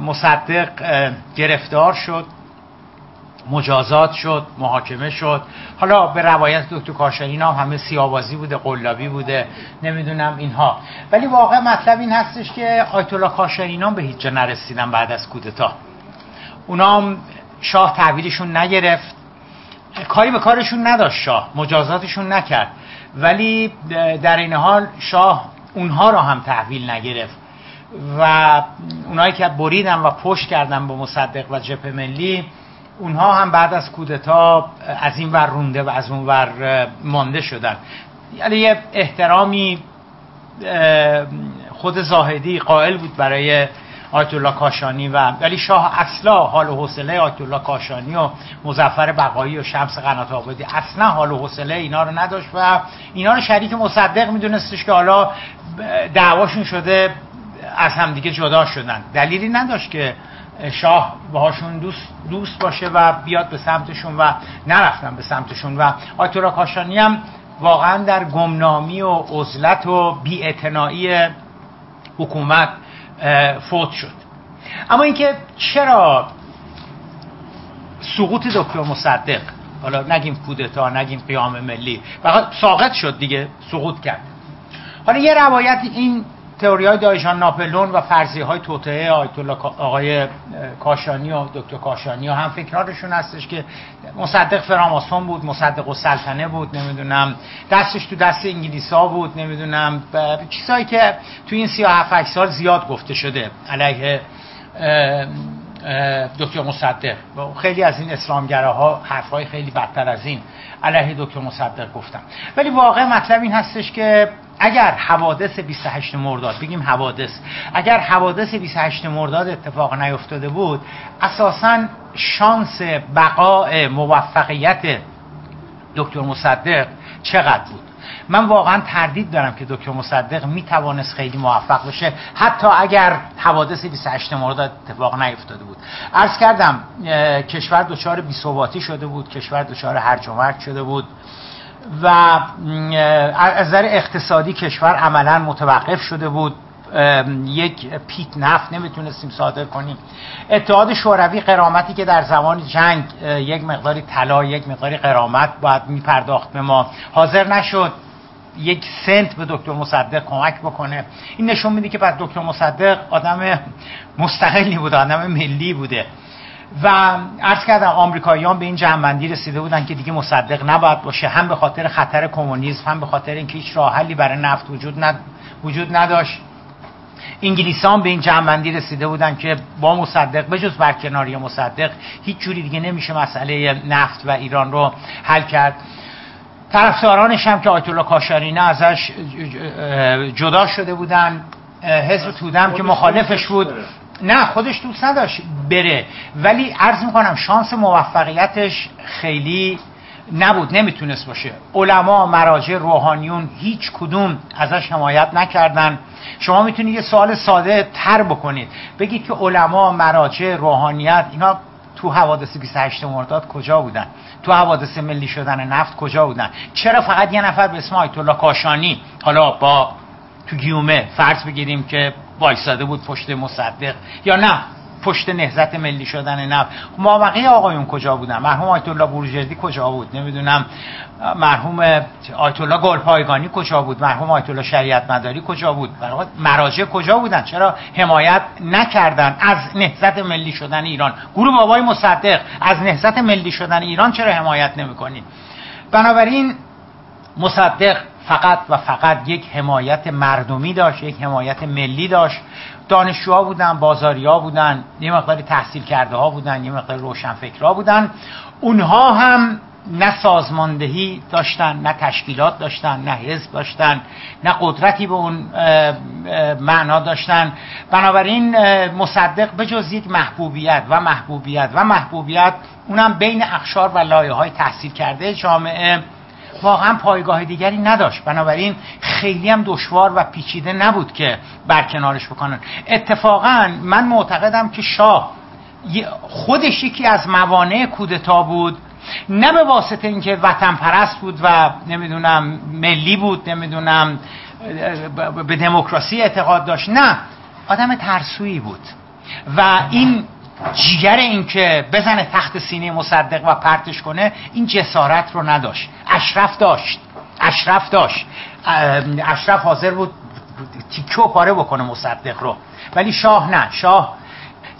مصدق گرفتار شد مجازات شد محاکمه شد. حالا به روایت دکتر کاشانی هم همه سیابازی بوده قلابی بوده نمی‌دونم اینها. ولی واقع مطلب این هستش که آیت الله کاشانی به هیچ جا نرسیدن بعد از کودتا. اونا هم شاه تحویلشون نگرفت. کاری به کارشون نداشت شاه مجازاتشون نکرد. ولی در این حال شاه اونها را هم تحویل نگرفت. و اونایی که بریدن و پشت کردن به مصدق و جبهه ملی اونها هم بعد از کودتا از این ور رونده و از اون ور مانده شدن. یعنی یه احترامی خود زاهدی قائل بود برای آیت الله کاشانی و ولی شاه اصلا حال و حوصله آیت الله کاشانی و مزفر بقایی و شمس قنات آبادی اصلا حال و حوصله اینا رو نداشت و اینا رو شریک مصدق میدونستش که حالا دعواشون شده از همدیگه جدا شدن. دلیلی نداشت که شاه باهاشون دوست, دوست باشه و بیاد به سمتشون و نرفتن به سمتشون و آیت الله کاشانی هم واقعا در گمنامی و عزلت و بی‌اعتنایی حکومت فوت شد. اما اینکه چرا سقوط دکتر مصدق حالا نگیم کودتا نگیم قیام ملی فقط ساقط شد دیگه سقوط کرد. حالا یه روایت این تئوری های دایشان ناپلون و فرضی های توطعه آقای کاشانی و دکتر کاشانی و هم فکرارشون هستش که مصدق فراماسون بود مصدق و سلطنه بود نمی‌دونم دستش تو دست انگلیس ها بود نمی‌دونم چیزهایی که تو این 37 سال زیاد گفته شده علیه دکتر مصدق. خیلی از این اسلامگراها حرفهای خیلی بدتر از این علیه دکتر مصدق گفتم ولی واقع مطلب این هستش که اگر حوادث 28 مرداد بگیم حوادث اگر حوادث 28 مرداد اتفاق نیفتاده بود اساسا شانس بقاء موفقیت دکتر مصدق چقدر بود؟ من واقعا تردید دارم که دکتر مصدق می توانست خیلی موفق بشه حتی اگر حوادث 28 مرداد اتفاق نیفتاده بود. عرض کردم کشور دچار بی‌ثباتی شده بود کشور دچار هرج و مرج شده بود. و از نظر اقتصادی کشور عملا متوقف شده بود. یک پیت نفت نمی‌تونستیم صادر کنیم. اتحاد شوروی قرامتی که در زمان جنگ یک مقداری طلا یک مقداری قرامت باید میپرداخت به ما. حاضر نشد یک سنت به دکتر مصدق کمک بکنه. این نشون میده که بعد دکتر مصدق آدم مستقلی بوده آدم ملی بوده. و عرض کردم آمریکاییان به این جنبندی رسیده بودن که دیگه مصدق نباید باشه هم به خاطر خطر کمونیسم هم به خاطر اینکه هیچ راه حلی برای نفت وجود, ند... وجود نداشت. انگلیسان به این جنبندی رسیده بودن که با مصدق بجز برکناری مصدق هیچ جوری دیگه نمیشه مسئله نفت و ایران رو حل کرد. طرفدارانش هم که آیت الله کاشانی ازش جدا شده بودن. حزب تودم که مخالفش بود. نه خودش دوست نداشت بره. ولی عرض می‌کنم شانس موفقیتش خیلی نبود نمی‌تونست باشه. علما مراجع روحانیون هیچ کدوم ازش حمایت نکردن. شما می‌تونید یه سوال ساده تر بکنید. بگید که علما مراجع روحانیت اینا تو حوادث 28 مرداد کجا بودن؟ تو حوادث ملی شدن نفت کجا بودن؟ چرا فقط یه نفر به اسم آیت الله کاشانی؟ حالا با تو گیومه فرض بگیریم که وایساده بود پشت مصدق. یا نه پشت نهزت ملی شدن نفت. ما بقیه آقایون کجا بودن؟ مرحوم آیت الله بروجردی کجا بود؟ نمی‌دونم. مرحوم آیت الله گلپایگانی کجا بود؟ مرحوم آیت الله شریعت مداری کجا بود؟ مراجع کجا بودن؟ چرا حمایت نکردن؟ از نهزت ملی شدن ایران. گروه بابای مصدق از نهزت ملی شدن ایران چرا حمایت نمی‌کنید بنابراین مصدق فقط و فقط یک حمایت مردمی داشت یک حمایت ملی داشت. دانشجوها بودن بازاریا بودن یه مقداری تحصیل کرده ها بودن یه مقدار روشنفکرها بودن. اونها هم نه سازماندهی داشتن نه تشکیلات داشتن نه حزب داشتن نه قدرتی به اون معنا داشتن. بنابراین مصدق به جز یک محبوبیت و محبوبیت و محبوبیت اونم بین اخشار و لایه های تحصیل کرده جامعه واقعا پایگاه دیگری نداشت. بنابراین خیلی هم دشوار و پیچیده نبود که برکنارش بکنن. اتفاقا من معتقدم که شاه خودش یکی از موانع کودتا بود. نه به واسطه اینکه وطن پرست بود و نمی‌دونم ملی بود نمی‌دونم به دموکراسی اعتقاد داشت. نه آدم ترسویی بود. و این جیگر این که بزنه تخت سینه مصدق و پرتش کنه این جسارت رو نداشت. اشرف داشت. اشرف داشت. اشرف حاضر بود تیکه و پاره بکنه مصدق رو. ولی شاه نه. شاه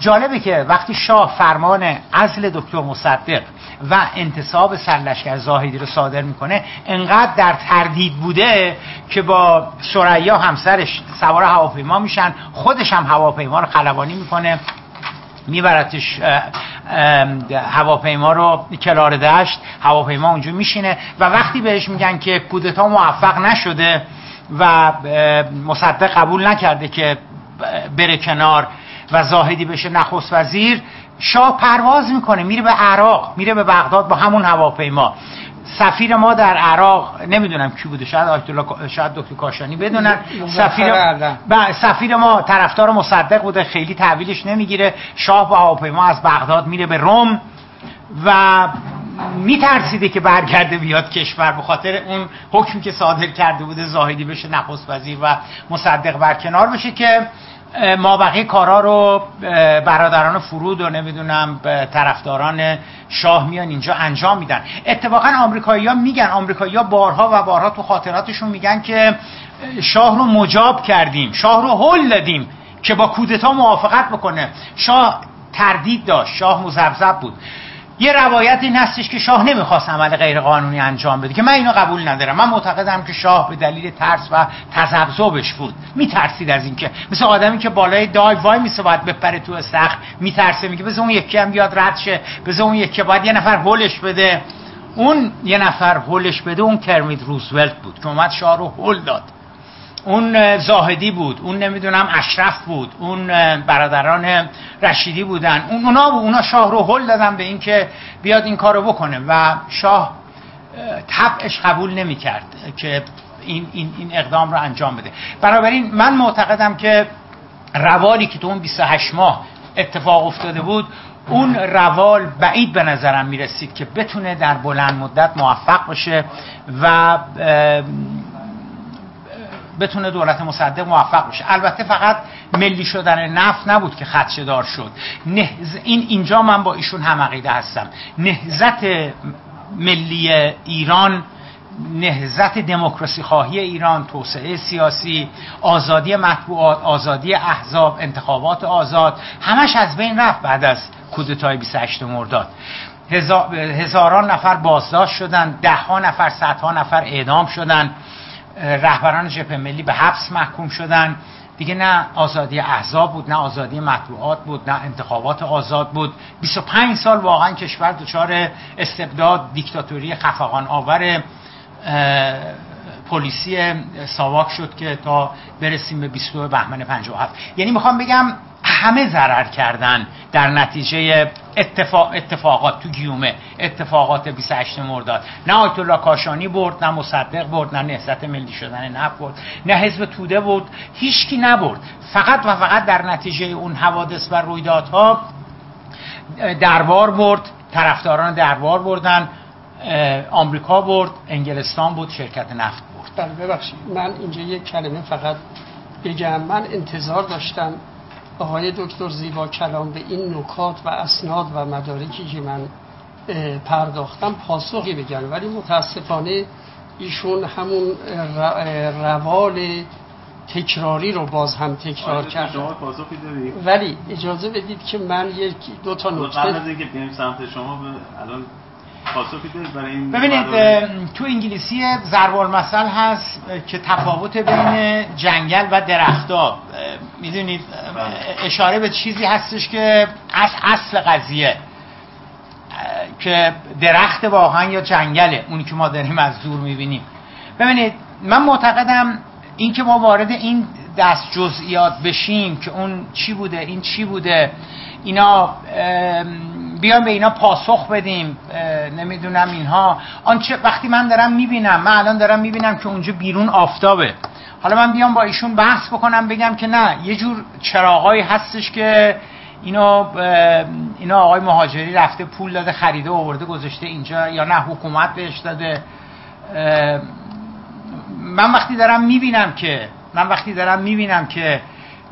جالبه که وقتی شاه فرمان ازل دکتر مصدق و انتصاب سرلشکر زاهدی رو صادر می‌کنه انقدر در تردید بوده که با سریا همسرش سوار هواپیما میشن خودش هم هواپیما رو خلبانی می‌کنه. میبرتش هواپیما رو کلار دشت هواپیما اونجا میشینه و وقتی بهش میگن که کودتا موفق نشده و مصدق قبول نکرده که بره کنار و زاهدی بشه نخست وزیر شاه پرواز می‌کنه میره به عراق میره به بغداد با همون هواپیما. سفیر ما در عراق نمی‌دونم کی بوده شاید آیت شاید دکتر کاشانی بدونن. سفیر سفیر ما طرفدار مصدق بوده خیلی تحویلش نمی‌گیره. شاه با هواپیما از بغداد میره به روم و میترسیده که برگرده بیاد کشور به خاطر اون حکمی که صادر کرده بوده زاهدی بشه نخست وزیر و مصدق برکنار بشه که ما بقیه کارا رو برادران فرود و نمی‌دونم طرفداران شاه میان اینجا انجام میدن. اتفاقا آمریکایی ها میگن آمریکایی ها بارها و بارها تو خاطراتشون میگن که شاه رو مجاب کردیم شاه رو هل دادیم که با کودتا موافقت بکنه. شاه تردید داشت شاه مزبزب بود. یه روایت این هستش که شاه نمی‌خواست عمل غیر قانونی انجام بده که من اینو قبول ندارم. من معتقدم که شاه به دلیل ترس و تذبذبش بود. میترسید از اینکه مثل آدمی که بالای دای وای میسه باید بپره تو استخر میترسه میگه بذار اون یکی هم بیاد رد شه بذار اون یکی باید یه نفر هولش بده. اون یه نفر هولش بده اون کرمیت روزولت بود که اومد شاه رو هول داد. اون زاهدی بود اون نمی‌دونم اشرف بود اون برادران رشیدی بودن. اون اونا اونا شاه رو هل دادن به اینکه بیاد این کارو بکنه و شاه طبعش قبول نمی‌کرد که این, این, این اقدام رو انجام بده. بنابراین من معتقدم که روالی که تو اون 28 ماه اتفاق افتاده بود اون روال بعید به نظرم می‌رسید که بتونه در بلند مدت موفق باشه و بتونه دولت مصدق موفق بشه البته فقط ملی شدن نفت نبود که خدشه دار شد این اینجا من با ایشون هم عقیده هستم. نهزت ملی ایران نهزت دموکراسی خواهی ایران توسعه سیاسی آزادی مطبوعات آزادی احزاب انتخابات آزاد همش از بین رفت بعد از کودتای 28 مرداد. هزاران نفر بازداشت شدن ده ها نفر صدها نفر اعدام شدن. رهبران جبهه ملی به حبس محکوم شدن. دیگه نه آزادی احزاب بود نه آزادی مطبوعات بود نه انتخابات آزاد بود. 25 سال واقعا کشور دچار استبداد دیکتاتوری خفقان آور پلیسی ساواک شد که تا برسیم به 22 بهمن 57 یعنی می‌خوام بگم همه ضرر کردن در نتیجه اتفاق اتفاقات تو گیومه اتفاقات 28 مرداد. نه آیت الله کاشانی برد نه مصدق برد نه نهضت ملی شدن نه برد نه حزب توده برد هیچکی نبرد. فقط و فقط در نتیجه اون حوادث و رویدادها دربار برد طرفداران دربار بردن آمریکا برد انگلستان بود شرکت نفت برد. بله ببخشید. من اینجا یک کلمه فقط بگم. من انتظار داشتم آقای دکتر زیبا کلام به این نکات و اسناد و مدارکی که من پرداختم پاسخی بگن. ولی متاسفانه ایشون همون روال تکراری رو باز هم تکرار کرد ولی اجازه بدید که من یک دو تا نکته قبل از اینکه سمت شما الان ببینید تو انگلیسی ضرب مثل هست که تفاوت بین جنگل و درختها. می‌دونید اشاره به چیزی هستش که از اصل قضیه. که درخت واقعا یا جنگله اونی که ما داریم از دور می‌بینیم. ببینید من معتقدم این که ما وارد این دست جزئیات بشیم که اون چی بوده این چی بوده. اینا بیایم به اینا پاسخ بدیم نمی‌دونم اینها. آنچه وقتی من دارم می‌بینم من الان دارم می‌بینم که اونجا بیرون آفتابه. حالا من بیام با ایشون بحث بکنم بگم که نه یه جور چراغایی هستش که اینو اینا آقای مهاجری رفته پول داده خریده و آورده گذاشته اینجا یا نه حکومت بهش داده. من وقتی دارم می‌بینم که من وقتی دارم می‌بینم که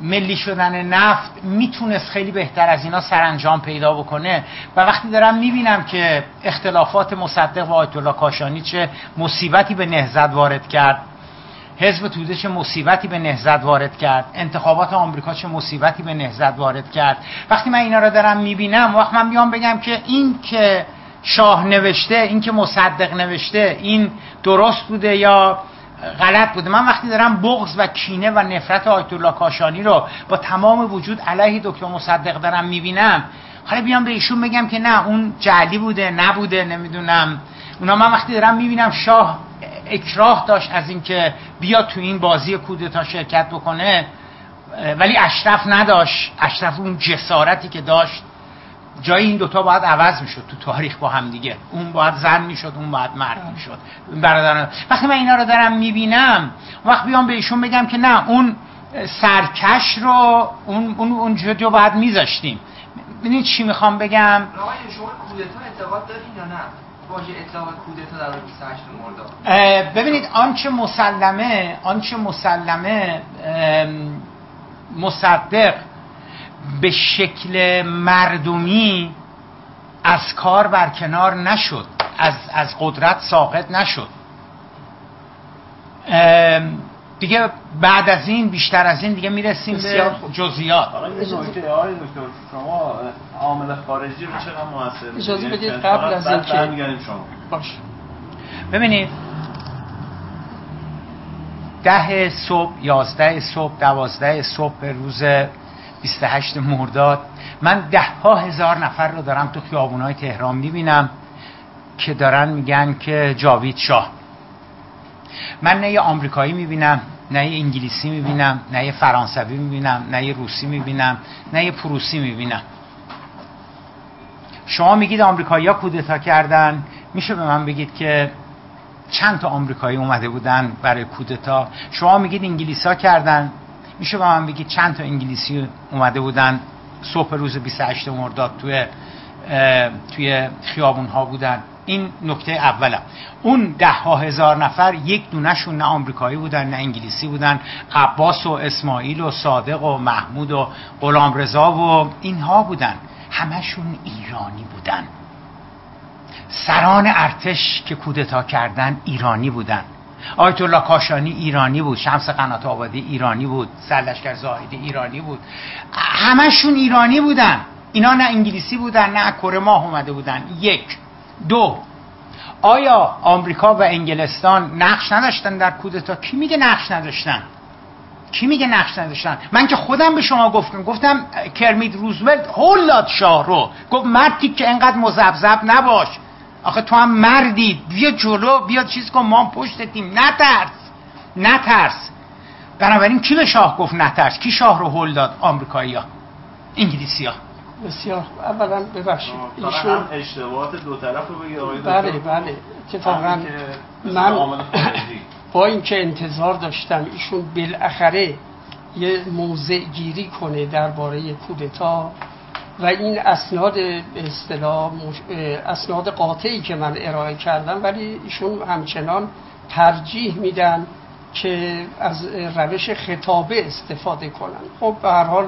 ملی شدن نفت می‌تونست خیلی بهتر از اینا سرانجام پیدا بکنه. و وقتی دارم می‌بینم که اختلافات مصدق و آیت الله کاشانی چه مصیبتی به نهزت وارد کرد حزب توده چه مصیبتی به نهزت وارد کرد انتخابات آمریکا چه مصیبتی به نهزت وارد کرد. وقتی من اینا رو دارم می‌بینم وقت من بیام بگم که این که شاه نوشته این که مصدق نوشته این درست بوده یا غلط بوده. من وقتی دارم بغض و کینه و نفرت آیت الله کاشانی رو با تمام وجود علیه دکتر مصدق دارم می‌بینم حالا بیام به ایشون بگم که نه اون جعلی بوده نبوده نمی‌دونم. اونا من وقتی دارم می‌بینم شاه اکراه داشت از اینکه بیا تو این بازی کودتا شرکت بکنه ولی اشرف نداشت. اشرف اون جسارتی که داشت جای این دوتا باید عوض می‌شد تو تاریخ با هم دیگه. اون باید زن می‌شد اون باید مرد می‌شد. برادران. وقتی من اینا رو دارم می‌بینم وقت بیام به ایشون بگم که نه اون سرکش رو اون اون اونجا جو باید میذاشتیم. ببینید چی می‌خوام بگم؟ شما کودتا اعتقاد دارین یا نه؟ واژه اطلاق کودتا در 28 مرداد ببینید آنچه مسلمه آنچه مسلمه مصدق به شکل مردمی از کار برکنار نشد از, از قدرت ساقط نشد. دیگه بعد از این بیشتر از این دیگه می‌رسیم به. جزئیات. شما عامل خارجی رو چقدر موثر اجازه؟ بدید که قبل از اینکه- باش. ببینید ده صبح یازده صبح دوازده صبح روز 28 مرداد. من ده ها هزار نفر رو دارم تو خیابونای تهران می‌بینم که دارن میگن که جاوید شاه. من نه یه آمریکایی می‌بینم نه یه انگلیسی می‌بینم نه یه فرانسوی می‌بینم نه یه روسی می‌بینم نه یه پروسی می‌بینم. شما میگید آمریکایی‌ها کودتا کردن. میشه به من بگید که چند تا آمریکایی اومده بودن برای کودتا؟ شما میگید انگلیسا کردن. میشه به من بگید چند تا انگلیسی اومده بودن؟ صبح روز 28 مرداد توی توی خیابون ها بودن. این نکته اولم اون ده ها هزار نفر یک دونشون نه آمریکایی بودن نه انگلیسی بودن. عباس و اسماعیل و صادق و محمود و غلام رضا و اینها بودن. همشون ایرانی بودن. سران ارتش که کودتا کردن ایرانی بودن. آیت الله کاشانی ایرانی بود شمس قنات آبادی ایرانی بود سرلشکر زاهدی ایرانی بود. همشون ایرانی بودن. اینا نه انگلیسی بودن نه کره ماه اومده بودن. یک. دو. آیا آمریکا و انگلستان نقش نداشتن در کودتا کی میگه نقش نداشتن؟ کی میگه نقش نداشتن؟ من که خودم به شما گفتم گفتم کرمید روزولت هول داد شاه رو. گفت مردی که انقدر مزبزب نباش. آخه تو هم مردی. بیا جلو بیا چیز کن. ما هم پشتتیم. نترس. نترس. بنابراین کی به شاه گفت نترس؟ کی شاه رو هول داد؟ آمریکایی ها انگلیسی ها بسیار. اولا ببخشید. ایشون هم اشتباهات دو طرف رو بگید آقای بله. بله. اتفاقا که من. با اینکه انتظار داشتم ایشون بالاخره یه موضع گیری کنه درباره کودتا و این اسناد اصطلاح اسناد قاطعی که من ارائه کردم ولی ایشون همچنان ترجیح میدن که از روش خطابه استفاده کنن خب به هر حال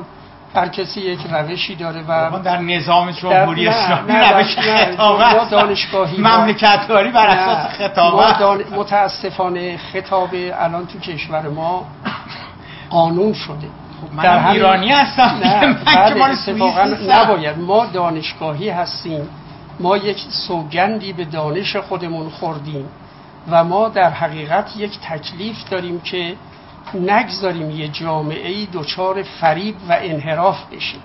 هر کسی یک روشی داره و در نظام جمهوری اسلامی روش خطابه. دانشگاهی مملکتداری بر اساس خطابه. دان... متاسفانه خطاب الان تو کشور ما قانون شده در هم ایرانی هستم. نه من که بله، اتفاقاً. نباید ما دانشگاهی هستیم ما یک سوگندی به دانش خودمون خوردیم و ما در حقیقت یک تکلیف داریم که نگذاریم یه جامعه ای دچار فریب و انحراف بشه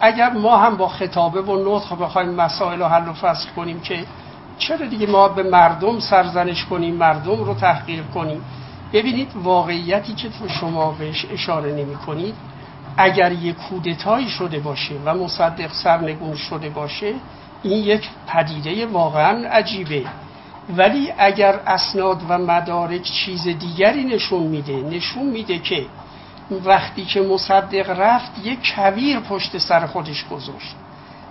اگر ما هم با خطابه و نطق بخوایم مسائل رو حل و فصل کنیم که چرا دیگه ما به مردم سرزنش کنیم مردم رو تحقیر کنیم ببینید واقعیتی که تو شما بهش اشاره نمی کنید اگر یک کودتایی شده باشه و مصدق سرنگون شده باشه این یک پدیده واقعا عجیبه. ولی اگر اسناد و مدارک چیز دیگری نشون میده نشون میده که وقتی که مصدق رفت یک کویر پشت سر خودش گذاشت.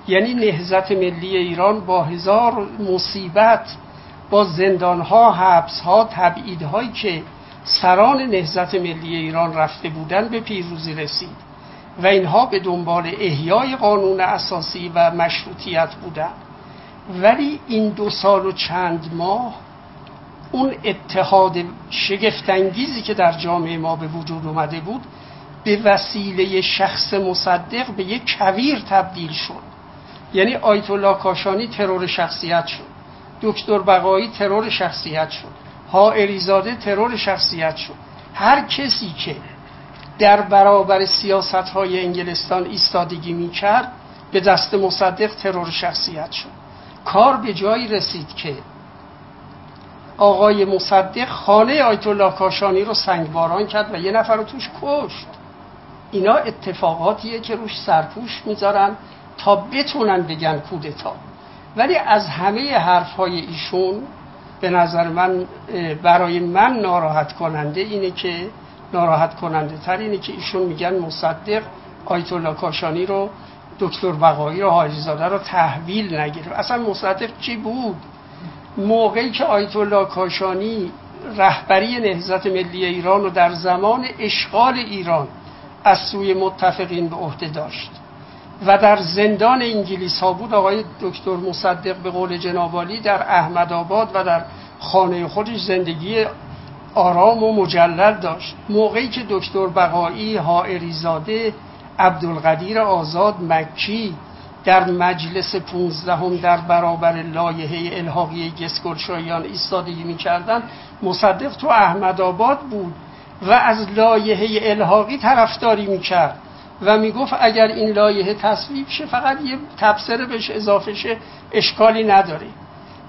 یعنی نهزت ملی ایران با هزار مصیبت با زندانها حبسها تبعیدهایی که سران نهزت ملی ایران رفته بودن به پیروزی رسید و اینها به دنبال احیای قانون اساسی و مشروطیت بودن. ولی این دو سال و چند ماه اون اتحاد شگفتانگیزی که در جامعه ما به وجود اومده بود به وسیله شخص مصدق به یک کویر تبدیل شد. یعنی آیت الله کاشانی ترور شخصیت شد. دکتر بقایی ترور شخصیت شد. ها اریزاده ترور شخصیت شد. هر کسی که در برابر سیاست های انگلستان ایستادگی می کرد به دست مصدق ترور شخصیت شد. کار به جایی رسید که آقای مصدق خانه آیت الله کاشانی رو سنگباران کرد و یه نفر رو توش کشت. اینا اتفاقاتیه که روش سرپوش می‌ذارن تا بتونن بگن کودتا. ولی از همه حرف های ایشون به نظر من برای من ناراحت کننده اینه که ناراحت کننده تر اینه که ایشون میگن مصدق آیت الله کاشانی رو دکتر بقایی رو حاجی زاده رو تحویل نگیره. اصلا مصدق چی بود؟ موقعی که آیت الله کاشانی رهبری نهضت ملی ایران رو در زمان اشغال ایران از سوی متفقین به عهده داشت. و در زندان انگلیس ها بود آقای دکتر مصدق به قول جنابالی در احمد آباد و در خانه خودش زندگی آرام و مجلل داشت. موقعی که دکتر بقایی هائریزاده عبدالقدیر آزاد مکی در مجلس پونزدهم در برابر لایحه الحاقی گسکرشایان ایستادگی می‌کردن مصدق تو احمد آباد بود و از لایحه الحاقی طرفداری می‌کرد. و می‌گفت اگر این لایحه تصویب شه فقط یه تبصره بهش اضافه شه اشکالی نداره.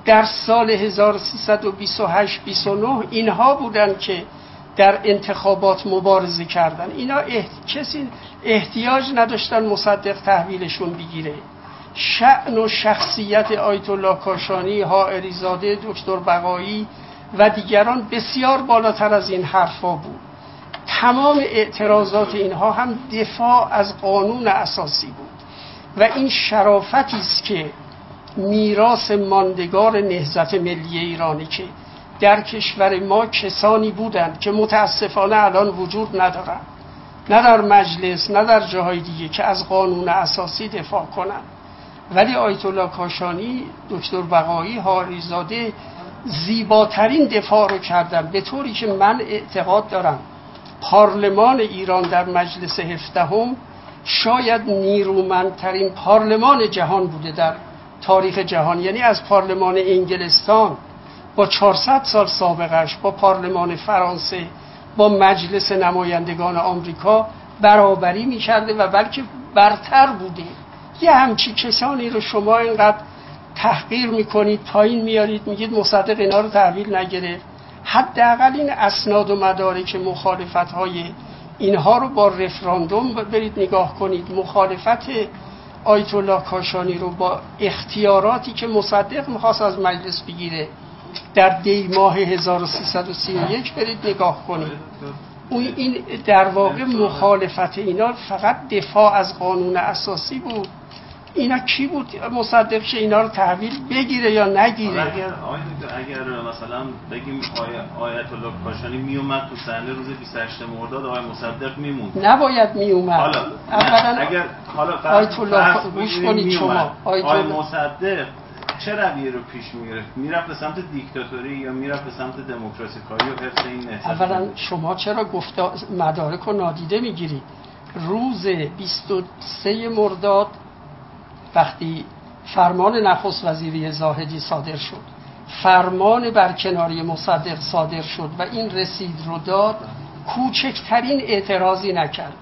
در سال 1328 29 اینها بودن که در انتخابات مبارزه کردن. اینا کسی احتیاج نداشتن مصدق تحویلشون بگیره. شعن و شخصیت آیت الله کاشانی ها اریزاده دکتر بقایی و دیگران بسیار بالاتر از این حرفا بود. تمام اعتراضات اینها هم دفاع از قانون اساسی بود. و این شرافتی است که میراث ماندگار نهضت ملی ایرانی که در کشور ما کسانی بودند که متاسفانه الان وجود ندارند. نه در مجلس نه در جاهای دیگه که از قانون اساسی دفاع کنند. ولی آیت الله کاشانی دکتر بقایی هاریزاده زیباترین دفاع رو کردن. به طوری که من اعتقاد دارم پارلمان ایران در مجلس هفدهم شاید نیرومندترین پارلمان جهان بوده در تاریخ جهان. یعنی از پارلمان انگلستان با 400 سال سابقش با پارلمان فرانسه با مجلس نمایندگان آمریکا برابری می‌کرده و بلکه برتر بوده. یه همچی کسانی رو شما اینقدر تحقیر می‌کنید پایین میارید میگید مصدق اینا رو تحویل نگرفت. حداقل این اسناد و مدارک مخالفت های اینها رو با رفراندوم برید نگاه کنید. مخالفت آیت الله کاشانی رو با اختیاراتی که مصدق می‌خواست از مجلس بگیره در دی ماه 1331 برید نگاه کنید. اون این در واقع مخالفت اینا فقط دفاع از قانون اساسی بود. اینا کی بود؟ مصدق شه اینا رو تحویل بگیره یا نگیره؟ اگر اگر مثلا بگیم آیت الله کاشانی میومد تو صحنه روز 28 مرداد آقای مصدق میموند. نباید میومد. حالا اولا اگر حالا آیت الله گوش کنید شما. آیت مصدق چه رویه رو پیش می‌گرفت؟ می‌رفت به سمت دیکتاتوری یا می‌رفت به سمت دموکراسی کاری و حفظ این اولا شما چرا گفته مدارک رو نادیده می‌گیرید؟ روز 23 مرداد وقتی فرمان نخست وزیری زاهدی صادر شد فرمان برکناری مصدق صادر شد و این رسید رو داد کوچکترین اعتراضی نکرد.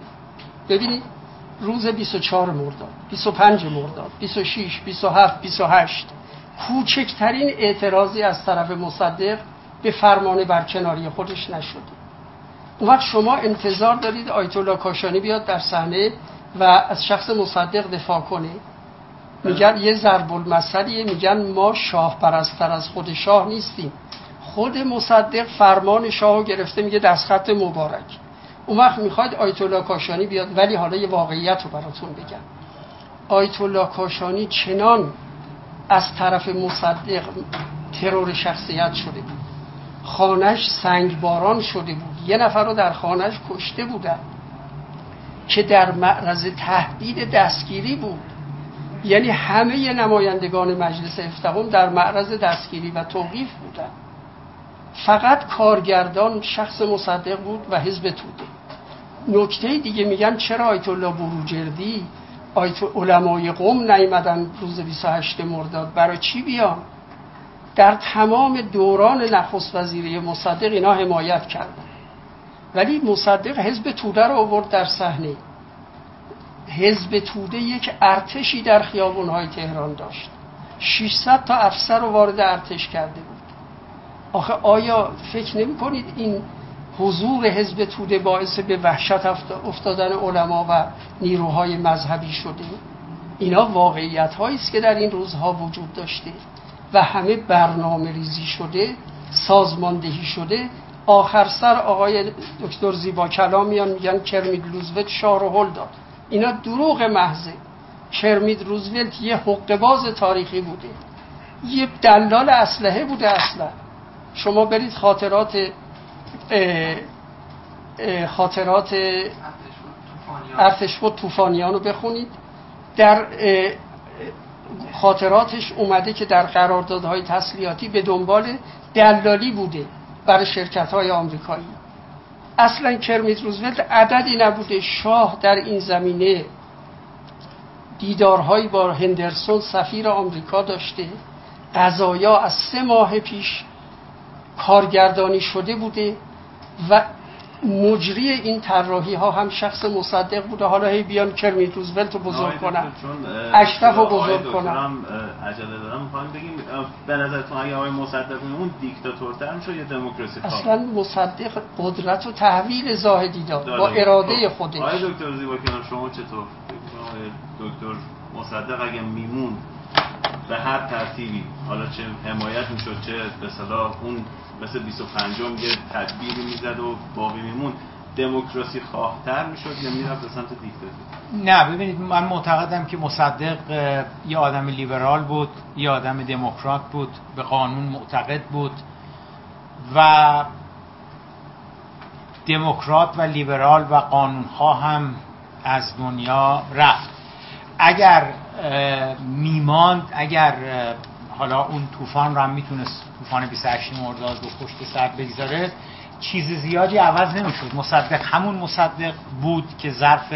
ببینید روز 24 مرداد 25 مرداد 26 27 28 کوچکترین اعتراضی از طرف مصدق به فرمان برکناری خودش نشد. اون وقت شما انتظار دارید آیت الله کاشانی بیاد در صحنه و از شخص مصدق دفاع کنه. میگن یه ضرب المثلیه میگن ما شاه پرستر از خود شاه نیستیم. خود مصدق فرمان شاه گرفته میگه دستخط مبارک. اون وقت می‌خواید آیت الله کاشانی بیاد ولی حالا یه واقعیت رو براتون بگم. آیت الله کاشانی چنان از طرف مصدق ترور شخصیت شده بود. خانش سنگ باران شده بود. یه نفر رو در خانش کشته بودن که در معرض تهدید دستگیری بود. یعنی همه نمایندگان مجلس افتقام در معرض دستگیری و توقیف بودن. فقط کارگردان شخص مصدق بود و حزب توده. نکته دیگه میگن چرا آیت الله بروجردی آیت علمای قوم نیمدن روز 28 مرداد؟ برای چی بیان؟ در تمام دوران نخست وزیری مصدق اینا حمایت کردن. ولی مصدق حزب توده رو آورد در صحنه. حزب توده یک ارتشی در خیابونهای تهران داشت. 600 تا افسر رو وارد ارتش کرده بود. آخه آیا فکر نمی کنید این حضور حزب توده باعث به وحشت افتادن علما و نیروهای مذهبی شده؟ اینا واقعیت است که در این روزها وجود داشته و همه برنامه ریزی شده سازماندهی شده. آخر سر آقای دکتر زیبا کلام میان میگن کرمید لوزوت شاه هل داد. اینا دروغ محضه. کرمید روزولت یه باز تاریخی بوده. یه دلال اسلحه بوده اصلا. شما برید خاطرات خاطرات ارتشفود توفانیان رو بخونید. در خاطراتش اومده که در قراردادهای تسلیحاتی به دنبال دلالی بوده برای شرکت های آمریکایی. اصلا کرمیت روزولت عددی نبوده. شاه در این زمینه دیدارهایی با هندرسون سفیر آمریکا داشته. قضایا از سه ماه پیش کارگردانی شده بوده و مجری این طراحی ها هم شخص مصدق بوده. حالا هی بیان کرمیت روزولت رو بزرگ کنن. اشرف رو بزرگ کنن. عجله دارم. می‌خوام بگیم به نظرتون اگه آقای مصدق اون دیکتاتورتر میشه یا دموکراسی اصلا مصدق قدرت و تحویل زاهدی داد با اراده خب، خودش. آقای دکتر زیبا شما چطور؟ دکتر مصدق اگه میمون به هر ترتیبی. حالا چه حمایت می‌شد چه به صلاح اون مثل 25 یه تدبیری می‌زد و باقی میمون دموکراسی خواهتر می‌شد یا می‌رفت به سمت دیکتاتوری نه ببینید من معتقدم که مصدق یه آدم لیبرال بود یه آدم دموکرات بود به قانون معتقد بود و دموکرات و لیبرال و قانونخواه هم از دنیا رفت. اگر میماند اگر حالا اون طوفان رو هم می‌تونست طوفان 28 مرداد رو پشت سر بگذاره چیز زیادی عوض نمی‌شد. مصدق همون مصدق بود که ظرف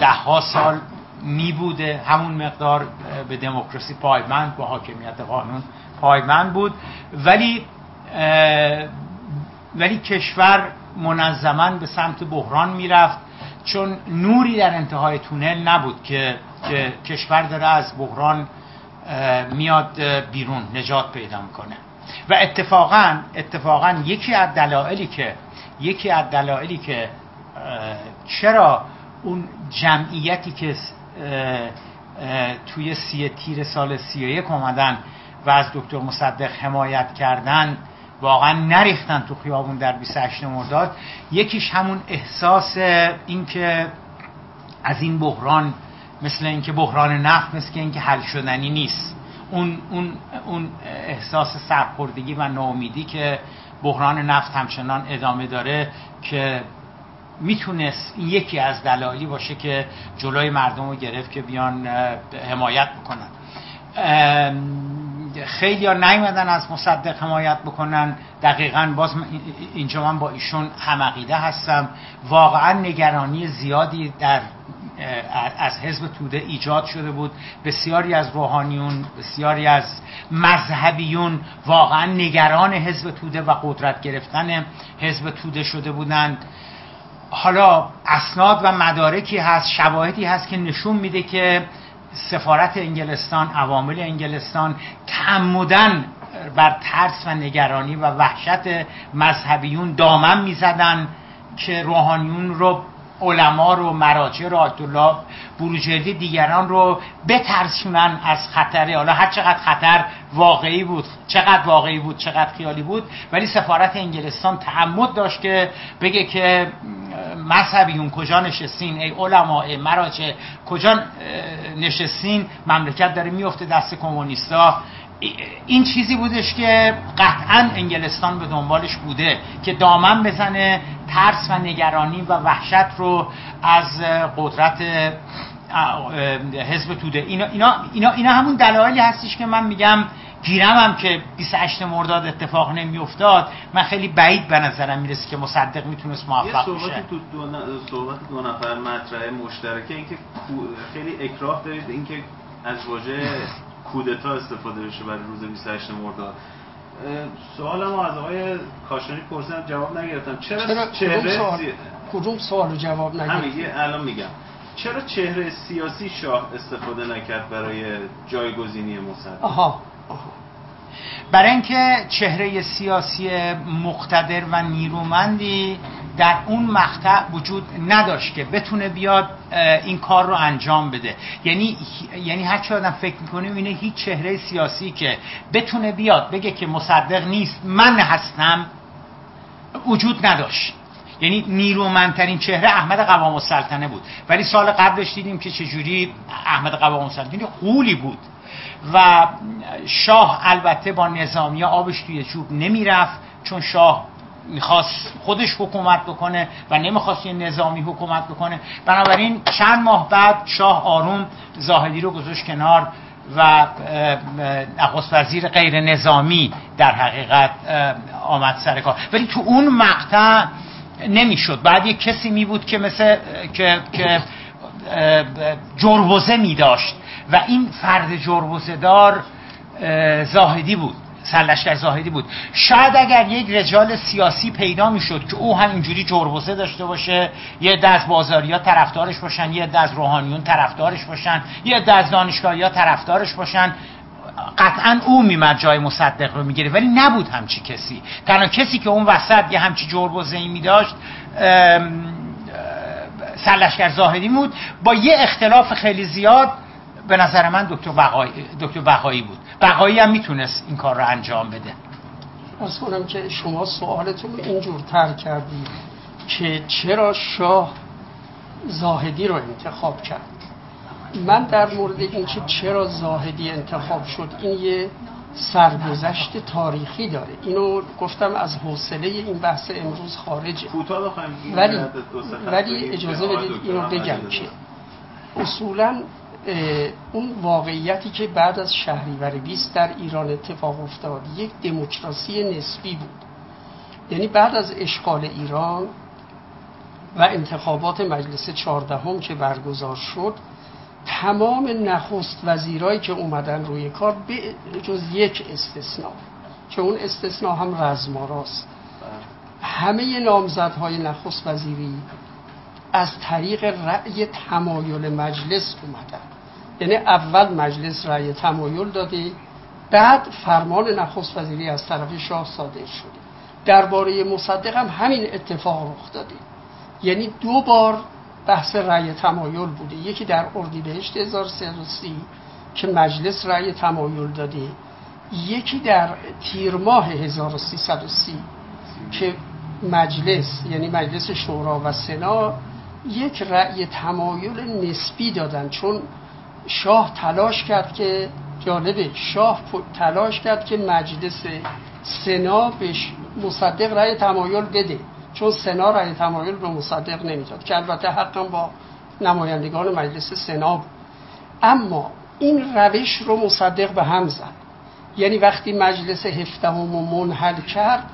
ده ها سال می بوده همون مقدار به دموکراسی پایبند با حاکمیت قانون پایبند بود. ولی ولی کشور منظما به سمت بحران می‌رفت. چون نوری در انتهای تونل نبود که, که کشور داره از بحران میاد بیرون نجات پیدا می‌کنه. و اتفاقا اتفاقا یکی از دلایلی که یکی از دلایلی که چرا اون جمعیتی که توی سی تیر سال سی و اومدن و از دکتر مصدق حمایت کردن واقعا نریختن تو خیابون در 28 مرداد. یکیش همون احساس اینکه از این بحران مثل اینکه بحران نفت مثل اینکه حل شدنی نیست. اون اون اون احساس سرخوردگی و ناامیدی که بحران نفت همچنان ادامه داره که می‌تونست این یکی از دلایلی باشه که جلوی مردم رو گرفت که بیان حمایت بکنن. خیلی ها نیومدن از مصدق حمایت بکنن. دقیقا باز اینجا من با ایشون همقیده هستم. واقعا نگرانی زیادی در از حزب توده ایجاد شده بود. بسیاری از روحانیون بسیاری از مذهبیون واقعا نگران حزب توده و قدرت گرفتن حزب توده شده بودند. حالا اسناد و مدارکی هست شواهدی هست که نشون میده که سفارت انگلستان عوامل انگلستان تعمدن بر ترس و نگرانی و وحشت مذهبیون دامن می‌زدن که روحانیون رو علما رو مراجع رو آیت الله بروجردی دیگران رو بترسونن از خطره حالا هر چقدر خطر واقعی بود چقدر واقعی بود چقدر خیالی بود ولی سفارت انگلستان تعمد داشت که بگه که مذهبیون کجا نشستین؟ ای علما ای مراجع کجا نشستین؟ مملکت داره میفته دست کمونیستا این چیزی بودش که قطعا انگلستان به دنبالش بوده که دامن بزنه ترس و نگرانی و وحشت رو از قدرت حزب توده. اینا, اینا, اینا, اینا همون دلایلی هستش که من میگم گیرم هم که 28 مرداد اتفاق نمیافتاد. من خیلی بعید به نظرم می‌رسه که مصدق می‌تونست موفق بشه. یه تو دو, صحبت دو نفر مطرح مشترکه اینکه خیلی اکراه دارید اینکه از واژه کودتا استفاده بشه برای روز 28 مرداد سوالم از آقای کاشانی پرسیدم جواب نگرفتم. چرا, چرا؟ چهره. کدوم سوال جواب نگرفتم الان میگم. چرا چهره سیاسی شاه استفاده نکرد برای جایگزینی مصدق؟ آها. برای اینکه چهره سیاسی مقتدر و نیرومندی در اون مقطع وجود نداشت که بتونه بیاد این کار رو انجام بده. یعنی یعنی هر چه آدم فکر می‌کنه اینه هیچ چهره سیاسی که بتونه بیاد بگه که مصدق نیست من هستم وجود نداشت. یعنی نیرومندترین چهره احمد قوام السلطنه بود. ولی سال قبلش دیدیم که چجوری احمد قوام السلطنه قولی بود. و شاه البته با نظامی آبش توی چوب نمی‌رفت چون شاه می‌خواست خودش حکومت بکنه و نمی‌خواست یه نظامی حکومت بکنه. بنابراین چند ماه بعد شاه آروم زاهدی رو گذاشت کنار و نخست وزیر غیر نظامی در حقیقت آمد سر کار. ولی تو اون مقطع نمی‌شد. بعد یک کسی می بود که مثل که, که جربوزه می داشت. و این فرد جربوزه دار زاهدی بود. سرلشکر زاهدی بود. شاید اگر یک رجال سیاسی پیدا می‌شد که او هم اینجوری داشته باشه یه از بازاریا طرفدارش باشن یه از روحانیون طرفدارش باشن یه عده از دانشگاهیا طرفدارش باشن قطعا او میمد جای مصدق رو می‌گیره. ولی نبود همچی کسی. تنها کسی که اون وسط یه همچی جربوزه ای میداشت سرلشکر زاهدی بود. با یه اختلاف خیلی زیاد به نظر من دکتر بقایی, دکتر بقایی بود. بقایی هم می‌تونست این کار رو انجام بده. از کنم که شما سوالتون رو اینجور تر کردید که چرا شاه زاهدی رو انتخاب کرد؟ من در مورد اینکه چرا زاهدی انتخاب شد این یه سرگذشت تاریخی داره. اینو گفتم از حوصله این بحث امروز خارجه. ولی ولی اجازه بدید اینو بگم که اصولا اون واقعیتی که بعد از شهریور 20 در ایران اتفاق افتاد یک دموکراسی نسبی بود. یعنی بعد از اشغال ایران و انتخابات مجلس چهاردهم که برگزار شد تمام نخست وزیرایی که اومدن روی کار به جز یک استثناء که اون استثناء هم رزماراست. همه نامزدهای نخست وزیری از طریق رأی تمایل مجلس اومدن یعنی اول مجلس رأی تمایل داده بعد فرمان نخست وزیری از طرف شاه صادر شده. درباره مصدق هم همین اتفاق رخ داده. یعنی دو بار بحث رأی تمایل بوده. یکی در اردیبهشت 1330 که مجلس رأی تمایل داده. یکی در تیر ماه 1330 که مجلس یعنی مجلس شورا و سنا یک رأی تمایل نسبی دادن چون شاه تلاش کرد که جالبه شاه تلاش کرد که مجلس سنا به مصدق رأی تمایل بده چون سنا رأی تمایل به مصدق نمی‌داد که البته حقا با نمایندگان مجلس سنا بود. اما این روش رو مصدق به هم زد. یعنی وقتی مجلس هفدهم رو منحل کرد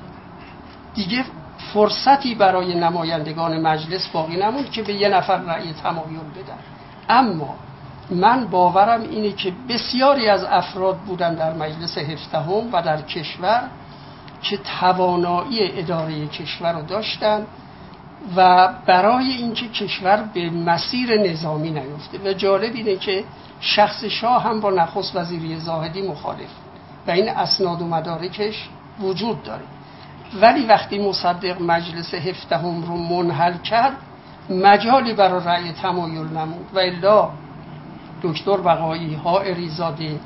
دیگه فرصتی برای نمایندگان مجلس باقی نموند که به یه نفر رأی تمایل بدن. اما من باورم اینه که بسیاری از افراد بودن در مجلس هفدهم و در کشور که توانایی اداره کشور رو داشتن و برای اینکه کشور به مسیر نظامی نیفته. و جالب اینه که شخص شاه هم با نخست وزیری زاهدی مخالف. و این اسناد و مدارکش وجود داره. ولی وقتی مصدق مجلس هفدهم رو منحل کرد مجالی برای رأی تمایل نمود. و الا دکتر بقایی ها اریزاده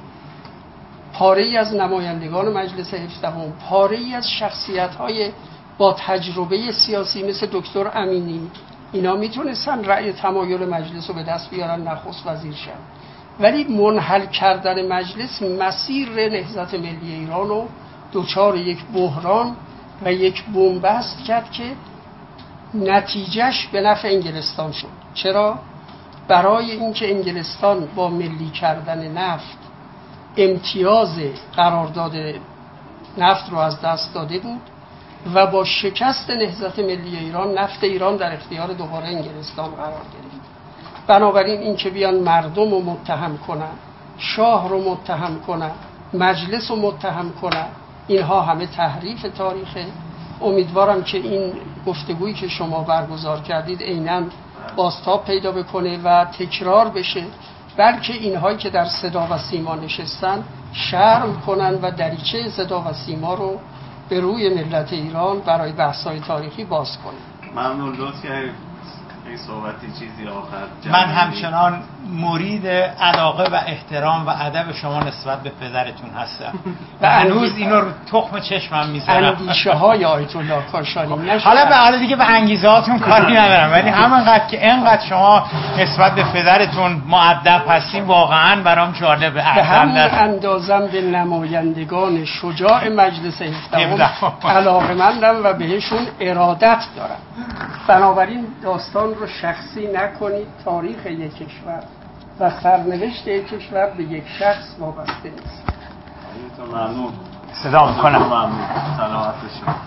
پاره ای از نمایندگان مجلس هفدهم پاره ای از شخصیت های با تجربه سیاسی مثل دکتر امینی اینا می‌تونستن رأی تمایل مجلس رو به دست بیارن نخست وزیر شن. ولی منحل کردن مجلس مسیر نهزت ملی ایران رو دوچار یک بحران و یک بومبست کرد که نتیجهش به نفع انگلستان شد چرا؟ برای اینکه انگلستان با ملی کردن نفت امتیاز قرارداد نفت رو از دست داده بود و با شکست نهضت ملی ایران نفت ایران در اختیار دوباره انگلستان قرار گرفت بنابراین اینکه بیان مردم رو متهم کنن شاه رو متهم کنن مجلس رو متهم کنن اینها همه تحریف تاریخه. امیدوارم که این گفتگویی که شما برگزار کردید عینا باستاب پیدا بکنه و تکرار بشه. بلکه اینهایی که در صدا و سیما نشستن شرم کنن و دریچه صدا و سیما رو به روی ملت ایران برای بحث‌های تاریخی باز کنن. ممنون. لطف صحبتی چیزی آخر من همچنان مرید علاقه و احترام و ادب شما نسبت به پدرتون هستم. و هنوز اینو رو تخم چشمم می‌ذارم اندیشه های آیت الله کاشانی حالا به حالا دیگه به انگیزه هاتون کاری ندارم. ولی همانقدر که انقدر شما نسبت به پدرتون معدب هستیم واقعا برام جالبه. به همون اندازم به نمایندگان شجاع مجلس هفدهم علاقه مندم و بهشون ارادت دارم. بنابراین داستان رو شخصی نکنید تاریخ یک کشور و سرنوشت یک کشور به یک شخص وابسته نیست. ممنون. صدا می‌کنم. ممنون. سلامت باشید